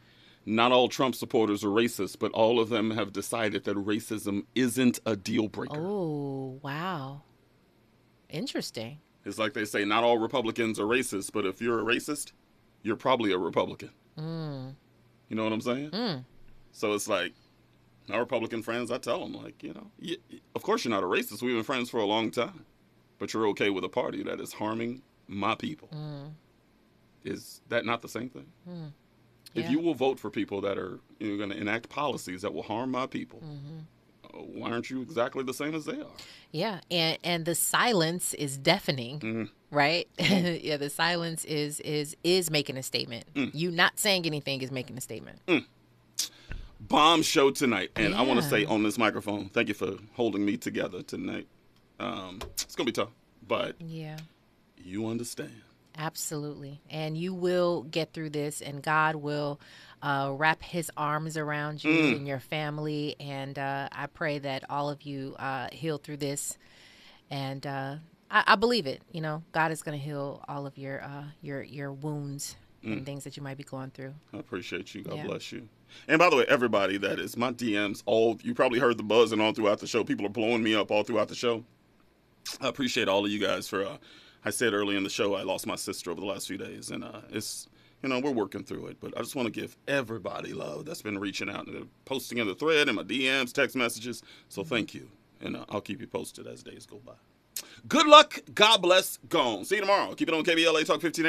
not all Trump supporters are racist, but all of them have decided that racism isn't a deal breaker. Oh, wow, interesting. It's like they say, not all Republicans are racist, but if you're a racist, you're probably a Republican. Mm. You know what I'm saying? Mm. So it's like, my Republican friends, I tell them, like, you know, y of course you're not a racist. We've been friends for a long time, but you're okay with a party that is harming my people. Mm. Is that not the same thing? Mm. If you will vote for people that are you know, going to enact policies that will harm my people, Mhm. Why aren't you exactly the same as they are? Yeah, and and the silence is deafening, Mm-hmm. right? yeah, the silence is is is making a statement. Mm. You not saying anything is making a statement. bomb show tonight. And I want to say on this microphone, thank you for holding me together tonight. Um, it's going to be tough, but Yeah. you understand. Absolutely. And you will get through this, and God will uh, wrap his arms around you Mm. and your family. And uh, I pray that all of you uh, heal through this. And uh, I, I believe it. You know, God is going to heal all of your uh, your your wounds and Mm. things that you might be going through. I appreciate you. God Yeah. bless you. And by the way, everybody that is my DMs, all you probably heard the buzzing all throughout the show. People are blowing me up all throughout the show. I appreciate all of you guys for. Uh, I said early in the show I lost my sister over the last few days, and uh, it's you know we're working through it. But I just want to give everybody love that's been reaching out and uh, posting in the thread and my DMs, text messages. So thank you, and uh, I'll keep you posted as days go by. Good luck. God bless. Gone. See you tomorrow. Keep it on KBLA Talk 1580.